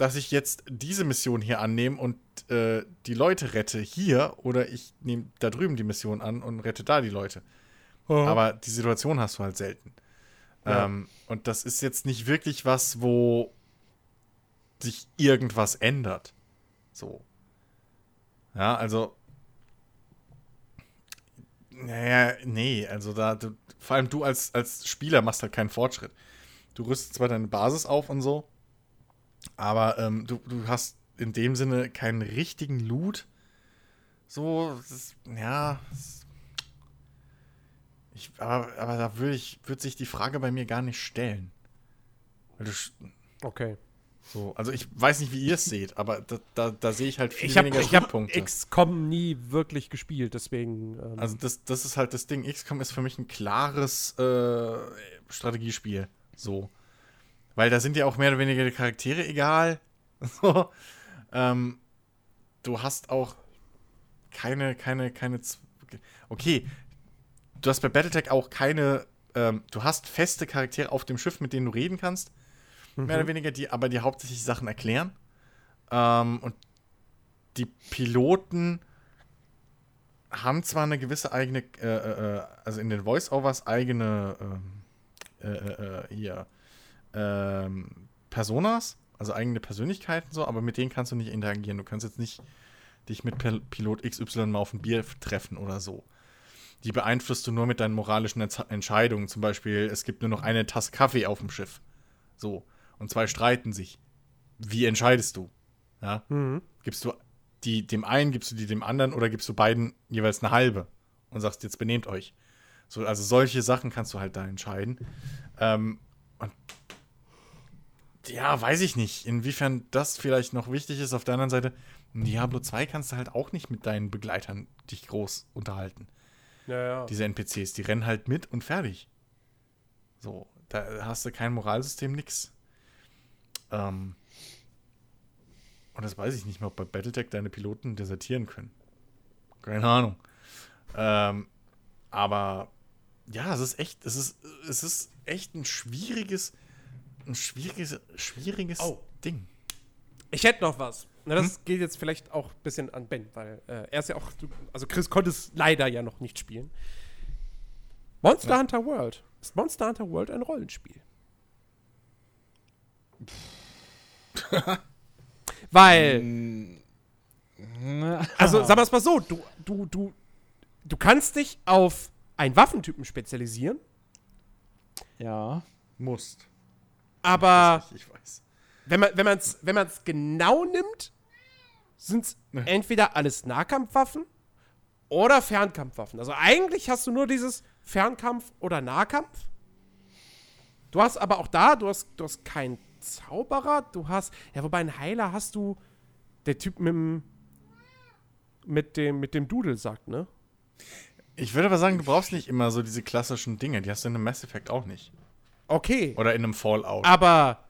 dass ich jetzt diese Mission hier annehme und äh, die Leute rette hier oder ich nehme da drüben die Mission an und rette da die Leute. Oh. Aber die Situation hast du halt selten. Ja. Ähm, und das ist jetzt nicht wirklich was, wo sich irgendwas ändert. So. Ja, also. Naja, nee, also da, du, vor allem du als, als Spieler machst halt keinen Fortschritt. Du rüstest zwar deine Basis auf und so, aber ähm, du, du hast in dem Sinne keinen richtigen Loot. So, ist, ja. Ist, ich, aber, aber da würde ich, würde sich die Frage bei mir gar nicht stellen. Du, okay. So, also ich weiß nicht, wie ihr es seht, aber da, da, da sehe ich halt viel ich hab, weniger ich Punkte. Ich habe XCOM nie wirklich gespielt, deswegen. Ähm also das, das ist halt das Ding. XCOM ist für mich ein klares äh, Strategiespiel. So. Weil da sind ja auch mehr oder weniger die Charaktere egal. (laughs) So. Ähm, du hast auch keine, keine, keine. Z okay. Du hast bei Battletech auch keine. Ähm, du hast feste Charaktere auf dem Schiff, mit denen du reden kannst. Mhm. Mehr oder weniger, die aber dir hauptsächlich Sachen erklären. Ähm, und die Piloten haben zwar eine gewisse eigene, äh, äh, äh also in den Voice-Overs eigene ähm, äh, äh, äh, hier ähm, Personas, also eigene Persönlichkeiten so, aber mit denen kannst du nicht interagieren. Du kannst jetzt nicht dich mit Pilot XY mal auf ein Bier treffen oder so. Die beeinflusst du nur mit deinen moralischen Entscheidungen. Zum Beispiel, es gibt nur noch eine Tasse Kaffee auf dem Schiff. So. Und zwei streiten sich. Wie entscheidest du? Ja? Mhm. Gibst du die dem einen, gibst du die dem anderen oder gibst du beiden jeweils eine halbe und sagst, jetzt benehmt euch. So, also solche Sachen kannst du halt da entscheiden. Ähm, und ja, weiß ich nicht, inwiefern das vielleicht noch wichtig ist. Auf der anderen Seite, in Diablo 2 kannst du halt auch nicht mit deinen Begleitern dich groß unterhalten. Ja, ja. Diese NPCs, die rennen halt mit und fertig. So, da hast du kein Moralsystem, nix. Ähm, und das weiß ich nicht mehr, ob bei Battletech deine Piloten desertieren können. Keine Ahnung. Ähm, aber ja, es ist echt, es ist, es ist echt ein schwieriges, ein schwieriges, schwieriges oh. Ding. Ich hätte noch was. Na, das hm? geht jetzt vielleicht auch ein bisschen an Ben, weil äh, er ist ja auch, also Chris konnte es leider ja noch nicht spielen. Monster ja. Hunter World. Ist Monster Hunter World ein Rollenspiel? (laughs) Weil. Mm. Also, sagen wir es mal so: du, du, du, du kannst dich auf einen Waffentypen spezialisieren. Ja. Musst. Aber. Ich, ich weiß. Wenn man es wenn wenn genau nimmt, sind es ne. entweder alles Nahkampfwaffen oder Fernkampfwaffen. Also eigentlich hast du nur dieses Fernkampf oder Nahkampf. Du hast aber auch da, du hast, du hast keinen Zauberer, du hast. Ja, wobei ein Heiler hast du. Der Typ mit dem. Mit dem, mit dem Dudel sagt, ne? Ich würde aber sagen, du brauchst nicht immer so diese klassischen Dinge. Die hast du in einem Mass Effect auch nicht. Okay. Oder in einem Fallout. Aber.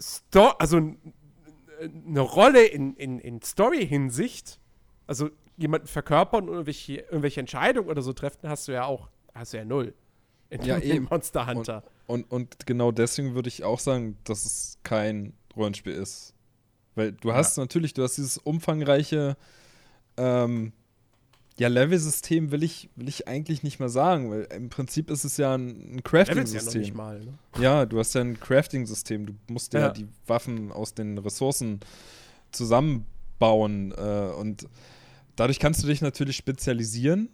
Sto also eine Rolle in, in, in Story-Hinsicht, also jemanden verkörpern und irgendwelche, irgendwelche Entscheidungen oder so treffen, hast du ja auch, hast du ja null. In, ja, in Monster Hunter. Und, und, und, genau deswegen würde ich auch sagen, dass es kein Rollenspiel ist. Weil du hast ja. natürlich, du hast dieses umfangreiche ähm, ja, Level-System will ich, will ich eigentlich nicht mal sagen, weil im Prinzip ist es ja ein, ein Crafting-System. Ja, mal, ne? ja, du hast ja ein Crafting-System. Du musst ja. ja. die Waffen aus den Ressourcen zusammenbauen äh, und dadurch kannst du dich natürlich spezialisieren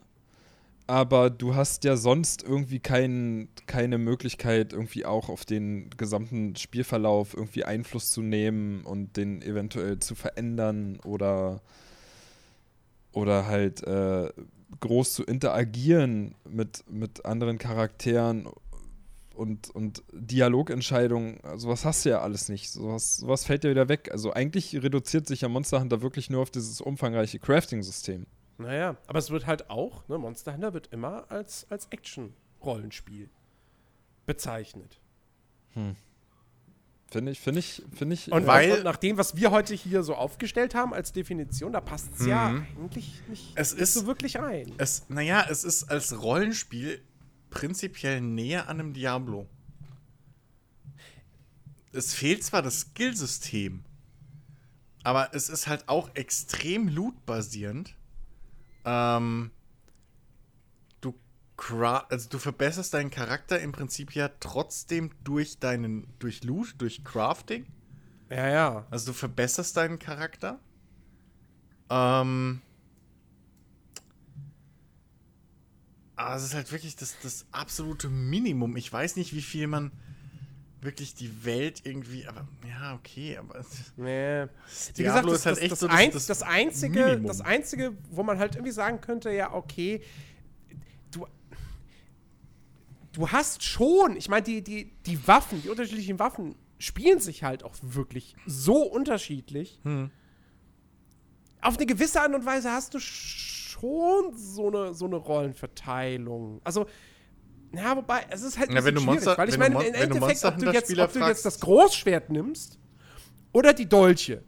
aber du hast ja sonst irgendwie kein, keine Möglichkeit, irgendwie auch auf den gesamten Spielverlauf irgendwie Einfluss zu nehmen und den eventuell zu verändern oder, oder halt äh, groß zu interagieren mit, mit anderen Charakteren und, und Dialogentscheidungen, sowas hast du ja alles nicht. Sowas, sowas fällt ja wieder weg. Also eigentlich reduziert sich ja Monster Hunter wirklich nur auf dieses umfangreiche Crafting-System. Naja, aber es wird halt auch, ne, Monster Hunter wird immer als, als Action-Rollenspiel bezeichnet. Hm. Finde ich, finde ich, finde ich. Und, weil, und nach dem, was wir heute hier so aufgestellt haben als Definition, da passt es ja mhm. eigentlich nicht, es ist, so wirklich ein. Es, naja, es ist als Rollenspiel prinzipiell näher an einem Diablo. Es fehlt zwar das Skillsystem, aber es ist halt auch extrem loot-basierend. Ähm, also du verbesserst deinen Charakter im Prinzip ja trotzdem durch deinen, durch Loot, durch Crafting. Ja, ja. Also du verbesserst deinen Charakter. Ähm, aber es ist halt wirklich das, das absolute Minimum. Ich weiß nicht, wie viel man wirklich die Welt irgendwie, aber ja, okay, aber. Nee. Wie gesagt, das, ist halt das, echt das, so das, ein, das, das, einzige, das einzige, wo man halt irgendwie sagen könnte, ja, okay, du, du hast schon, ich meine, die, die, die Waffen, die unterschiedlichen Waffen spielen sich halt auch wirklich so unterschiedlich. Hm. Auf eine gewisse Art und Weise hast du schon so eine, so eine Rollenverteilung. Also, ja, wobei, es ist halt ja, wenn du Monster, weil ich meine, im Endeffekt, ob du, jetzt, ob du jetzt das Großschwert nimmst oder die Dolche,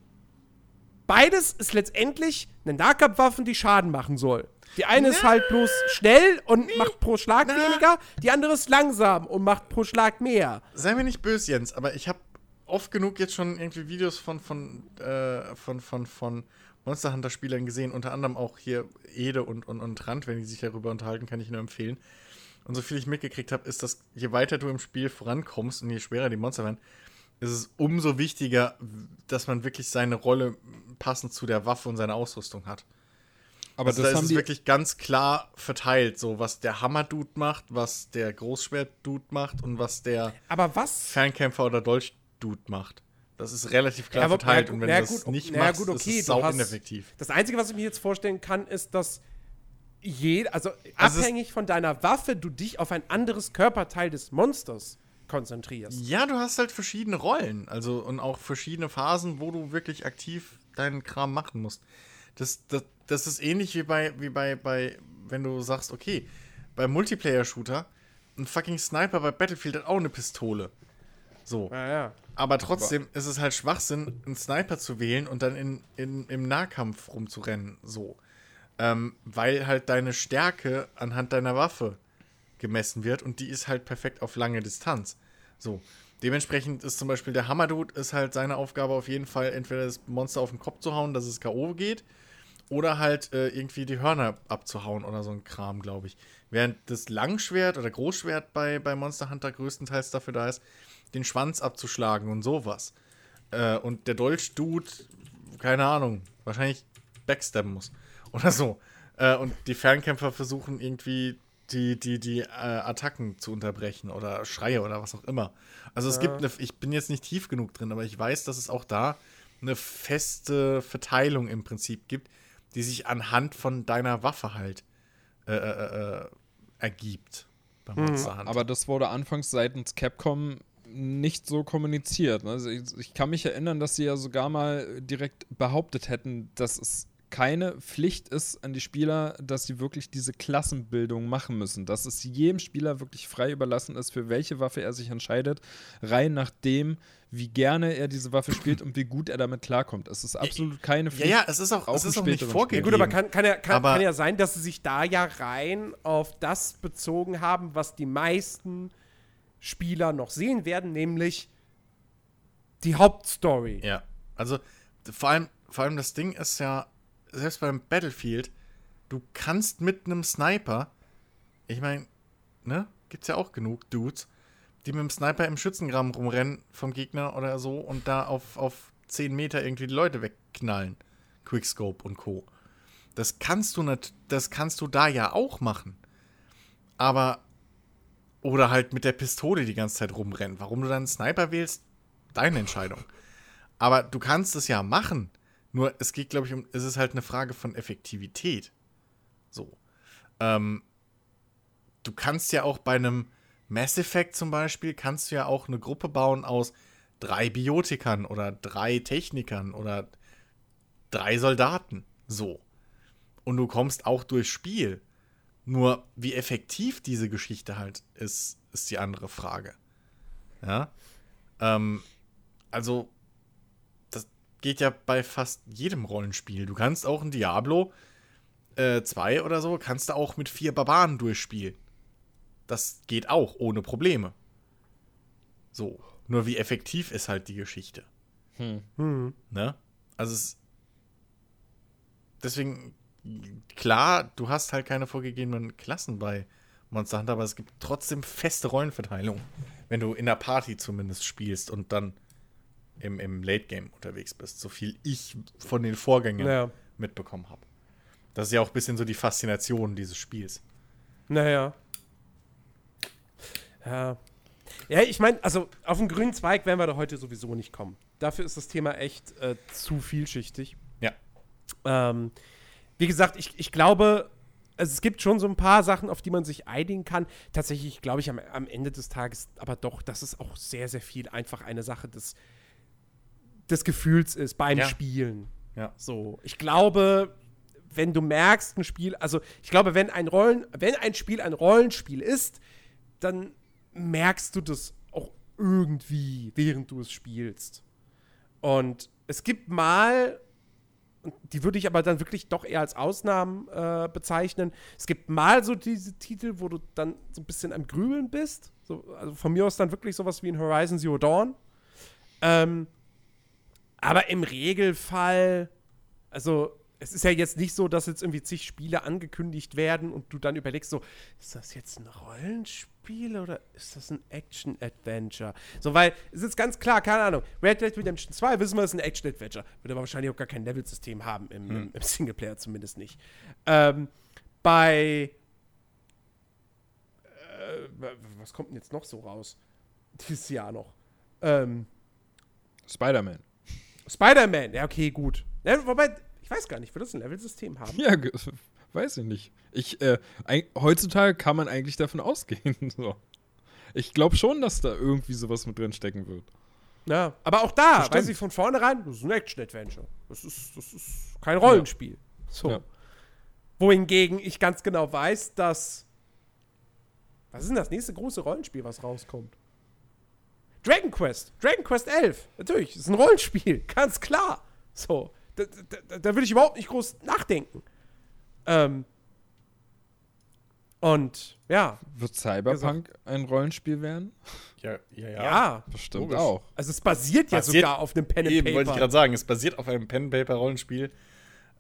beides ist letztendlich eine Nahkampfwaffe, die Schaden machen soll. Die eine Na, ist halt bloß schnell und nee, macht pro Schlag na. weniger, die andere ist langsam und macht pro Schlag mehr. Sei mir nicht böse, Jens, aber ich habe oft genug jetzt schon irgendwie Videos von, von, äh, von, von, von Monster Hunter-Spielern gesehen, unter anderem auch hier Ede und, und, und Rand, wenn die sich darüber unterhalten, kann ich nur empfehlen. Und so viel ich mitgekriegt habe, ist, dass je weiter du im Spiel vorankommst und je schwerer die Monster werden, ist es umso wichtiger, dass man wirklich seine Rolle passend zu der Waffe und seiner Ausrüstung hat. Aber also das da ist es wirklich ganz klar verteilt, so was der Hammer-Dude macht, was der Großschwert-Dude macht und was der Aber was? Fernkämpfer oder Dolch-Dude macht. Das ist relativ klar ja, verteilt ja, und wenn ja, du das gut, nicht machst, gut, okay, ist es sau ineffektiv. Das Einzige, was ich mir jetzt vorstellen kann, ist, dass je, also, also abhängig von deiner Waffe du dich auf ein anderes Körperteil des Monsters konzentrierst. Ja, du hast halt verschiedene Rollen, also und auch verschiedene Phasen, wo du wirklich aktiv deinen Kram machen musst. Das, das, das ist ähnlich wie bei, wie bei, bei, wenn du sagst, okay, beim Multiplayer-Shooter, ein fucking Sniper bei Battlefield hat auch eine Pistole. So. Ja, ja. Aber trotzdem ist es halt Schwachsinn, einen Sniper zu wählen und dann in, in, im Nahkampf rumzurennen. So. Ähm, weil halt deine Stärke anhand deiner Waffe gemessen wird und die ist halt perfekt auf lange Distanz. So. Dementsprechend ist zum Beispiel der Hammerdude ist halt seine Aufgabe auf jeden Fall, entweder das Monster auf den Kopf zu hauen, dass es K.O. geht, oder halt äh, irgendwie die Hörner abzuhauen oder so ein Kram, glaube ich. Während das Langschwert oder Großschwert bei, bei Monster Hunter größtenteils dafür da ist, den Schwanz abzuschlagen und sowas. Äh, und der Dolch-Dude, keine Ahnung, wahrscheinlich backstabben muss. Oder so. Äh, und die Fernkämpfer versuchen irgendwie die, die, die äh, Attacken zu unterbrechen oder Schreie oder was auch immer. Also es ja. gibt eine, ich bin jetzt nicht tief genug drin, aber ich weiß, dass es auch da eine feste Verteilung im Prinzip gibt, die sich anhand von deiner Waffe halt äh, äh, äh ergibt. Mhm. Aber das wurde anfangs seitens Capcom nicht so kommuniziert. Also ich, ich, kann mich erinnern, dass sie ja sogar mal direkt behauptet hätten, dass es keine Pflicht ist an die Spieler, dass sie wirklich diese Klassenbildung machen müssen. Dass es jedem Spieler wirklich frei überlassen ist, für welche Waffe er sich entscheidet, rein nach dem, wie gerne er diese Waffe spielt und wie gut er damit klarkommt. Es ist absolut keine Pflicht. Ja, ja, es ist auch, auch es ist auch nicht vorgegeben. Gut, aber kann, kann, ja, kann, kann ja sein, dass sie sich da ja rein auf das bezogen haben, was die meisten Spieler noch sehen werden, nämlich die Hauptstory. Ja, also vor allem, vor allem das Ding ist ja, selbst beim Battlefield, du kannst mit einem Sniper, ich meine, ne, gibt's ja auch genug Dudes, die mit dem Sniper im Schützengraben rumrennen vom Gegner oder so und da auf, auf 10 Meter irgendwie die Leute wegknallen. Quickscope und Co. Das kannst du nicht, das kannst du da ja auch machen. Aber oder halt mit der Pistole die ganze Zeit rumrennen. Warum du dann einen Sniper wählst, deine Entscheidung. Aber du kannst es ja machen. Nur es geht, glaube ich, um, es ist halt eine Frage von Effektivität. So. Ähm, du kannst ja auch bei einem Mass Effect zum Beispiel, kannst du ja auch eine Gruppe bauen aus drei Biotikern oder drei Technikern oder drei Soldaten. So. Und du kommst auch durchs Spiel. Nur wie effektiv diese Geschichte halt ist, ist die andere Frage. Ja. Ähm, also geht ja bei fast jedem Rollenspiel. Du kannst auch ein Diablo 2 äh, oder so, kannst du auch mit vier Barbaren durchspielen. Das geht auch ohne Probleme. So. Nur wie effektiv ist halt die Geschichte. Hm. Hm. Ne? Also es. Deswegen, klar, du hast halt keine vorgegebenen Klassen bei Monster Hunter, aber es gibt trotzdem feste Rollenverteilung. Wenn du in der Party zumindest spielst und dann im, im Late Game unterwegs bist, so viel ich von den Vorgängen ja. mitbekommen habe. Das ist ja auch ein bisschen so die Faszination dieses Spiels. Naja. Ja. Ja, ich meine, also auf den grünen Zweig werden wir da heute sowieso nicht kommen. Dafür ist das Thema echt äh, zu vielschichtig. Ja. Ähm, wie gesagt, ich, ich glaube, also es gibt schon so ein paar Sachen, auf die man sich einigen kann. Tatsächlich glaube ich am, am Ende des Tages aber doch, das ist auch sehr, sehr viel einfach eine Sache des, des Gefühls ist beim ja. Spielen. Ja. So, ich glaube, wenn du merkst, ein Spiel, also ich glaube, wenn ein Rollen, wenn ein Spiel ein Rollenspiel ist, dann merkst du das auch irgendwie, während du es spielst. Und es gibt mal, die würde ich aber dann wirklich doch eher als Ausnahmen äh, bezeichnen. Es gibt mal so diese Titel, wo du dann so ein bisschen am Grübeln bist. So, also von mir aus dann wirklich sowas wie ein Horizon Zero Dawn Ähm, aber im Regelfall, also es ist ja jetzt nicht so, dass jetzt irgendwie zig Spiele angekündigt werden und du dann überlegst so, ist das jetzt ein Rollenspiel oder ist das ein Action-Adventure? So, weil es ist ganz klar, keine Ahnung, Red Dead Redemption 2 wissen wir, ist ein Action-Adventure. Wird aber wahrscheinlich auch gar kein Level-System haben, im, hm. im, Singleplayer zumindest nicht. Ähm, bei äh, was kommt denn jetzt noch so raus? Dieses Jahr noch. Ähm, Spider-Man. Spider-Man, ja, okay, gut. Ja, wobei, ich weiß gar nicht, wird das ein Level-System haben? Ja, (laughs) weiß ich nicht. Ich, äh, heutzutage kann man eigentlich davon ausgehen. (laughs) so. Ich glaube schon, dass da irgendwie sowas mit drin stecken wird. Ja, aber auch da, weiß ich von vornherein, das ist ein Action-Adventure. Das ist, das ist kein Rollenspiel. Ja. So. Ja. Wohingegen ich ganz genau weiß, dass. Was ist denn das nächste große Rollenspiel, was rauskommt? Dragon Quest. Dragon Quest 11. Natürlich, ist ein Rollenspiel. (laughs) Ganz klar. So. Da, da, da würde ich überhaupt nicht groß nachdenken. Ähm. Und, ja. Wird Cyberpunk gesagt. ein Rollenspiel werden? Ja, ja, ja. Ja, bestimmt logisch. auch. Also, es basiert, basiert ja sogar auf einem Pen and Paper. wollte ich gerade sagen. Es basiert auf einem Pen and Paper Rollenspiel.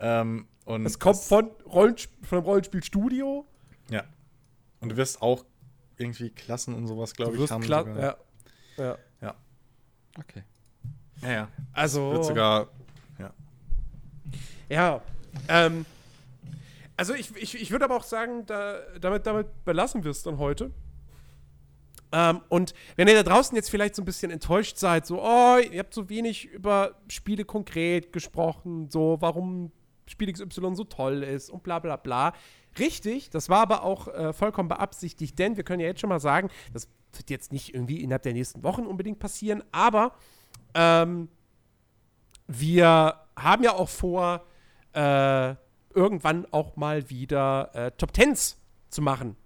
Ähm, und es kommt von, Rollensp von einem Rollenspielstudio. Ja. Und du wirst auch irgendwie Klassen und sowas, glaube ich, haben. Kla ja. Ja. Ja. Okay. Ja, ja. Also. Wird sogar. Ja. Ja. Ähm. Also ich, ich, ich würde aber auch sagen, da, damit, damit belassen wir es dann heute. Ähm, und wenn ihr da draußen jetzt vielleicht so ein bisschen enttäuscht seid, so, oh, ihr habt so wenig über Spiele konkret gesprochen, so, warum Spiel XY so toll ist und bla bla bla. Richtig, das war aber auch äh, vollkommen beabsichtigt, denn wir können ja jetzt schon mal sagen, das wird jetzt nicht irgendwie innerhalb der nächsten Wochen unbedingt passieren, aber ähm, wir haben ja auch vor, äh, irgendwann auch mal wieder äh, Top Tens zu machen.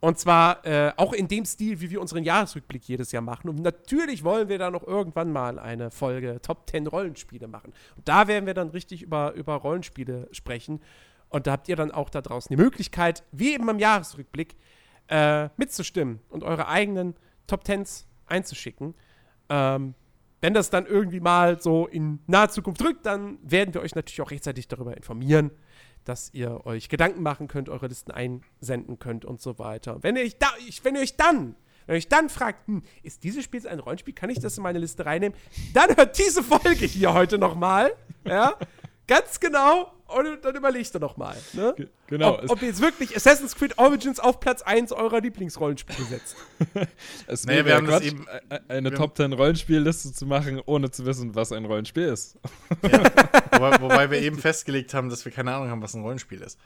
Und zwar äh, auch in dem Stil, wie wir unseren Jahresrückblick jedes Jahr machen. Und natürlich wollen wir da noch irgendwann mal eine Folge Top 10 Rollenspiele machen. Und da werden wir dann richtig über, über Rollenspiele sprechen. Und da habt ihr dann auch da draußen die Möglichkeit, wie eben im Jahresrückblick, äh, mitzustimmen und eure eigenen Top Tens einzuschicken. Ähm, wenn das dann irgendwie mal so in naher Zukunft drückt, dann werden wir euch natürlich auch rechtzeitig darüber informieren, dass ihr euch Gedanken machen könnt, eure Listen einsenden könnt und so weiter. Wenn ihr euch, da, wenn ihr euch dann wenn ihr euch dann fragt, hm, ist dieses Spiel ein Rollenspiel, kann ich das in meine Liste reinnehmen? Dann hört diese Folge hier heute nochmal. Ja? Ganz genau und dann überlegst du noch mal. Ne? Genau. Ob, ob jetzt wirklich Assassin's Creed Origins auf Platz 1 eurer Lieblingsrollenspiele setzt. (laughs) es naja, wir haben Quatsch, eben, äh, eine Top 10 Rollenspielliste zu machen, ohne zu wissen, was ein Rollenspiel ist. Ja. (laughs) wobei, wobei, wir eben festgelegt haben, dass wir keine Ahnung haben, was ein Rollenspiel ist.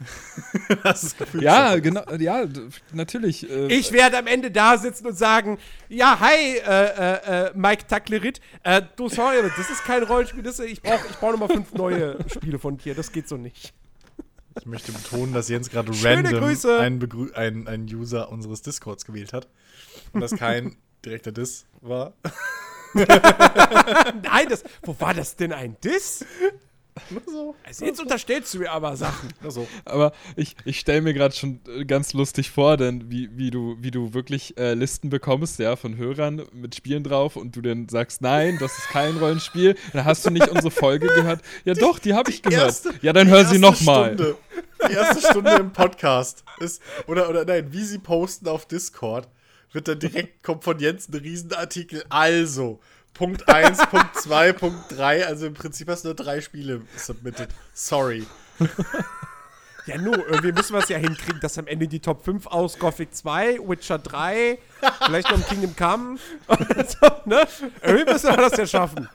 (laughs) ja, genau, ja, natürlich. Äh, ich werde am Ende da sitzen und sagen, ja, hi, äh, äh, äh Mike Tacklerit, äh, du, sorry, das ist kein Rollenspiel, das, ich brauche ich brauch nochmal fünf neue Spiele von dir, das geht so nicht. Ich möchte betonen, dass Jens gerade random einen, ein, ein User unseres Discords gewählt hat und das kein (laughs) direkter Diss war. Nein, das, wo war das denn ein Diss? So. Also jetzt unterstellst du mir aber Sachen. So. Aber ich, ich stelle mir gerade schon äh, ganz lustig vor, denn wie, wie, du, wie du wirklich äh, Listen bekommst, ja, von Hörern mit Spielen drauf und du dann sagst, nein, das ist kein Rollenspiel, dann hast du nicht unsere Folge gehört. Ja die, doch, die habe ich gehört. Erste, ja, dann hör sie nochmal. Die erste Stunde im Podcast ist, oder, oder nein, wie sie posten auf Discord, wird dann direkt, kommt von Jens ein Riesenartikel. Also, Punkt 1, (laughs) Punkt 2, Punkt 3. Also im Prinzip hast du nur drei Spiele submitted. Sorry. Ja, nur, irgendwie müssen wir es ja hinkriegen, dass am Ende die Top 5 aus Gothic 2, Witcher 3, vielleicht noch ein Kingdom Come. (laughs) so, ne? Irgendwie müssen wir das ja schaffen.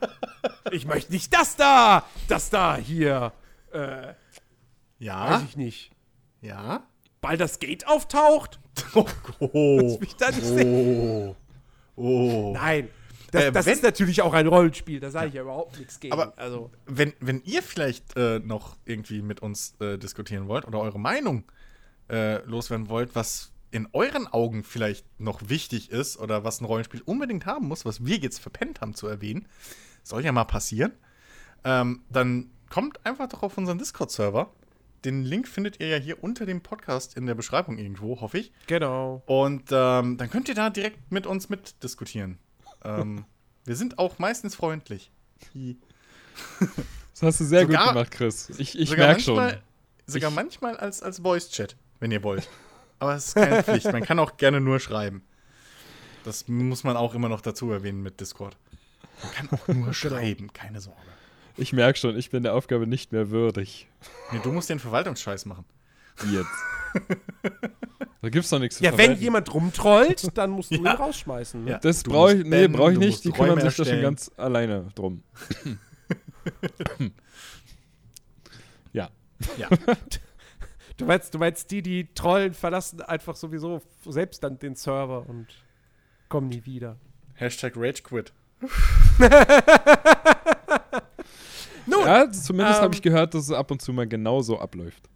Ich möchte nicht das da, das da hier. Äh, ja. Weiß ich nicht. Ja. Bald das Gate auftaucht? (laughs) Oh, oh, mich da nicht oh, oh. Nein, das, äh, das wenn, ist natürlich auch ein Rollenspiel, da sage ich ja überhaupt nichts gegen. Aber also. wenn, wenn ihr vielleicht äh, noch irgendwie mit uns äh, diskutieren wollt oder eure Meinung äh, loswerden wollt, was in euren Augen vielleicht noch wichtig ist oder was ein Rollenspiel unbedingt haben muss, was wir jetzt verpennt haben zu erwähnen, soll ja mal passieren, ähm, dann kommt einfach doch auf unseren Discord-Server. Den Link findet ihr ja hier unter dem Podcast in der Beschreibung irgendwo, hoffe ich. Genau. Und ähm, dann könnt ihr da direkt mit uns mitdiskutieren. Ähm, Wir sind auch meistens freundlich. Das hast du sehr sogar, gut gemacht, Chris. Ich, ich merke schon. Sogar ich, manchmal als, als Voice-Chat, wenn ihr wollt. Aber es ist keine (laughs) Pflicht. Man kann auch gerne nur schreiben. Das muss man auch immer noch dazu erwähnen mit Discord. Man kann auch nur (laughs) genau. schreiben, keine Sorge. Ich merke schon, ich bin der Aufgabe nicht mehr würdig. Nee, du musst den Verwaltungsscheiß machen. Jetzt. (laughs) da gibt's doch nichts zu Ja, verwalten. wenn jemand rumtrollt, (laughs) dann musst du ja. ihn rausschmeißen. Ne? Ja, das brauche ich, nee, brauch ich nicht. Die kümmern sich da schon ganz alleine drum. (laughs) ja. Ja. Du meinst, du meinst, die, die trollen, verlassen einfach sowieso selbst dann den Server und kommen nie wieder. Hashtag RageQuit. Nun, ja, zumindest ähm, habe ich gehört, dass es ab und zu mal genauso abläuft.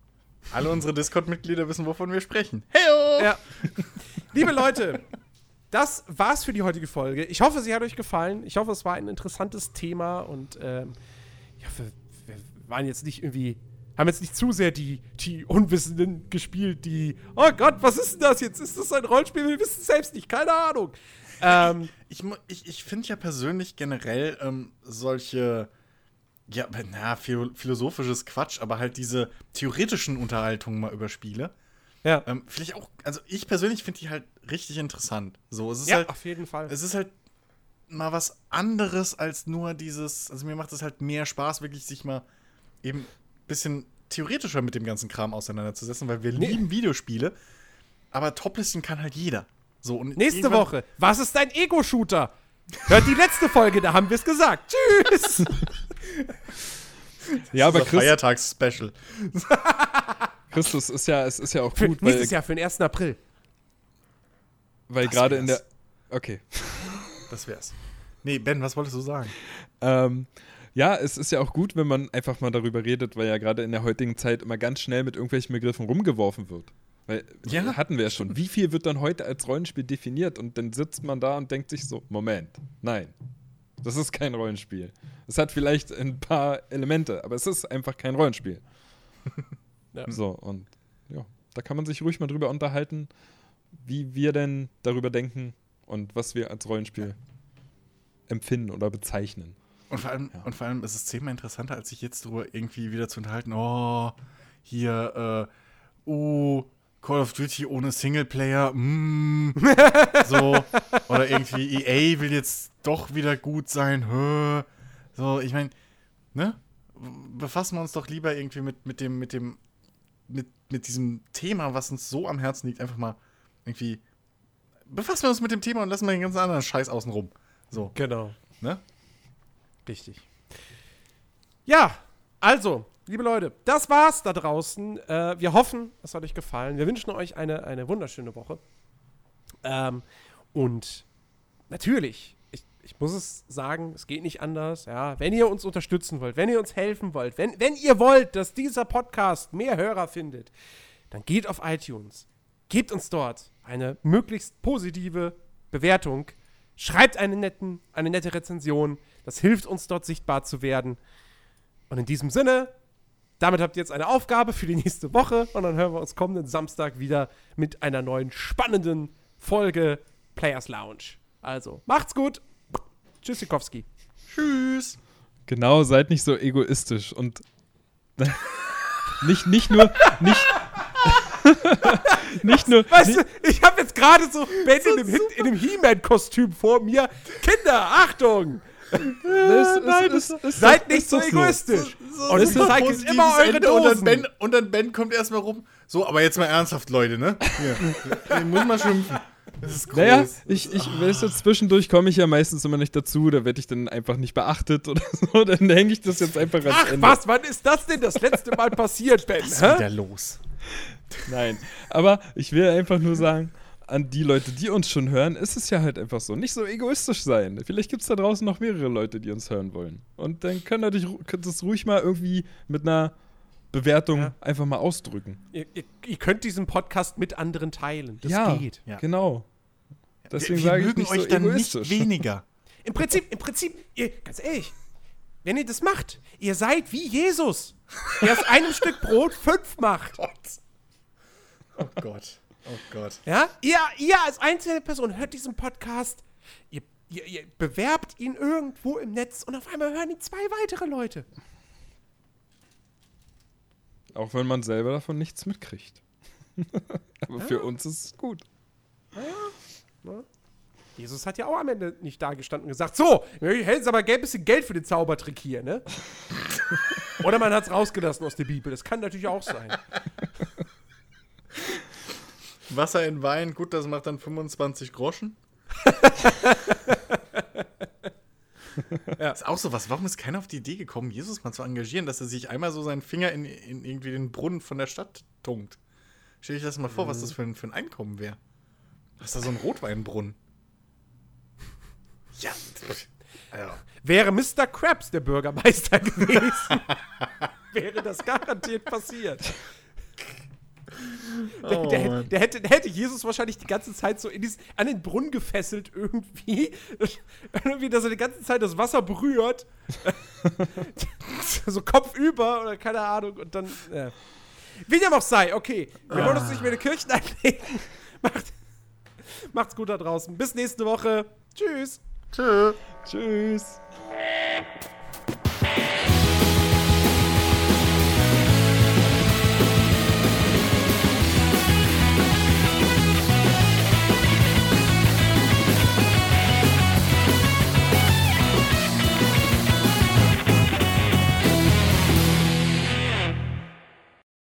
Alle unsere Discord-Mitglieder wissen, wovon wir sprechen. Heyo! Ja. Liebe Leute, das war's für die heutige Folge. Ich hoffe, sie hat euch gefallen. Ich hoffe, es war ein interessantes Thema und ähm, ich hoffe, wir waren jetzt nicht irgendwie, haben jetzt nicht zu sehr die, die Unwissenden gespielt, die, oh Gott, was ist denn das jetzt? Ist das ein Rollenspiel? Wir wissen es selbst nicht, keine Ahnung. Ähm, ich ich, ich finde ja persönlich generell ähm, solche ja, na, philosophisches Quatsch, aber halt diese theoretischen Unterhaltungen mal über Spiele. Ja. Ähm, vielleicht auch, also ich persönlich finde die halt richtig interessant. So, es ist ja, halt, auf jeden Fall. Es ist halt mal was anderes als nur dieses, also mir macht es halt mehr Spaß, wirklich sich mal eben ein bisschen theoretischer mit dem ganzen Kram auseinanderzusetzen, weil wir nee. lieben Videospiele, aber Toplisten kann halt jeder. So, und Nächste Woche, was ist dein Ego-Shooter? Hört die letzte Folge, da haben wir es gesagt. Tschüss. (laughs) ja, aber Chris, Feiertags-Special. (laughs) Christus ist ja, es ist ja auch für gut. Nächstes Jahr für den 1. April. Weil gerade in der. Okay. Das wär's. Nee, Ben, was wolltest du sagen? Ähm, ja, es ist ja auch gut, wenn man einfach mal darüber redet, weil ja gerade in der heutigen Zeit immer ganz schnell mit irgendwelchen Begriffen rumgeworfen wird. Weil ja. hatten wir ja schon. Wie viel wird dann heute als Rollenspiel definiert? Und dann sitzt man da und denkt sich so: Moment, nein, das ist kein Rollenspiel. Es hat vielleicht ein paar Elemente, aber es ist einfach kein Rollenspiel. (laughs) ja. So, und ja, da kann man sich ruhig mal drüber unterhalten, wie wir denn darüber denken und was wir als Rollenspiel empfinden oder bezeichnen. Und vor allem, ja. und vor allem ist es zehnmal interessanter, als sich jetzt darüber irgendwie wieder zu unterhalten, oh, hier, äh, oh, Call of Duty ohne Singleplayer, mm, (laughs) so. Oder irgendwie EA will jetzt doch wieder gut sein, hö. So, ich meine, ne? Befassen wir uns doch lieber irgendwie mit, mit dem, mit dem, mit, mit diesem Thema, was uns so am Herzen liegt, einfach mal irgendwie. Befassen wir uns mit dem Thema und lassen wir den ganzen anderen Scheiß außen rum. So. Genau. Ne? Richtig. Ja, also, liebe Leute, das war's da draußen. Äh, wir hoffen, es hat euch gefallen. Wir wünschen euch eine, eine wunderschöne Woche. Ähm, und natürlich, ich, ich muss es sagen, es geht nicht anders. Ja, wenn ihr uns unterstützen wollt, wenn ihr uns helfen wollt, wenn, wenn ihr wollt, dass dieser Podcast mehr Hörer findet, dann geht auf iTunes. Gebt uns dort eine möglichst positive Bewertung. Schreibt eine, netten, eine nette Rezension. Das hilft uns dort sichtbar zu werden. Und in diesem Sinne damit habt ihr jetzt eine Aufgabe für die nächste Woche und dann hören wir uns kommenden Samstag wieder mit einer neuen spannenden Folge Players Lounge. Also, macht's gut. Tschüssikowski. Tschüss. Genau, seid nicht so egoistisch und (laughs) nicht, nicht nur, nicht, (laughs) nicht nur. Weißt nicht, du, ich habe jetzt gerade so Ben in dem, in dem He-Man-Kostüm vor mir. Kinder, Achtung! Das, Nein, ist, ist, ist, seid nicht so egoistisch. So, und ich zeige jetzt immer eure Dosen. Und dann, ben, und dann Ben kommt erstmal rum. So, aber jetzt mal ernsthaft, Leute, ne? Hier. muss man schimpfen. Das ist groß. Naja, ich, ich weißt du, zwischendurch komme ich ja meistens immer nicht dazu, da werde ich dann einfach nicht beachtet oder (laughs) so, dann hänge ich das jetzt einfach ans Ach, Ende. was, wann ist das denn das letzte Mal passiert, Ben? Was ist wieder los? Nein, aber ich will einfach nur sagen, an die Leute, die uns schon hören, ist es ja halt einfach so. Nicht so egoistisch sein. Vielleicht gibt es da draußen noch mehrere Leute, die uns hören wollen. Und dann könnt ihr das ruhig mal irgendwie mit einer Bewertung ja. einfach mal ausdrücken. Ihr, ihr, ihr, könnt diesen Podcast mit anderen teilen. Das ja, geht. Ja, genau. Deswegen sage ich nicht euch so dann nicht weniger. (laughs) Im Prinzip, im Prinzip, ihr, ganz ehrlich, wenn ihr das macht, ihr seid wie Jesus, der aus einem Stück Brot fünf macht. (laughs) Oh Gott. Oh Gott. Oh Gott. Ja, ihr, ihr als einzelne Person hört diesen Podcast, ihr ihr, ihr bewerbt ihn irgendwo im Netz und auf einmal hören ihn zwei weitere Leute. Auch wenn man selber davon nichts mitkriegt. (laughs) Aber ja. für uns ist es gut. Ja. Ja. Jesus hat ja auch am Ende nicht da gestanden und gesagt, so, hält aber ein bisschen Geld für den Zaubertrick hier, ne? (laughs) Oder man hat es rausgelassen aus der Bibel. Das kann natürlich auch sein. (laughs) Wasser in Wein, gut, das macht dann 25 Groschen. (laughs) ja. Ist auch so was. Warum ist keiner auf die Idee gekommen, Jesus mal zu engagieren, dass er sich einmal so seinen Finger in, in irgendwie den Brunnen von der Stadt tunkt? Stell dich das mal vor, mhm. was das für ein, für ein Einkommen wäre. Das ist da so ein Rotweinbrunnen. Ja. ja. Wäre Mr. Krabs der Bürgermeister gewesen, (laughs) wäre das garantiert passiert. (laughs) Der, oh, der, der, hätte, der, hätte, Jesus wahrscheinlich die ganze Zeit so in dies, an den Brunnen gefesselt irgendwie. (laughs) irgendwie, dass er die ganze Zeit das Wasser berührt. (laughs) so kopfüber oder keine Ahnung. Und dann. Ja. Wie dem auch sei, okay. Wir wollen uns nicht mehr in die Kirchen einlegen. Macht, macht's gut da draußen. Bis nächste Woche. Tschüss. Tschö. Tschüss.